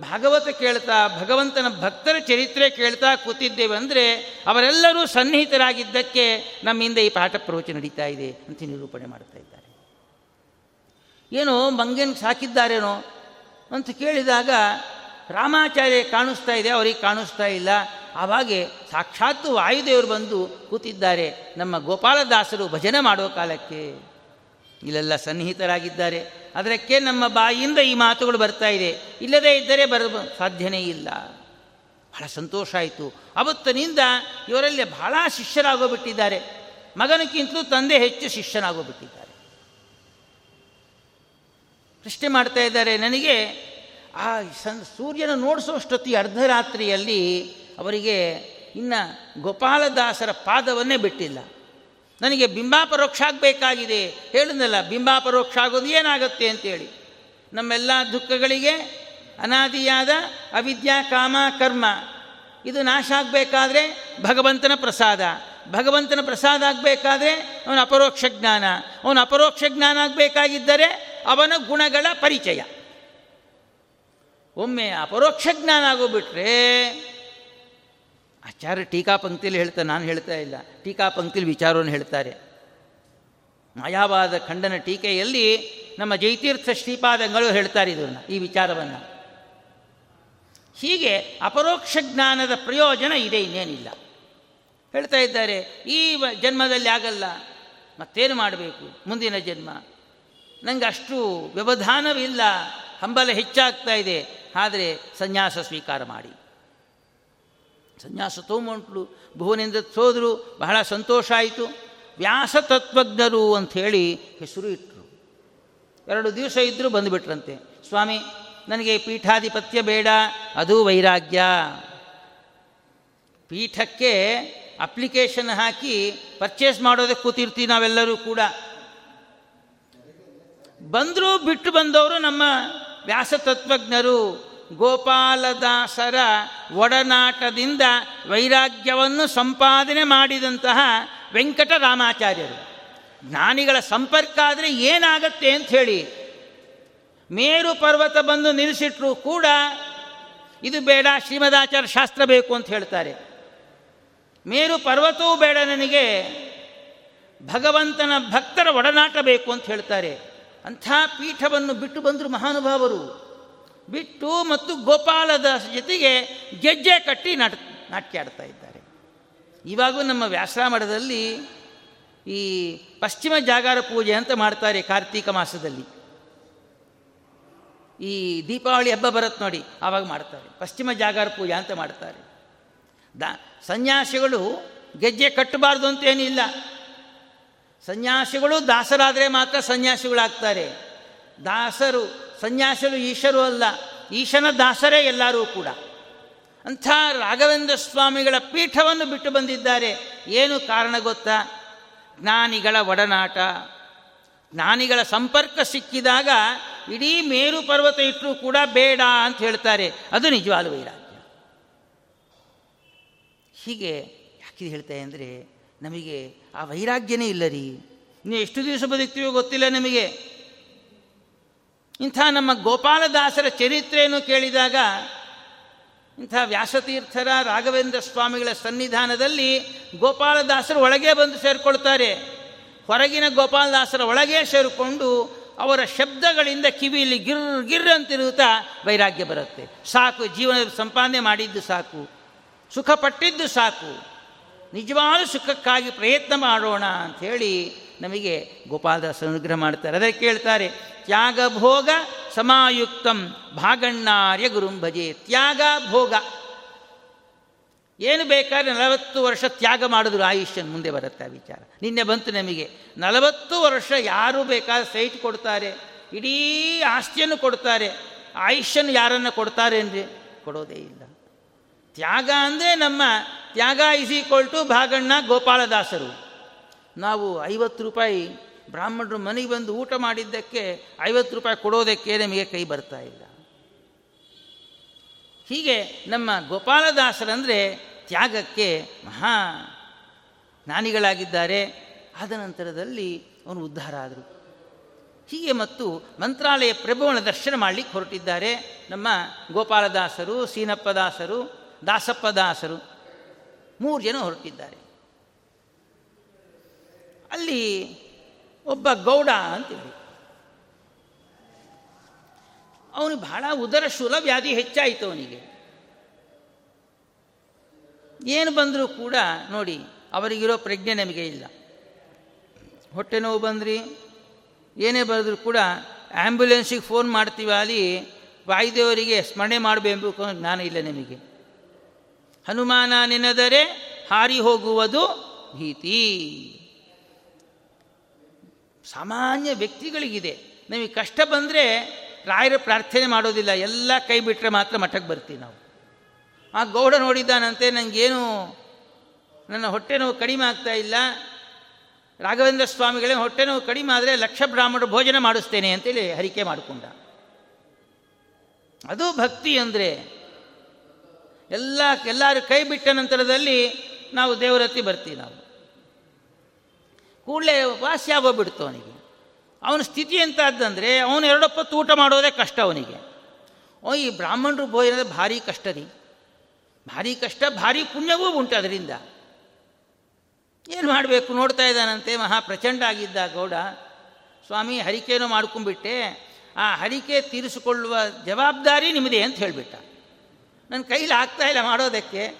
ಭಾಗವತ ಕೇಳ್ತಾ, ಭಗವಂತನ ಭಕ್ತರ ಚರಿತ್ರೆ ಕೇಳ್ತಾ ಕೂತಿದ್ದೇವೆ ಅಂದರೆ ಅವರೆಲ್ಲರೂ ಸನ್ನಿಹಿತರಾಗಿದ್ದಕ್ಕೆ ನಮ್ಮಿಂದ ಈ ಪಾಠ ಪ್ರವಚನ ನಡೀತಾ ಇದೆ ಅಂತ ನಿರೂಪಣೆ ಮಾಡ್ತಾ ಏನೋ ಮಂಗನ್ ಸಾಕಿದ್ದಾರೇನೋ ಅಂತ ಕೇಳಿದಾಗ ರಾಮಾಚಾರ್ಯ ಕಾಣಿಸ್ತಾ ಇದೆ, ಅವರಿಗೆ ಕಾಣಿಸ್ತಾ ಇಲ್ಲ. ಆವಾಗೆ ಸಾಕ್ಷಾತ್ತು ವಾಯುದೇವರು ಬಂದು ಕೂತಿದ್ದಾರೆ. ನಮ್ಮ ಗೋಪಾಲದಾಸರು ಭಜನೆ ಮಾಡೋ ಕಾಲಕ್ಕೆ. ಇಲ್ಲೆಲ್ಲ ಸನ್ನಿಹಿತರಾಗಿದ್ದಾರೆ. ಅದಕ್ಕೆ ನಮ್ಮ ಬಾಯಿಯಿಂದ ಈ ಮಾತುಗಳು ಬರ್ತಾ ಇದೆ. ಇಲ್ಲದೇ ಇದ್ದರೆ ಬರ ಸಾಧ್ಯನೇ ಇಲ್ಲ. ಬಹಳ ಸಂತೋಷ ಆಯಿತು. ಅವತ್ತಿನಿಂದ ಇವರಲ್ಲಿ ಬಹಳ ಶಿಷ್ಯರಾಗೋಗ್ಬಿಟ್ಟಿದ್ದಾರೆ. ಮಗನಕ್ಕಿಂತಲೂ ತಂದೆ ಹೆಚ್ಚು ಶಿಷ್ಯನಾಗೋಗ್ಬಿಟ್ಟಿದ್ದಾರೆ. ಪ್ರಶ್ನೆ ಮಾಡ್ತಾ ಇದ್ದಾರೆ. ನನಗೆ ಆ ಸನ್, ಸೂರ್ಯನ ನೋಡಿಸೋಷ್ಟೊತ್ತಿ ಅರ್ಧರಾತ್ರಿಯಲ್ಲಿ ಅವರಿಗೆ ಇನ್ನು ಗೋಪಾಲದಾಸರ ಪಾದವನ್ನೇ ಬಿಟ್ಟಿಲ್ಲ. ನನಗೆ ಬಿಂಬಾಪರೋಕ್ಷ ಆಗಬೇಕಾಗಿದೆ. ಹೇಳಿದ್ನಲ್ಲ ಬಿಂಬಾಪರೋಕ್ಷ ಆಗೋದು ಏನಾಗುತ್ತೆ ಅಂತೇಳಿ. ನಮ್ಮೆಲ್ಲ ದುಃಖಗಳಿಗೆ ಅನಾದಿಯಾದ ಅವಿದ್ಯಾ ಕಾಮ ಕರ್ಮ. ಇದು ನಾಶ ಆಗಬೇಕಾದ್ರೆ ಭಗವಂತನ ಪ್ರಸಾದ. ಭಗವಂತನ ಪ್ರಸಾದ ಆಗಬೇಕಾದ್ರೆ ಅವನ ಅಪರೋಕ್ಷ ಜ್ಞಾನ. ಅವನ ಅಪರೋಕ್ಷ ಜ್ಞಾನ ಆಗಬೇಕಾಗಿದ್ದರೆ ಅವನ ಗುಣಗಳ ಪರಿಚಯ. ಒಮ್ಮೆ ಅಪರೋಕ್ಷ ಜ್ಞಾನ ಆಗೋಗ್ಬಿಟ್ರೆ, ಆಚಾರ್ಯ ಟೀಕಾ ಪಂಕ್ತಿಯಲ್ಲಿ ಹೇಳ್ತಾರೆ ನಾನು ಹೇಳ್ತಾ ಇಲ್ಲ, ಟೀಕಾ ಪಂಕ್ತಿಲಿ ವಿಚಾರವನ್ನು ಹೇಳ್ತಾರೆ. ಮಾಯಾವಾದ ಖಂಡನ ಟೀಕೆಯಲ್ಲಿ ನಮ್ಮ ಜೈತೀರ್ಥ ಶ್ರೀಪಾದಂಗಳು ಹೇಳ್ತಾರೆ ಇದನ್ನು, ಈ ವಿಚಾರವನ್ನು. ಹೀಗೆ ಅಪರೋಕ್ಷ ಜ್ಞಾನದ ಪ್ರಯೋಜನ ಇದೆ, ಇನ್ನೇನಿಲ್ಲ. ಹೇಳ್ತಾ ಇದ್ದಾರೆ, ಈ ಜನ್ಮದಲ್ಲಿ ಆಗಲ್ಲ, ಮತ್ತೇನು ಮಾಡಬೇಕು, ಮುಂದಿನ ಜನ್ಮ. ನನಗೆ ಅಷ್ಟು ವ್ಯವಧಾನವಿಲ್ಲ. ಹಂಬಲ ಹೆಚ್ಚಾಗ್ತಾ ಇದೆ. ಆದರೆ ಸನ್ಯಾಸ ಸ್ವೀಕಾರ ಮಾಡಿ. ಸನ್ಯಾಸ ತೊಗೊಂಡ್ರು ಭುವನಿಂದ ಸೋದರು. ಬಹಳ ಸಂತೋಷ ಆಯಿತು. ವ್ಯಾಸ ತತ್ವಜ್ಞರು ಅಂಥೇಳಿ ಹೆಸರು ಇಟ್ಟರು ಎರಡು ದಿವಸ ಇದ್ದರೂ ಬಂದುಬಿಟ್ರಂತೆ. ಸ್ವಾಮಿ, ನನಗೆ ಪೀಠಾಧಿಪತ್ಯ ಬೇಡ. ಅದು ವೈರಾಗ್ಯ. ಪೀಠಕ್ಕೆ ಅಪ್ಲಿಕೇಶನ್ ಹಾಕಿ ಪರ್ಚೇಸ್ ಮಾಡೋದಕ್ಕೆ ಕೂತಿರ್ತೀವಿ ನಾವೆಲ್ಲರೂ ಕೂಡ. ಬಂದರೂ ಬಿಟ್ಟು ಬಂದವರು ನಮ್ಮ ವ್ಯಾಸತತ್ವಜ್ಞರು. ಗೋಪಾಲದಾಸರ ಒಡನಾಟದಿಂದ ವೈರಾಗ್ಯವನ್ನು ಸಂಪಾದನೆ ಮಾಡಿದಂತಹ ವೆಂಕಟರಾಮಾಚಾರ್ಯರು. ಜ್ಞಾನಿಗಳ ಸಂಪರ್ಕ ಆದರೆ ಏನಾಗತ್ತೆ ಅಂತ ಹೇಳಿ. ಮೇರು ಪರ್ವತ ಬಂದು ನಿಲ್ಲಿಸಿಟ್ರು ಕೂಡ ಇದು ಬೇಡ, ಶ್ರೀಮದಾಚಾರ್ಯ ಶಾಸ್ತ್ರ ಬೇಕು ಅಂತ ಹೇಳ್ತಾರೆ. ಮೇರು ಪರ್ವತವೂ ಬೇಡ ನನಗೆ, ಭಗವಂತನ ಭಕ್ತರ ಒಡನಾಟ ಬೇಕು ಅಂತ ಹೇಳ್ತಾರೆ. ಅಂಥ ಪೀಠವನ್ನು ಬಿಟ್ಟು ಬಂದರು ಮಹಾನುಭಾವರು. ಬಿಟ್ಟು ಮತ್ತು ಗೋಪಾಲದಾಸ ಜೊತೆಗೆ ಗೆಜ್ಜೆ ಕಟ್ಟಿ ನಾಟ, ನಾಟ್ಯ ಆಡ್ತಾ ಇದ್ದಾರೆ. ಇವಾಗೂ ನಮ್ಮ ವ್ಯಾಸರಾಮಠದಲ್ಲಿ ಈ ಪಶ್ಚಿಮ ಜಾಗಾರ ಪೂಜೆ ಅಂತ ಮಾಡ್ತಾರೆ ಕಾರ್ತೀಕ ಮಾಸದಲ್ಲಿ. ಈ ದೀಪಾವಳಿ ಹಬ್ಬ ಬರುತ್ತೆ ನೋಡಿ, ಆವಾಗ ಮಾಡ್ತಾರೆ. ಪಶ್ಚಿಮ ಜಾಗಾರ ಪೂಜೆ ಅಂತ ಮಾಡ್ತಾರೆ. ದ, ಸನ್ಯಾಸಿಗಳು ಗೆಜ್ಜೆ ಕಟ್ಟಬಾರ್ದು ಅಂತ ಏನಿಲ್ಲ. ಸನ್ಯಾಸಿಗಳು ದಾಸರಾದರೆ ಮಾತ್ರ ಸನ್ಯಾಸಿಗಳಾಗ್ತಾರೆ. ದಾಸರು, ಸನ್ಯಾಸಿಗಳು ಈಶರು ಅಲ್ಲ, ಈಶನ ದಾಸರೇ ಎಲ್ಲರೂ ಕೂಡ. ಅಂಥ ರಾಘವೇಂದ್ರ ಸ್ವಾಮಿಗಳ ಪೀಠವನ್ನು ಬಿಟ್ಟು ಬಂದಿದ್ದಾರೆ. ಏನು ಕಾರಣ ಗೊತ್ತಾ? ಜ್ಞಾನಿಗಳ ಒಡನಾಟ. ಜ್ಞಾನಿಗಳ ಸಂಪರ್ಕ ಸಿಕ್ಕಿದಾಗ ಇಡೀ ಮೇರು ಪರ್ವತ ಇಟ್ಟರೂ ಕೂಡ ಬೇಡ ಅಂತ ಹೇಳ್ತಾರೆ. ಅದು ನಿಜವಾದ ವೈರಾಗ್ಯ. ಹೀಗೆ ಯಾಕೆ ಹೇಳ್ತಾ ಅಂದರೆ ನಮಗೆ ಆ ವೈರಾಗ್ಯನೇ ಇಲ್ಲ ರೀ ನೀವು ಎಷ್ಟು ದಿವಸ ಬದುಕ್ತೀವೋ ಗೊತ್ತಿಲ್ಲ ನಿಮಗೆ. ಇಂಥ ನಮ್ಮ ಗೋಪಾಲದಾಸರ ಚರಿತ್ರೆಯನ್ನು ಕೇಳಿದಾಗ ಇಂಥ ವ್ಯಾಸತೀರ್ಥರ ರಾಘವೇಂದ್ರ ಸ್ವಾಮಿಗಳ ಸನ್ನಿಧಾನದಲ್ಲಿ ಗೋಪಾಲದಾಸರು ಒಳಗೆ ಬಂದು ಸೇರಿಕೊಳ್ತಾರೆ. ಹೊರಗಿನ ಗೋಪಾಲದಾಸರ ಒಳಗೆ ಸೇರಿಕೊಂಡು ಅವರ ಶಬ್ದಗಳಿಂದ ಕಿವಿಯಲ್ಲಿ ಗಿರ್ ಗಿರ್ ಅಂತಿರುತ್ತಾ ವೈರಾಗ್ಯ ಬರುತ್ತೆ. ಸಾಕು ಜೀವನ ಸಂಪಾದನೆ ಮಾಡಿದ್ದು ಸಾಕು. ಸುಖಪಟ್ಟಿದ್ದು ಸಾಕು. ನಿಜವಾದ ಸುಖಕ್ಕಾಗಿ ಪ್ರಯತ್ನ ಮಾಡೋಣ ಅಂಥೇಳಿ ನಮಗೆ ಗೋಪಾಲದಾಸ ಅನುಗ್ರಹ ಮಾಡ್ತಾರೆ. ಅದಕ್ಕೆ ಕೇಳ್ತಾರೆ ತ್ಯಾಗ ಭೋಗ ಸಮಾಯುಕ್ತಂ ಭಾಗಣ್ಣಾರ್ಯ ಗುರುಂ ಭಜೆ. ತ್ಯಾಗ ಭೋಗ. ಏನು ಬೇಕಾದ್ರೆ ನಲವತ್ತು ವರ್ಷ ತ್ಯಾಗ ಮಾಡಿದ್ರು ಆಯುಷ್ಯನ್ ಮುಂದೆ ಬರುತ್ತೆ ವಿಚಾರ. ನಿನ್ನೆ ಬಂತು ನಮಗೆ. ನಲವತ್ತು ವರ್ಷ ಯಾರು ಬೇಕಾದ್ರೆ ಸೈಟ್ ಕೊಡ್ತಾರೆ, ಇಡೀ ಆಸ್ತಿಯನ್ನು ಕೊಡ್ತಾರೆ ಆಯುಷ್ಯನ್ನು ಯಾರನ್ನು ಕೊಡ್ತಾರೆ ಅಂದರೆ ಕೊಡೋದೇ ಇಲ್ಲ. ತ್ಯಾಗ ಅಂದರೆ ನಮ್ಮ ತ್ಯಾಗ ಇಸ್ ಟು ಭಾಗಣ್ಣ ಗೋಪಾಲದಾಸರು ನಾವು ಐವತ್ತು ರೂಪಾಯಿ ಬ್ರಾಹ್ಮಣರು ಮನೆಗೆ ಬಂದು ಊಟ ಮಾಡಿದ್ದಕ್ಕೆ ಐವತ್ತು ರೂಪಾಯಿ ಕೊಡೋದಕ್ಕೆ ನಮಗೆ ಕೈ ಬರ್ತಾ ಇಲ್ಲ. ಹೀಗೆ ನಮ್ಮ ಗೋಪಾಲದಾಸರಂದರೆ ತ್ಯಾಗಕ್ಕೆ ಮಹಾ ಜ್ಞಾನಿಗಳಾಗಿದ್ದಾರೆ. ಆದ ನಂತರದಲ್ಲಿ ಅವನು ಉದ್ಧಾರ ಆದರು. ಹೀಗೆ ಮತ್ತು ಮಂತ್ರಾಲಯ ಪ್ರಭುವನ ದರ್ಶನ ಮಾಡಲಿಕ್ಕೆ ಹೊರಟಿದ್ದಾರೆ ನಮ್ಮ ಗೋಪಾಲದಾಸರು ಸೀನಪ್ಪದಾಸರು, ದಾಸಪ್ಪದಾಸರು. ಮೂರು ಜನ ಹೊರಟಿದ್ದಾರೆ. ಅಲ್ಲಿ ಒಬ್ಬ ಗೌಡ ಅಂತೇಳಿ ಅವನು ಬಹಳ ಉದರ ಶೂಲ ವ್ಯಾಧಿ ಹೆಚ್ಚಾಯಿತು ಅವನಿಗೆ. ಏನು ಬಂದರೂ ಕೂಡ ನೋಡಿ, ಅವರಿಗಿರೋ ಪ್ರಜ್ಞೆ ನಮಗೆ ಇಲ್ಲ. ಹೊಟ್ಟೆ ನೋವು ಬಂದ್ರಿ, ಏನೇ ಬರೆದ್ರು ಕೂಡ ಆ್ಯಂಬುಲೆನ್ಸಿಗೆ ಫೋನ್ ಮಾಡ್ತೀವಿ ಅಲ್ಲಿ, ವಾಯುದೇವರಿಗೆ ಸ್ಮರಣೆ ಮಾಡಬೇಕು ಜ್ಞಾನ ಇಲ್ಲ ನಿಮಗೆ. ಹನುಮಾನ ನೆನೆದರೆ ಹಾರಿ ಹೋಗುವುದು ಭೀತಿ. ಸಾಮಾನ್ಯ ವ್ಯಕ್ತಿಗಳಿಗಿದೆ. ನಮಗೆ ಕಷ್ಟ ಬಂದರೆ ರಾಯರ ಪ್ರಾರ್ಥನೆ ಮಾಡೋದಿಲ್ಲ. ಎಲ್ಲ ಕೈ ಬಿಟ್ಟರೆ ಮಾತ್ರ ಮಠಕ್ಕೆ ಬರ್ತೀವಿ ನಾವು. ಆ ಗೌಡ ನೋಡಿದ್ದಾನಂತೆ ನನಗೇನು ನನ್ನ ಹೊಟ್ಟೆ ನೋವು ಕಡಿಮೆ ಆಗ್ತಾ ಇಲ್ಲ. ರಾಘವೇಂದ್ರ ಸ್ವಾಮಿಗಳೇ, ಹೊಟ್ಟೆ ನೋವು ಕಡಿಮೆ ಆದರೆ ಲಕ್ಷ ಬ್ರಾಹ್ಮಣರು ಭೋಜನ ಮಾಡಿಸ್ತೇನೆ ಅಂತೇಳಿ ಹರಿಕೆ ಮಾಡಿಕೊಂಡ. ಅದು ಭಕ್ತಿ ಅಂದರೆ ಎಲ್ಲ ಎಲ್ಲರೂ ಕೈ ಬಿಟ್ಟ ನಂತರದಲ್ಲಿ ನಾವು ದೇವರತ್ತಿ ಬರ್ತೀವಿ ನಾವು. ಕೂಡಲೇ ವಾಸಿ ಆಗೋಗ್ಬಿಡ್ತು ಅವನಿಗೆ. ಅವನ ಸ್ಥಿತಿ ಎಂತಾದ್ದಂದರೆ ಅವನು ಎರಡೊಪ್ಪತ್ತು ಊಟ ಮಾಡೋದೇ ಕಷ್ಟ ಅವನಿಗೆ. ಓ, ಈ ಬ್ರಾಹ್ಮಣರು ಭೋಜನದ ಭಾರಿ ಕಷ್ಟ ರೀ. ಭಾರಿ ಕಷ್ಟ, ಭಾರಿ ಪುಣ್ಯವೂ ಉಂಟು ಅದರಿಂದ. ಏನು ಮಾಡಬೇಕು? ನೋಡ್ತಾ ಇದ್ದಾನಂತೆ, ಮಹಾ ಪ್ರಚಂಡ ಆಗಿದ್ದ ಗೌಡ. ಸ್ವಾಮಿ ಹರಿಕೆನೂ ಮಾಡ್ಕೊಂಡ್ಬಿಟ್ಟೆ. ಆ ಹರಿಕೆ ತೀರಿಸಿಕೊಳ್ಳುವ ಜವಾಬ್ದಾರಿ ನಿಮ್ಮದೇ ಅಂತ ಹೇಳಿಬಿಟ್ಟ. ನನ್ನ ಕೈಲಿ ಆಗ್ತಾ ಇಲ್ಲ ಮಾಡೋದಕ್ಕೆ.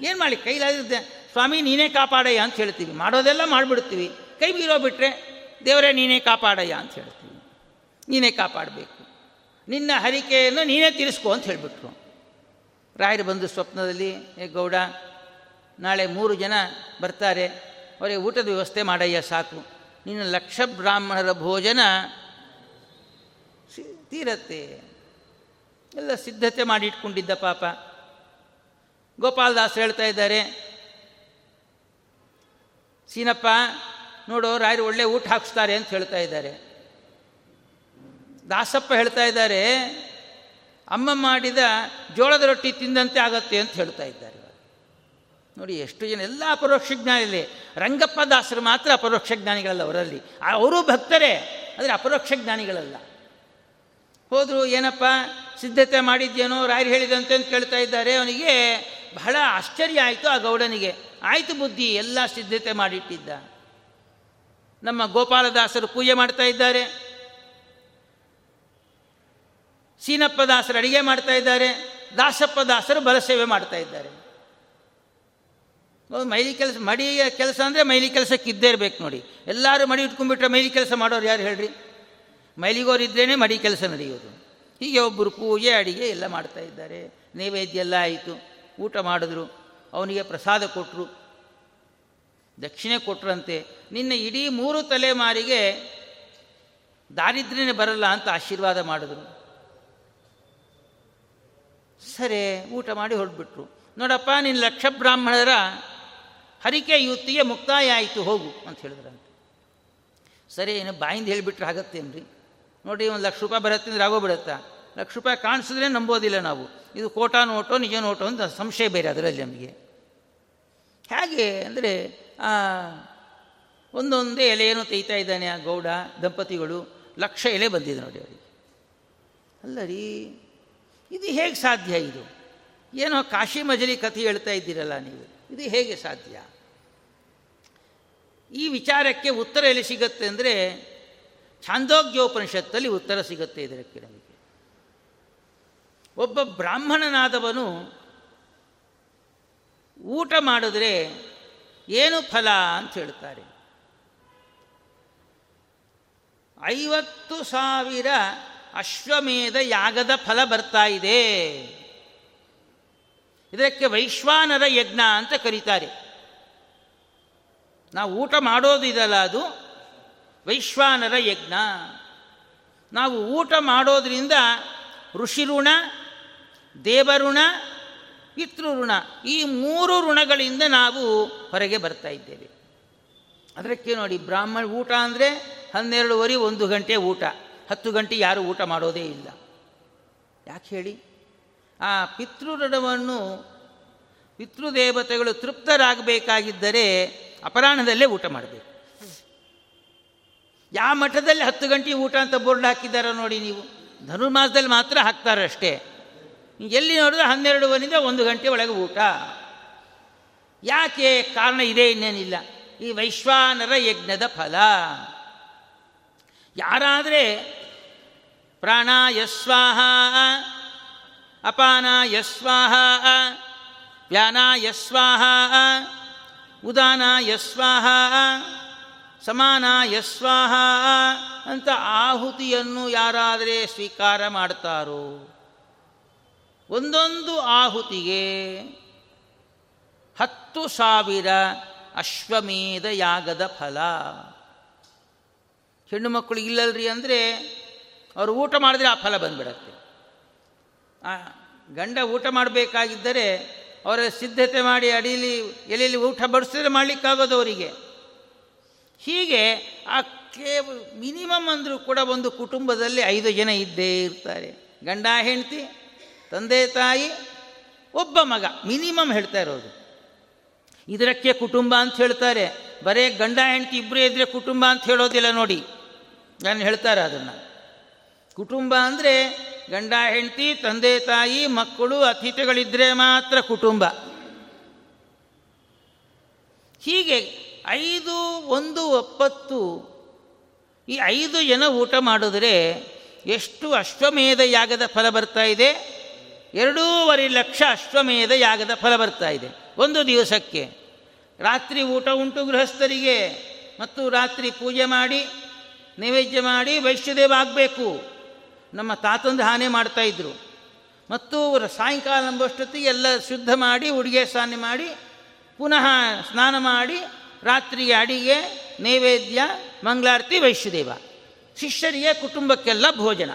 ಏನು ಮಾಡಿ ಕೈಲಾಗಿದ್ದೆ ಸ್ವಾಮಿ, ನೀನೇ ಕಾಪಾಡಯ್ಯ ಅಂತ ಹೇಳ್ತೀವಿ. ಮಾಡೋದೆಲ್ಲ ಮಾಡಿಬಿಡ್ತೀವಿ. ಕೈ ಬೀರೋ ಬಿಟ್ಟರೆ ದೇವರೇ, ನೀನೇ ಕಾಪಾಡಯ್ಯ ಅಂತ ಹೇಳ್ತೀವಿ. ನೀನೇ ಕಾಪಾಡಬೇಕು. ನಿನ್ನ ಹರಿಕೆಯನ್ನು ನೀನೇ ತಿಳಿಸ್ಕೊ ಅಂತ ಹೇಳಿಬಿಟ್ರು. ರಾಯರು ಬಂದು ಸ್ವಪ್ನದಲ್ಲಿ, ಏ ಗೌಡ, ನಾಳೆ ಮೂರು ಜನ ಬರ್ತಾರೆ. ಅವರಿಗೆ ಊಟದ ವ್ಯವಸ್ಥೆ ಮಾಡಯ್ಯ, ಸಾಕು. ನಿನ್ನ ಲಕ್ಷ ಬ್ರಾಹ್ಮಣರ ಭೋಜನ ತೀರತ್ತೆ. ಎಲ್ಲ ಸಿದ್ಧತೆ ಮಾಡಿ ಇಟ್ಕೊಂಡಿದ್ದ ಪಾಪ. ಗೋಪಾಲದಾಸ್ ಹೇಳ್ತಾ ಇದ್ದಾರೆ, ಸೀನಪ್ಪ, ನೋಡು, ರಾಯರು ಒಳ್ಳೆ ಊಟ ಹಾಕಿಸ್ತಾರೆ ಅಂತ ಹೇಳ್ತಾ ಇದ್ದಾರೆ. ದಾಸಪ್ಪ ಹೇಳ್ತಾ ಇದ್ದಾರೆ, ಅಮ್ಮ ಮಾಡಿದ ಜೋಳದ ರೊಟ್ಟಿ ತಿಂದಂತೆ ಆಗತ್ತೆ ಅಂತ ಹೇಳ್ತಾ ಇದ್ದಾರೆ ನೋಡಿ, ಎಷ್ಟು ಜನ, ಎಲ್ಲ ಅಪರೋಕ್ಷ ಜ್ಞಾನಿಗಳೇ ರಂಗಪ್ಪ ದಾಸರು ಮಾತ್ರ ಅಪರೋಕ್ಷ ಜ್ಞಾನಿಗಳಲ್ಲ ಅವರಲ್ಲಿ. ಅವರು ಭಕ್ತರೇ, ಆದರೆ ಅಪರೋಕ್ಷ ಜ್ಞಾನಿಗಳಲ್ಲ. ಹೋದರು, ಏನಪ್ಪ, ಸಿದ್ಧತೆ ಮಾಡಿದ್ಯೇನೋ, ರಾಯರು ಹೇಳಿದಂತೆ ಅಂತ ಕೇಳ್ತಾ ಇದ್ದಾರೆ. ಅವನಿಗೆ ಬಹಳ ಆಶ್ಚರ್ಯ ಆಯಿತು ಆ ಗೌಡನಿಗೆ. ಆಯಿತು ಬುದ್ಧಿ, ಎಲ್ಲ ಸಿದ್ಧತೆ ಮಾಡಿಟ್ಟಿದ್ದ. ನಮ್ಮ ಗೋಪಾಲದಾಸರು ಪೂಜೆ ಮಾಡ್ತಾ ಇದ್ದಾರೆ. ಸೀನಪ್ಪ ದಾಸರು ಅಡಿಗೆ ಮಾಡ್ತಾ ಇದ್ದಾರೆ. ದಾಸಪ್ಪ ದಾಸರು ಬಲಸೇವೆ ಮಾಡ್ತಾ ಇದ್ದಾರೆ. ಮೈಲಿ ಕೆಲಸ, ಮಡಿಯ ಕೆಲಸ ಅಂದರೆ ಮೈಲಿ ಕೆಲಸಕ್ಕೆ ಇದ್ದೇ ಇರಬೇಕು ನೋಡಿ. ಎಲ್ಲರೂ ಮಡಿ ಇಟ್ಕೊಂಡ್ಬಿಟ್ರೆ ಮೈಲಿ ಕೆಲಸ ಮಾಡೋರು ಯಾರು ಹೇಳ್ರಿ? ಮೈಲಿಗೋರು ಇದ್ರೇ ಮಡಿ ಕೆಲಸ ನಡೆಯೋದು. ಹೀಗೆ ಒಬ್ಬರು ಪೂಜೆ, ಅಡಿಗೆ ಎಲ್ಲ ಮಾಡ್ತಾ ಇದ್ದಾರೆ. ನೈವೇದ್ಯ ಎಲ್ಲ ಆಯಿತು. ಊಟ ಮಾಡಿದ್ರು. ಅವನಿಗೆ ಪ್ರಸಾದ ಕೊಟ್ಟರು ದಕ್ಷಿಣೆ ಕೊಟ್ರಂತೆ. ನಿನ್ನ ಇಡೀ ಮೂರು ತಲೆಮಾರಿಗೆ ದಾರಿದ್ರ್ಯನೇ ಬರಲ್ಲ ಅಂತ ಆಶೀರ್ವಾದ ಮಾಡಿದ್ರು. ಸರಿ, ಊಟ ಮಾಡಿ ಹೊರಟ್ಬಿಟ್ರು ನೋಡಪ್ಪ, ನಿನ್ನ ಲಕ್ಷ ಬ್ರಾಹ್ಮಣರ ಹರಿಕೆ ಯುತಿಗೆ ಮುಕ್ತಾಯ ಆಯಿತು, ಹೋಗು ಅಂತ ಹೇಳಿದ್ರಂತೆ. ಸರಿ ಏನು ಬಾಯಿಂದ ಹೇಳಿಬಿಟ್ರೆ ಆಗತ್ತೇನ್ರಿ? ನೋಡಿ ಒಂದು ಲಕ್ಷ ರೂಪಾಯಿ ಬರುತ್ತೆ ಅಂದ್ರೆ ಆಗೋಗ್ಬಿಡುತ್ತಾ? ಲಕ್ಷ ರೂಪಾಯಿ ಕಾಣಿಸಿದ್ರೆ ನಂಬೋದಿಲ್ಲ ನಾವು. ಇದು ಕೋಟಾ ನೋಟೋ, ನಿಜ ನೋಟೋ ಅಂತ ಸಂಶಯ ಬೇರೆ ಅದರಲ್ಲಿ ನಮಗೆ. ಹೇಗೆ ಅಂದರೆ ಒಂದೊಂದೇ ಎಲೆಯನ್ನು ತೆಯ್ತಾ ಇದ್ದಾನೆ ಆ ಗೌಡ, ದಂಪತಿಗಳು. ಲಕ್ಷ ಎಲೆ ಬಂದಿದೆ ನೋಡಿ ಅವರಿಗೆ. ಅಲ್ಲ ರೀ, ಇದು ಹೇಗೆ ಸಾಧ್ಯ ಇದು? ಏನೋ ಕಾಶಿ ಮಜಲಿ ಕಥೆ ಹೇಳ್ತಾ ಇದ್ದೀರಲ್ಲ ನೀವು. ಇದು ಹೇಗೆ ಸಾಧ್ಯ? ಈ ವಿಚಾರಕ್ಕೆ ಉತ್ತರ ಎಲ್ಲಿ ಸಿಗತ್ತೆ ಅಂದರೆ ಛಾಂದೋಗ್ಯೋಪನಿಷತ್ತಲ್ಲಿ ಉತ್ತರ ಸಿಗುತ್ತೆ ಇದಕ್ಕೆ ನಮಗೆ. ಒಬ್ಬ ಬ್ರಾಹ್ಮಣನಾದವನು ಊಟ ಮಾಡಿದ್ರೆ ಏನು ಫಲ ಅಂತ ಹೇಳ್ತಾರೆ. ಐವತ್ತು ಸಾವಿರ ಅಶ್ವಮೇಧ ಯಾಗದ ಫಲ ಬರ್ತಾ ಇದೆ. ಇದಕ್ಕೆ ವೈಶ್ವಾನರ ಯಜ್ಞ ಅಂತ ಕರೀತಾರೆ. ನಾವು ಊಟ ಮಾಡೋದು ಇದಲ್ಲ ಅದು ವೈಶ್ವಾನರ ಯಜ್ಞ. ನಾವು ಊಟ ಮಾಡೋದ್ರಿಂದ ಋಷಿ ಋಣ ದೇವಋಣ ಪಿತೃಋಣ ಈ ಮೂರು ಋಣಗಳಿಂದ ನಾವು ಹೊರಗೆ ಬರ್ತಾ ಇದ್ದೇವೆ. ಅದಕ್ಕೆ ನೋಡಿ ಬ್ರಾಹ್ಮಣ ಊಟ ಅಂದರೆ ಹನ್ನೆರಡುವರೆ ಒಂದು ಗಂಟೆ ಊಟ. ಹತ್ತು ಗಂಟೆ ಯಾರು ಊಟ ಮಾಡೋದೇ ಇಲ್ಲ. ಯಾಕೆ ಹೇಳಿ? ಆ ಪಿತೃಋಣವನ್ನು ಪಿತೃದೇವತೆಗಳು ತೃಪ್ತರಾಗಬೇಕಾಗಿದ್ದರೆ ಅಪರಾಹ್ನದಲ್ಲೇ ಊಟ ಮಾಡಬೇಕು. ಯಾವ ಮಠದಲ್ಲಿ ಹತ್ತು ಗಂಟೆ ಊಟ ಅಂತ ಬೋರ್ಡ್ ಹಾಕಿದ್ದಾರೋ ನೋಡಿ ನೀವು. ಧನುರ್ಮಾಸದಲ್ಲಿ ಮಾತ್ರ ಹಾಕ್ತಾರಷ್ಟೇ ಎಲ್ಲಿ ನೋಡಿದ್ರೆ ಹನ್ನೆರಡುವರಿಂದ ಒಂದು ಗಂಟೆ ಒಳಗೆ ಊಟ. ಯಾಕೆ ಕಾರಣ ಇದೆ ಇನ್ನೇನಿಲ್ಲ. ಈ ವೈಶ್ವಾನರ ಯಜ್ಞದ ಫಲ. ಯಾರಾದರೆ ಪ್ರಾಣ ಯಸ್ವಾಹ ಅಪಾನ ಯಸ್ವಾಹ ವ್ಯಾನ ಯಸ್ವಾಹ ಉದಾನ ಯಸ್ವಾಹ ಸಮಾನ ಯಸ್ವಾಹ ಅಂತ ಆಹುತಿಯನ್ನು ಯಾರಾದರೆ ಸ್ವೀಕಾರ ಮಾಡ್ತಾರೋ, ಒಂದೊಂದು ಆಹುತಿಗೆ ಹತ್ತು ಸಾವಿರ ಅಶ್ವಮೇಧ ಯಾಗದ ಫಲ. ಹೆಣ್ಣು ಮಕ್ಕಳು ಇಲ್ಲಲ್ರಿ ಅಂದರೆ ಅವರು ಊಟ ಮಾಡಿದ್ರೆ ಆ ಫಲ ಬಂದ್ಬಿಡತ್ತೆ. ಗಂಡ ಊಟ ಮಾಡಬೇಕಾಗಿದ್ದರೆ ಅವರ ಸಿದ್ಧತೆ ಮಾಡಿ ಅಡಿಯಲ್ಲಿ ಎಲೆಯಲ್ಲಿ ಊಟ ಬಡಿಸಿದ್ರೆ ಮಾಡಲಿಕ್ಕಾಗೋದು ಅವರಿಗೆ. ಹೀಗೆ ಆ ಕೇವ ಮಿನಿಮಮ್ ಅಂದರೂ ಕೂಡ ಒಂದು ಕುಟುಂಬದಲ್ಲಿ ಐದು ಜನ ಇದ್ದೇ ಇರ್ತಾರೆ. ಗಂಡ, ಹೆಂಡತಿ, ತಂದೆ, ತಾಯಿ, ಒಬ್ಬ ಮಗ. ಮಿನಿಮಮ್ ಹೇಳ್ತಾ ಇರೋದು. ಇದಕ್ಕೆ ಕುಟುಂಬ ಅಂತ ಹೇಳ್ತಾರೆ. ಬರೇ ಗಂಡ, ಹೆಂಡತಿ ಇಬ್ಬರೇ ಇದ್ದರೆ ಕುಟುಂಬ ಅಂತ ಹೇಳೋದಿಲ್ಲ ನೋಡಿ. ನಾನು ಹೇಳ್ತಾರೆ ಅದನ್ನು. ಕುಟುಂಬ ಅಂದರೆ ಗಂಡ, ಹೆಂಡತಿ, ತಂದೆ, ತಾಯಿ, ಮಕ್ಕಳು ಅತಿಥಿಗಳಿದ್ದರೆ ಮಾತ್ರ ಕುಟುಂಬ. ಹೀಗೆ ಐದು, ಒಂದು, ಒಪ್ಪತ್ತು. ಈ ಐದು ಜನ ಊಟ ಮಾಡಿದ್ರೆ ಎಷ್ಟು ಅಶ್ವಮೇಧ ಯಾಗದ ಫಲ ಬರ್ತಾ ಇದೆ? ಎರಡೂವರೆ ಲಕ್ಷ ಅಶ್ವಮೇಧ ಯಾಗದ ಫಲ ಬರ್ತಾ ಇದೆ ಒಂದು ದಿವಸಕ್ಕೆ. ರಾತ್ರಿ ಊಟ ಉಂಟು ಗೃಹಸ್ಥರಿಗೆ. ಮತ್ತು ರಾತ್ರಿ ಪೂಜೆ ಮಾಡಿ, ನೈವೇದ್ಯ ಮಾಡಿ ವೈಶ್ಯದೇವ ಆಗಬೇಕು. ನಮ್ಮ ತಾತಂದು ಹಾನಿ ಮಾಡ್ತಾಯಿದ್ರು ಮತ್ತು ಸಾಯಂಕಾಲ ನಂಬಷ್ಟೊತ್ತಿಗೆ ಎಲ್ಲ ಶುದ್ಧ ಮಾಡಿ, ಉಡುಗೆ ಸ್ನಾನ ಮಾಡಿ, ಪುನಃ ಸ್ನಾನ ಮಾಡಿ ರಾತ್ರಿಗೆ ಅಡಿಗೆ, ನೈವೇದ್ಯ, ಮಂಗಳಾರತಿ, ವೈಶ್ಯದೇವ. ಶಿಷ್ಯರಿಗೆ ಕುಟುಂಬಕ್ಕೆಲ್ಲ ಭೋಜನ.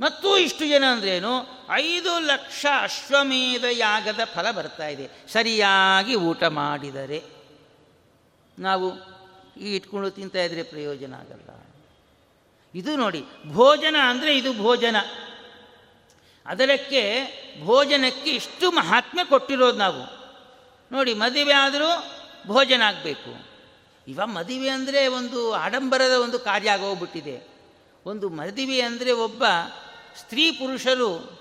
ಮತ್ತು ಇಷ್ಟು ಜನ ಅಂದ್ರೇನು, ಐದು ಲಕ್ಷ ಅಶ್ವಮೇಧ ಯಾಗದ ಫಲ ಬರ್ತಾ ಇದೆ. ಸರಿಯಾಗಿ ಊಟ ಮಾಡಿದರೆ. ನಾವು ಈ ಇಟ್ಕೊಂಡು ತಿಂತಾ ಇದ್ರೆ ಪ್ರಯೋಜನ ಆಗಲ್ಲ. ಇದು ನೋಡಿ, ಭೋಜನ ಅಂದರೆ ಇದು ಭೋಜನ. ಅದರಕ್ಕೆ ಭೋಜನಕ್ಕೆ ಇಷ್ಟು ಮಹಾತ್ಮೆ ಕೊಟ್ಟಿರೋದು ನಾವು. ನೋಡಿ, ಮದುವೆ ಆದರೂ ಭೋಜನ ಆಗಬೇಕು. ಇವ ಮದುವೆ ಅಂದರೆ ಒಂದು ಆಡಂಬರದ ಒಂದು ಕಾರ್ಯ ಆಗೋಗ್ಬಿಟ್ಟಿದೆ. ಒಂದು ಮದುವೆ ಅಂದರೆ ಒಬ್ಬ ಸ್ತ್ರೀ ಪುರುಷರು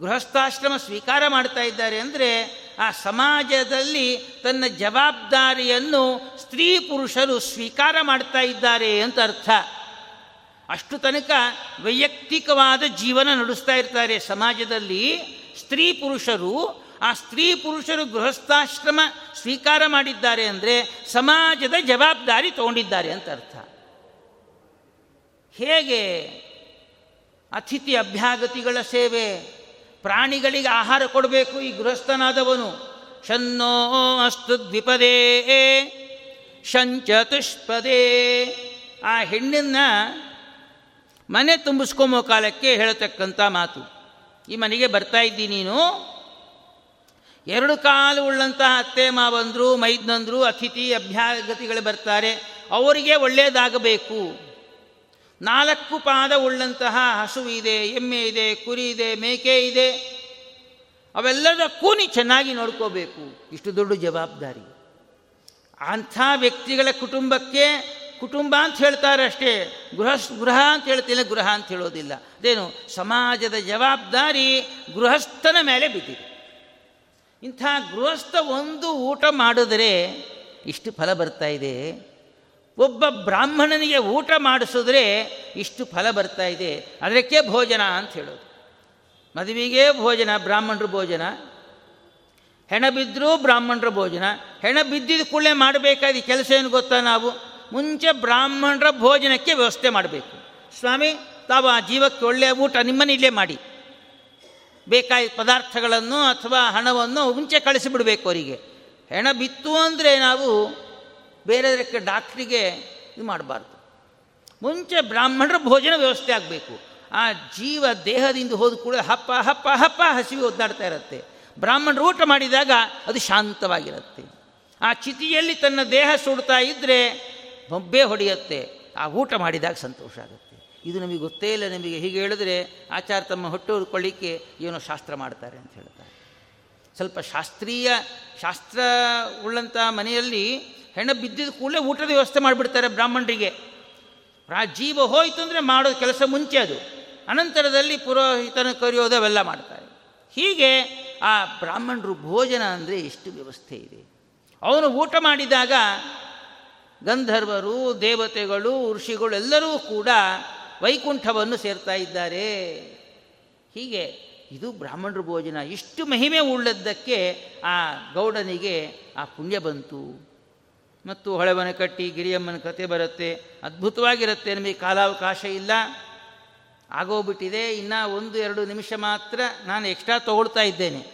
ಗೃಹಸ್ಥಾಶ್ರಮ ಸ್ವೀಕಾರ ಮಾಡ್ತಾ ಇದ್ದಾರೆ ಅಂದರೆ ಆ ಸಮಾಜದಲ್ಲಿ ತನ್ನ ಜವಾಬ್ದಾರಿಯನ್ನು ಸ್ತ್ರೀ ಪುರುಷರು ಸ್ವೀಕಾರ ಮಾಡ್ತಾ ಇದ್ದಾರೆ ಅಂತ ಅರ್ಥ. ಅಷ್ಟು ತನಕ ವೈಯಕ್ತಿಕವಾದ ಜೀವನ ನಡೆಸ್ತಾ ಇರ್ತಾರೆ ಸಮಾಜದಲ್ಲಿ. ಸ್ತ್ರೀ ಪುರುಷರು ಆ ಸ್ತ್ರೀ ಪುರುಷರು ಗೃಹಸ್ಥಾಶ್ರಮ ಸ್ವೀಕಾರ ಮಾಡಿದ್ದಾರೆ ಅಂದರೆ ಸಮಾಜದ ಜವಾಬ್ದಾರಿ ತಗೊಂಡಿದ್ದಾರೆ ಅಂತ ಅರ್ಥ. ಹೇಗೆ ಅತಿಥಿ ಅಭ್ಯಾಗತಿಗಳ ಸೇವೆ, ಪ್ರಾಣಿಗಳಿಗೆ ಆಹಾರ ಕೊಡಬೇಕು ಈ ಗೃಹಸ್ಥನಾದವನು? ಶನ್ನೋ ಅಸ್ತು ದ್ವಿಪದೇ ಶಂಚತುಷ್ಪದೇ ಆ ಹೆಣ್ಣನ್ನು ಮನೆ ತುಂಬಿಸ್ಕೊಂಬೋ ಕಾಲಕ್ಕೆ ಹೇಳತಕ್ಕಂಥ ಮಾತು. ಈ ಮನೆಗೆ ಬರ್ತಾ ಇದ್ದೀನಿ ನೀನು. ಎರಡು ಕಾಲು ಉಳ್ಳಂತಹ ಅತ್ತೆ ಮಾವಂದರು ಮೈದ್ನಂದರು, ಅತಿಥಿ ಅಭ್ಯಾಗತಿಗಳು ಬರ್ತಾರೆ. ಅವರಿಗೆ ಒಳ್ಳೆಯದಾಗಬೇಕು ನಾಲ್ಕು ಪಾದ ಉಳ್ಳಂತಹ ಹಸು ಇದೆ, ಎಮ್ಮೆ ಇದೆ, ಕುರಿ ಇದೆ, ಮೇಕೆ ಇದೆ. ಅವೆಲ್ಲದಕ್ಕೂ ನೀ ಚೆನ್ನಾಗಿ ನೋಡ್ಕೋಬೇಕು. ಇಷ್ಟು ದೊಡ್ಡ ಜವಾಬ್ದಾರಿ. ಅಂಥ ವ್ಯಕ್ತಿಗಳ ಕುಟುಂಬಕ್ಕೆ ಕುಟುಂಬ ಅಂತ ಹೇಳ್ತಾರೆ ಅಷ್ಟೇ. ಗೃಹ ಗೃಹ ಅಂತ ಹೇಳ್ತಿಲ್ಲ, ಗೃಹ ಅಂತ ಹೇಳೋದಿಲ್ಲ. ಅದೇನು, ಸಮಾಜದ ಜವಾಬ್ದಾರಿ ಗೃಹಸ್ಥನ ಮೇಲೆ ಬಿದ್ದಿದೆ ಇಂಥ ಗೃಹಸ್ಥ ಒಂದು ಊಟ ಮಾಡಿದರೆ ಇಷ್ಟು ಫಲ ಬರ್ತಾ ಇದೆ. ಒಬ್ಬ ಬ್ರಾಹ್ಮಣನಿಗೆ ಊಟ ಮಾಡಿಸಿದ್ರೆ ಇಷ್ಟು ಫಲ ಬರ್ತಾ ಇದೆ. ಅದಕ್ಕೆ ಭೋಜನ ಅಂತ ಹೇಳೋದು. ಮದುವೆಗೆ ಭೋಜನ, ಬ್ರಾಹ್ಮಣರ ಭೋಜನ, ಹೆಣ ಬಿದ್ದರೂ ಬ್ರಾಹ್ಮಣರ ಭೋಜನ, ಹೆಣ ಬಿದ್ದಿದ ಕೂಡಲೇ ಮಾಡಬೇಕಾದ ಕೆಲಸ ಏನು ಗೊತ್ತಾ ನಾವು? ಮುಂಚೆ ಬ್ರಾಹ್ಮಣರ ಭೋಜನಕ್ಕೆ ವ್ಯವಸ್ಥೆ ಮಾಡಬೇಕು. ಸ್ವಾಮಿ, ತಾವು ಆ ಜೀವಕ್ಕೆ ಒಳ್ಳೆಯ ಊಟ ನಿಮ್ಮನ್ನು ಮಾಡಿ. ಬೇಕಾದ ಪದಾರ್ಥಗಳನ್ನು ಅಥವಾ ಹಣವನ್ನು ಮುಂಚೆ ಕಳಿಸಿಬಿಡಬೇಕು ಅವರಿಗೆ. ಹೆಣ ಬಿತ್ತು ಅಂದರೆ ನಾವು ಬೇರೆದಕ್ಕೆ ಡಾಕ್ಟ್ರಿಗೆ ಇದು ಮಾಡಬಾರ್ದು. ಮುಂಚೆ ಬ್ರಾಹ್ಮಣರ ಭೋಜನ ವ್ಯವಸ್ಥೆ ಆಗಬೇಕು. ಆ ಜೀವ ದೇಹದಿಂದ ಹೋದ ಕೂಡ ಹಪ್ಪ ಹಪ್ಪ ಹಪ್ಪ ಹಸಿವಿ ಒದ್ದಾಡ್ತಾ ಇರುತ್ತೆ. ಬ್ರಾಹ್ಮಣರು ಊಟ ಮಾಡಿದಾಗ ಅದು ಶಾಂತವಾಗಿರುತ್ತೆ. ಆ ಚಿತಿಯಲ್ಲಿ ತನ್ನ ದೇಹ ಸುಡ್ತಾ ಇದ್ದರೆ ಬೊಬ್ಬೆ ಹೊಡೆಯುತ್ತೆ. ಆ ಊಟ ಮಾಡಿದಾಗ ಸಂತೋಷ ಆಗುತ್ತೆ. ಇದು ನಮಗೆ ಗೊತ್ತೇ ಇಲ್ಲ, ನಿಮಗೆ ಹೀಗೆ ಹೇಳಿದ್ರೆ ಆಚಾರ ತಮ್ಮ ಹೊಟ್ಟೆ ಹುರ್ಕೊಳ್ಳಿಕ್ಕೆ ಏನೋ ಶಾಸ್ತ್ರ ಮಾಡ್ತಾರೆ ಅಂತ ಹೇಳ್ತಾರೆ. ಸ್ವಲ್ಪ ಶಾಸ್ತ್ರೀಯ, ಶಾಸ್ತ್ರ ಉಳ್ಳಂಥ ಮನೆಯಲ್ಲಿ ಹೆಣ್ಣು ಬಿದ್ದಿದ ಕೂಡಲೇ ಊಟದ ವ್ಯವಸ್ಥೆ ಮಾಡಿಬಿಡ್ತಾರೆ ಬ್ರಾಹ್ಮಣರಿಗೆ. ಆ ಜೀವ ಹೋಯ್ತು ಅಂದರೆ ಮಾಡೋ ಕೆಲಸ ಮುಂಚೆ ಅದು. ಅನಂತರದಲ್ಲಿ ಪುರೋಹಿತನ ಕರೆಯೋದು ಅವೆಲ್ಲ ಮಾಡ್ತಾರೆ. ಹೀಗೆ ಆ ಬ್ರಾಹ್ಮಣರು ಭೋಜನ ಅಂದರೆ ಎಷ್ಟು ವ್ಯವಸ್ಥೆ ಇದೆ. ಅವನು ಊಟ ಮಾಡಿದಾಗ ಗಂಧರ್ವರು, ದೇವತೆಗಳು, ಋಷಿಗಳು ಎಲ್ಲರೂ ಕೂಡ ವೈಕುಂಠವನ್ನು ಸೇರ್ತಾ ಇದ್ದಾರೆ. ಹೀಗೆ ಇದು ಬ್ರಾಹ್ಮಣರ ಭೋಜನ. ಇಷ್ಟು ಮಹಿಮೆ ಉಳ್ಳದ್ದಕ್ಕೆ ಆ ಗೌಡನಿಗೆ ಆ ಪುಣ್ಯ ಬಂತು. ಮತ್ತು ಹೊಳೆವನ ಕಟ್ಟಿ ಗಿರಿಯಮ್ಮನ ಕತೆ ಬರುತ್ತೆ. ಅದ್ಭುತವಾಗಿರುತ್ತೆ. ನಮಗೆ ಕಾಲಾವಕಾಶ ಇಲ್ಲ. ಆಗೋಗ್ಬಿಟ್ಟಿದೆ. ಇನ್ನು ಒಂದು, ಎರಡು ನಿಮಿಷ ಮಾತ್ರ ನಾನು ಎಕ್ಸ್ಟ್ರಾ ತಗೊಳ್ತಾ ಇದ್ದೇನೆ.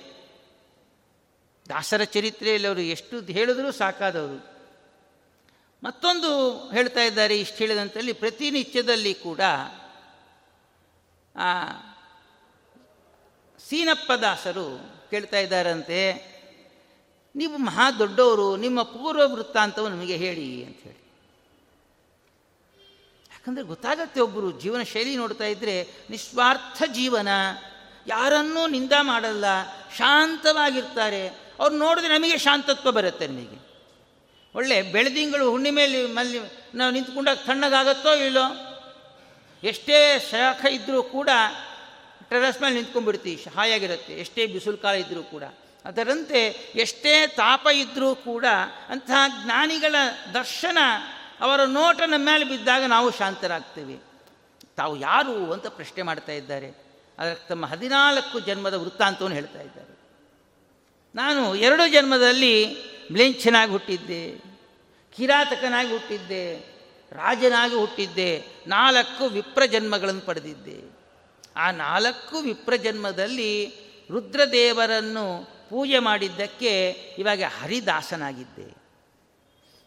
ದಾಸರ ಚರಿತ್ರೆಯಲ್ಲಿ ಅವರು ಎಷ್ಟು ಹೇಳಿದ್ರೂ ಸಾಕಾದವರು. ಮತ್ತೊಂದು ಹೇಳ್ತಾ ಇದ್ದಾರೆ ಇಷ್ಟು ಹೇಳಿದಂತಲ್ಲಿ ಪ್ರತಿನಿತ್ಯದಲ್ಲಿ ಕೂಡ, ಆ ಸೀನಪ್ಪ ದಾಸರು ಕೇಳ್ತಾ ಇದ್ದಾರಂತೆ, ನೀವು ಮಹಾ ದೊಡ್ಡವರು, ನಿಮ್ಮ ಪೂರ್ವ ವೃತ್ತಾಂತವು ನಮಗೆ ಹೇಳಿ ಅಂತ ಹೇಳಿ. ಯಾಕಂದರೆ ಗೊತ್ತಾಗತ್ತೆ ಒಬ್ಬರು ಜೀವನ ಶೈಲಿ ನೋಡ್ತಾ ಇದ್ದರೆ ನಿಸ್ವಾರ್ಥ ಜೀವನ, ಯಾರನ್ನೂ ನಿಂದ ಮಾಡಲ್ಲ, ಶಾಂತವಾಗಿರ್ತಾರೆ. ಅವ್ರು ನೋಡಿದ್ರೆ ನಮಗೆ ಶಾಂತತ್ವ ಬರುತ್ತೆ ನಮಗೆ. ಒಳ್ಳೆ ಬೆಳೆದಿಂಗಳು ಹುಣ್ಣಿಮೆಯಲ್ಲಿ ಮಲ್ಲಿ ನಾವು ನಿಂತ್ಕೊಂಡಾಗ ತಣ್ಣಗಾಗತ್ತೋ ಇಲ್ಲೋ? ಎಷ್ಟೇ ಶಾಖ ಇದ್ದರೂ ಕೂಡ ಟೆರಸ್ ಮೇಲೆ ನಿಂತ್ಕೊಂಡ್ಬಿಡ್ತೀವಿ ಹಾಯಾಗಿರುತ್ತೆ ಎಷ್ಟೇ ಬಿಸಿಲು ಕಾಲ ಇದ್ದರೂ ಕೂಡ. ಅದರಂತೆ ಎಷ್ಟೇ ತಾಪ ಇದ್ದರೂ ಕೂಡ ಅಂತಹ ಜ್ಞಾನಿಗಳ ದರ್ಶನ ಅವರ ನೋಟ ನಮ್ಮ ಮೇಲೆ ಬಿದ್ದಾಗ ನಾವು ಶಾಂತರಾಗ್ತೇವೆ. ತಾವು ಯಾರು ಅಂತ ಪ್ರಶ್ನೆ ಮಾಡ್ತಾ ಇದ್ದಾರೆ. ಅದಕ್ಕೆ ತಮ್ಮ ಹದಿನಾಲ್ಕು ಜನ್ಮದ ವೃತ್ತಾಂತವನ್ನು ಹೇಳ್ತಾ ಇದ್ದಾರೆ. ನಾನು ಎರಡು ಜನ್ಮದಲ್ಲಿ ಮ್ಲೇಂಛನಾಗಿ ಹುಟ್ಟಿದ್ದೆ, ಕಿರಾತಕನಾಗಿ ಹುಟ್ಟಿದ್ದೆ, ರಾಜನಾಗಿ ಹುಟ್ಟಿದ್ದೆ, ನಾಲ್ಕು ವಿಪ್ರ ಜನ್ಮಗಳನ್ನು ಪಡೆದಿದ್ದೆ. ಆ ನಾಲ್ಕು ವಿಪ್ರ ಜನ್ಮದಲ್ಲಿ ರುದ್ರದೇವರನ್ನು ಪೂಜೆ ಮಾಡಿದ್ದಕ್ಕೆ ಇವಾಗ ಹರಿದಾಸನಾಗಿದ್ದೆ.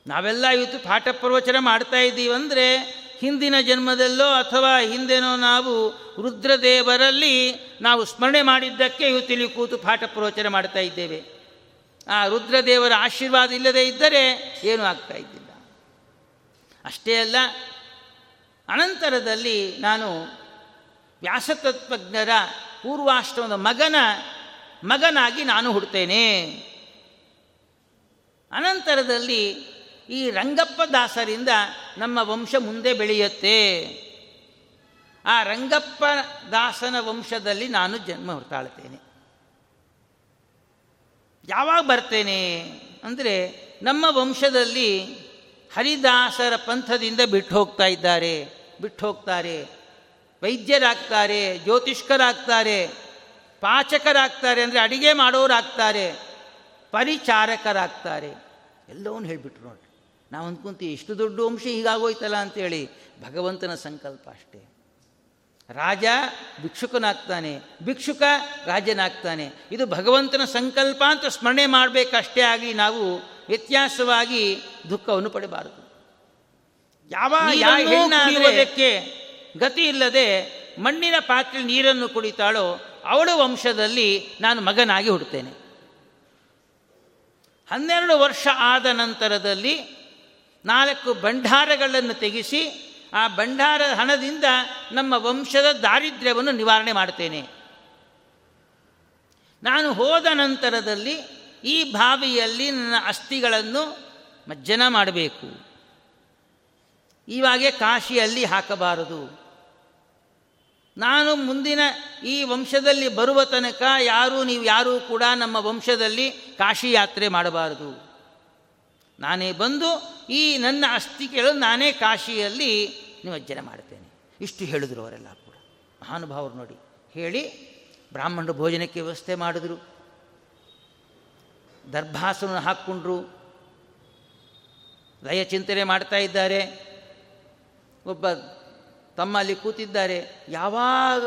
ನಾವೆಲ್ಲ ಇವತ್ತು ಪಾಠ ಪ್ರವಚನ ಮಾಡ್ತಾ ಇದ್ದೀವಂದರೆ ಹಿಂದಿನ ಜನ್ಮದಲ್ಲೋ ಅಥವಾ ಹಿಂದೆನೋ ನಾವು ರುದ್ರದೇವರಲ್ಲಿ ನಾವು ಸ್ಮರಣೆ ಮಾಡಿದ್ದಕ್ಕೆ ಇವತ್ತಿಲ್ಲಿ ಕೂತು ಪಾಠ ಪ್ರವಚನ ಮಾಡ್ತಾ ಇದ್ದೇವೆ. ಆ ರುದ್ರದೇವರ ಆಶೀರ್ವಾದ ಇಲ್ಲದೆ ಇದ್ದರೆ ಏನೂ ಆಗ್ತಾ ಇದ್ದಿಲ್ಲ. ಅಷ್ಟೇ ಅಲ್ಲ, ಅನಂತರದಲ್ಲಿ ನಾನು ವ್ಯಾಸತತ್ವಜ್ಞರ ಪೂರ್ವಾಶ್ರಮದ ಮಗನ, ಮಗನಾಗಿ ನಾನು ಹುಡ್ತೇನೆ. ಅನಂತರದಲ್ಲಿ ಈ ರಂಗಪ್ಪ ದಾಸರಿಂದ ನಮ್ಮ ವಂಶ ಮುಂದೆ ಬೆಳೆಯುತ್ತೆ. ಆ ರಂಗಪ್ಪ ದಾಸನ ವಂಶದಲ್ಲಿ ನಾನು ಜನ್ಮ ಹೊರತಾಳ್ತೇನೆ ಯಾವಾಗ ಬರ್ತೇನೆ? ಅಂದರೆ ನಮ್ಮ ವಂಶದಲ್ಲಿ ಹರಿದಾಸರ ಪಂಥದಿಂದ ಬಿಟ್ಟು ಹೋಗ್ತಾ ಇದ್ದಾರೆ. ಬಿಟ್ಟು ಹೋಗ್ತಾರೆ. ವೈದ್ಯರಾಗ್ತಾರೆ, ಜ್ಯೋತಿಷ್ಕರಾಗ್ತಾರೆ, ಪಾಚಕರಾಗ್ತಾರೆ, ಅಂದರೆ ಅಡಿಗೆ ಮಾಡೋರಾಗ್ತಾರೆ, ಪರಿಚಾರಕರಾಗ್ತಾರೆ. ಎಲ್ಲವನ್ನು ಹೇಳಿಬಿಟ್ರು ನೋಡಿ ನಾವು ಅಂದ್ಕೊಂತೀವಿ, ಇಷ್ಟು ದೊಡ್ಡ ವಂಶ ಹೀಗಾಗೋಯ್ತಲ್ಲ ಅಂತೇಳಿ. ಭಗವಂತನ ಸಂಕಲ್ಪ ಅಷ್ಟೇ. ರಾಜ ಭಿಕ್ಷುಕನಾಗ್ತಾನೆ ಭಿಕ್ಷುಕ ರಾಜನಾಗ್ತಾನೆ. ಇದು ಭಗವಂತನ ಸಂಕಲ್ಪ ಅಂತ ಸ್ಮರಣೆ ಮಾಡಬೇಕಷ್ಟೇ ಆಗಿ ನಾವು ವ್ಯತ್ಯಾಸವಾಗಿ ದುಃಖವನ್ನು ಪಡೆಯಬಾರದು ಯಾವ ಹೆಣ್ಣಾಗುವುದಕ್ಕೆ ಗತಿ ಇಲ್ಲದೆ ಮಣ್ಣಿನ ಪಾತ್ರೆ ನೀರನ್ನು ಕುಡಿತಾಳೋ ಅವಳ ವಂಶದಲ್ಲಿ ನಾನು ಮಗನಾಗಿ ಹುಡ್ತೇನೆ ಹನ್ನೆರಡು ವರ್ಷ ಆದ ನಂತರದಲ್ಲಿ ನಾಲ್ಕು ಭಂಡಾರಗಳನ್ನು ತೆಗೆಸಿ ಆ ಭಂಡಾರ ಹಣದಿಂದ ನಮ್ಮ ವಂಶದ ದಾರಿದ್ರ್ಯವನ್ನು ನಿವಾರಣೆ ಮಾಡ್ತೇನೆ ನಾನು ಹೋದ ನಂತರದಲ್ಲಿ ಈ ಬಾವಿಯಲ್ಲಿ ನನ್ನ ಅಸ್ಥಿಗಳನ್ನು ಮಜ್ಜನ ಮಾಡಬೇಕು. ಇವಾಗೆ ಕಾಶಿಯಲ್ಲಿ ಹಾಕಬಾರದು. ನಾನು ಮುಂದಿನ ಈ ವಂಶದಲ್ಲಿ ಬರುವ ತನಕ ಯಾರೂ ನೀವು ಯಾರೂ ಕೂಡ ನಮ್ಮ ವಂಶದಲ್ಲಿ ಕಾಶಿ ಯಾತ್ರೆ ಮಾಡಬಾರದು. ನಾನೇ ಬಂದು ಈ ನನ್ನ ಅಸ್ಥಿಗಳನ್ನು ನಾನೇ ಕಾಶಿಯಲ್ಲಿ ನಿಮಜ್ಜನ ಮಾಡ್ತೇನೆ ಇಷ್ಟು ಹೇಳಿದ್ರು ಅವರೆಲ್ಲ ಕೂಡ. ಮಹಾನುಭಾವರು ನೋಡಿ. ಹೇಳಿ ಬ್ರಾಹ್ಮಣರು ಭೋಜನಕ್ಕೆ ವ್ಯವಸ್ಥೆ ಮಾಡಿದ್ರು. ದರ್ಭಾಸನ ಹಾಕ್ಕೊಂಡ್ರು. ಲಯ ಚಿಂತನೆ ಮಾಡ್ತಾ ಇದ್ದಾರೆ. ಒಬ್ಬ ತಮ್ಮ ಅಲ್ಲಿ ಕೂತಿದ್ದಾರೆ. ಯಾವಾಗ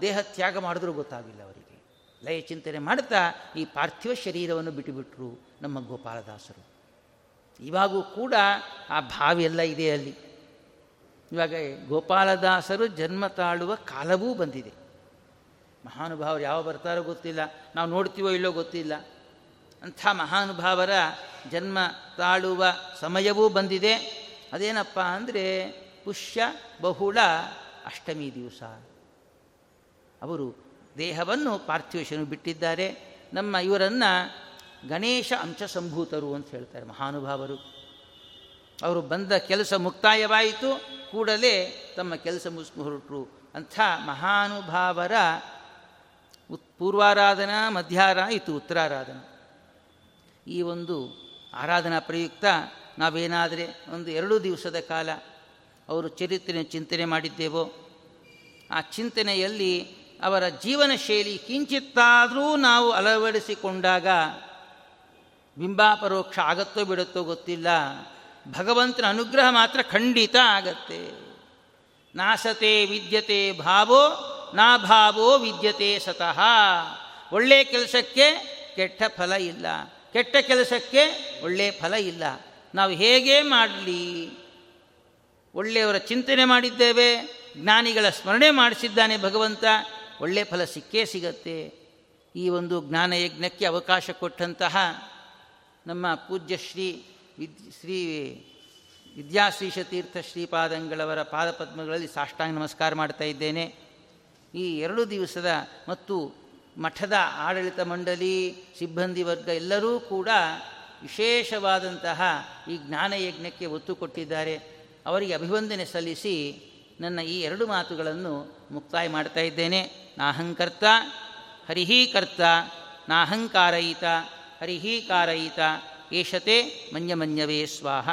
ದೇಹ ತ್ಯಾಗ ಮಾಡಿದ್ರೂ ಗೊತ್ತಾಗಿಲ್ಲ ಅವರಿಗೆ. ಲಯ ಚಿಂತನೆ ಮಾಡ್ತಾ ಈ ಪಾರ್ಥಿವ ಶರೀರವನ್ನು ಬಿಟ್ಟುಬಿಟ್ರು ನಮ್ಮ ಗೋಪಾಲದಾಸರು. ಇವಾಗೂ ಕೂಡ ಆ ಭಾವಿಯೆಲ್ಲ ಇದೆ ಅಲ್ಲಿ. ಇವಾಗ ಗೋಪಾಲದಾಸರು ಜನ್ಮ ತಾಳುವ ಕಾಲವೂ ಬಂದಿದೆ. ಮಹಾನುಭಾವರು ಯಾವ ಬರ್ತಾರೋ ಗೊತ್ತಿಲ್ಲ, ನಾವು ನೋಡ್ತೀವೋ ಇಲ್ಲೋ ಗೊತ್ತಿಲ್ಲ. ಅಂಥ ಮಹಾನುಭಾವರ ಜನ್ಮ ತಾಳುವ ಸಮಯವೂ ಬಂದಿದೆ. ಅದೇನಪ್ಪ ಅಂದರೆ ಪುಷ್ಯ ಬಹುಳ ಅಷ್ಟಮಿ ದಿವಸ. ಅವರು ದೇಹವನ್ನು ಪಾರ್ಥಿವೇಶನು ಬಿಟ್ಟಿದ್ದಾರೆ. ನಮ್ಮ ಇವರನ್ನು ಗಣೇಶ ಅಂಶ ಸಂಭೂತರು ಅಂತ ಹೇಳ್ತಾರೆ ಮಹಾನುಭಾವರು. ಅವರು ಬಂದ ಕೆಲಸ ಮುಕ್ತಾಯವಾಯಿತು. ಕೂಡಲೇ ತಮ್ಮ ಕೆಲಸ ಮುಗಿಸ್ಕೊಂಡು ಹೊರಟರು. ಅಂಥ ಮಹಾನುಭಾವರ ಉತ್ ಪೂರ್ವಾರಾಧನಾ ಇತ್ತು ಉತ್ತರಾರಾಧನಾ. ಈ ಒಂದು ಆರಾಧನಾ ಪ್ರಯುಕ್ತ ನಾವೇನಾದರೆ ಒಂದು ಎರಡು ದಿವಸದ ಕಾಲ ಅವರು ಚರಿತ್ರೆ ಚಿಂತನೆ ಮಾಡಿದ್ದೇವೋ, ಆ ಚಿಂತನೆಯಲ್ಲಿ ಅವರ ಜೀವನ ಶೈಲಿ ಕಿಂಚಿತ್ತಾದರೂ ನಾವು ಅಳವಡಿಸಿಕೊಂಡಾಗ ಬಿಂಬಾಪರೋಕ್ಷ ಆಗತ್ತೋ ಬಿಡುತ್ತೋ ಗೊತ್ತಿಲ್ಲ. ಭಗವಂತನ ಅನುಗ್ರಹ ಮಾತ್ರ ಖಂಡಿತ ಆಗತ್ತೆ. ನಾಸತೆ ವಿದ್ಯತೆ ಭಾವೋ, ನಾ ಭಾವೋ ವಿದ್ಯತೆ ಸತಃ. ಒಳ್ಳೆಯ ಕೆಲಸಕ್ಕೆ ಕೆಟ್ಟ ಫಲ ಇಲ್ಲ. ಕೆಟ್ಟ ಕೆಲಸಕ್ಕೆ ಒಳ್ಳೆಯ ಫಲ ಇಲ್ಲ. ನಾವು ಹೇಗೆ ಮಾಡಲಿ? ಒಳ್ಳೆಯವರ ಚಿಂತನೆ ಮಾಡಿದ್ದೇವೆ, ಜ್ಞಾನಿಗಳ ಸ್ಮರಣೆ ಮಾಡಿಸಿದ್ದಾನೆ ಭಗವಂತ ಒಳ್ಳೆಯ ಫಲ ಸಿಕ್ಕೇ ಸಿಗತ್ತೆ. ಈ ಒಂದು ಜ್ಞಾನಯಜ್ಞಕ್ಕೆ ಅವಕಾಶ ಕೊಟ್ಟಂತಹ ನಮ್ಮ ಪೂಜ್ಯ ಶ್ರೀ ವಿದ್ ಶ್ರೀ ವಿದ್ಯಾಶ್ರೀ ತೀರ್ಥ ಶ್ರೀಪಾದಂಗಳವರ ಪಾದಪದ್ಮಗಳಲ್ಲಿ ಸಾಷ್ಟಾಂಗ ನಮಸ್ಕಾರ ಮಾಡ್ತಾ ಇದ್ದೇನೆ. ಈ ಎರಡು ದಿವಸದ ಮತ್ತು ಮಠದ ಆಡಳಿತ ಮಂಡಳಿ, ಸಿಬ್ಬಂದಿ ವರ್ಗ ಎಲ್ಲರೂ ಕೂಡ ವಿಶೇಷವಾದಂತಹ ಈ ಜ್ಞಾನಯಜ್ಞಕ್ಕೆ ಒತ್ತು ಕೊಟ್ಟಿದ್ದಾರೆ. ಅವರಿಗೆ ಅಭಿವಂದನೆ ಸಲ್ಲಿಸಿ ನನ್ನ ಈ ಎರಡು ಮಾತುಗಳನ್ನು ಮುಕ್ತಾಯ ಮಾಡ್ತಾ ಇದ್ದೇನೆ. ನಾಹಂಕರ್ತ ಹರಿಹೀಕರ್ತ ನಾಹಂಕಾರಯಿತ ಹರಿಹೀ ಕಾರಯಿತ ಏಷತೆ ಮನ್ಯಮನ್ಯವೇ ಸ್ವಾಹ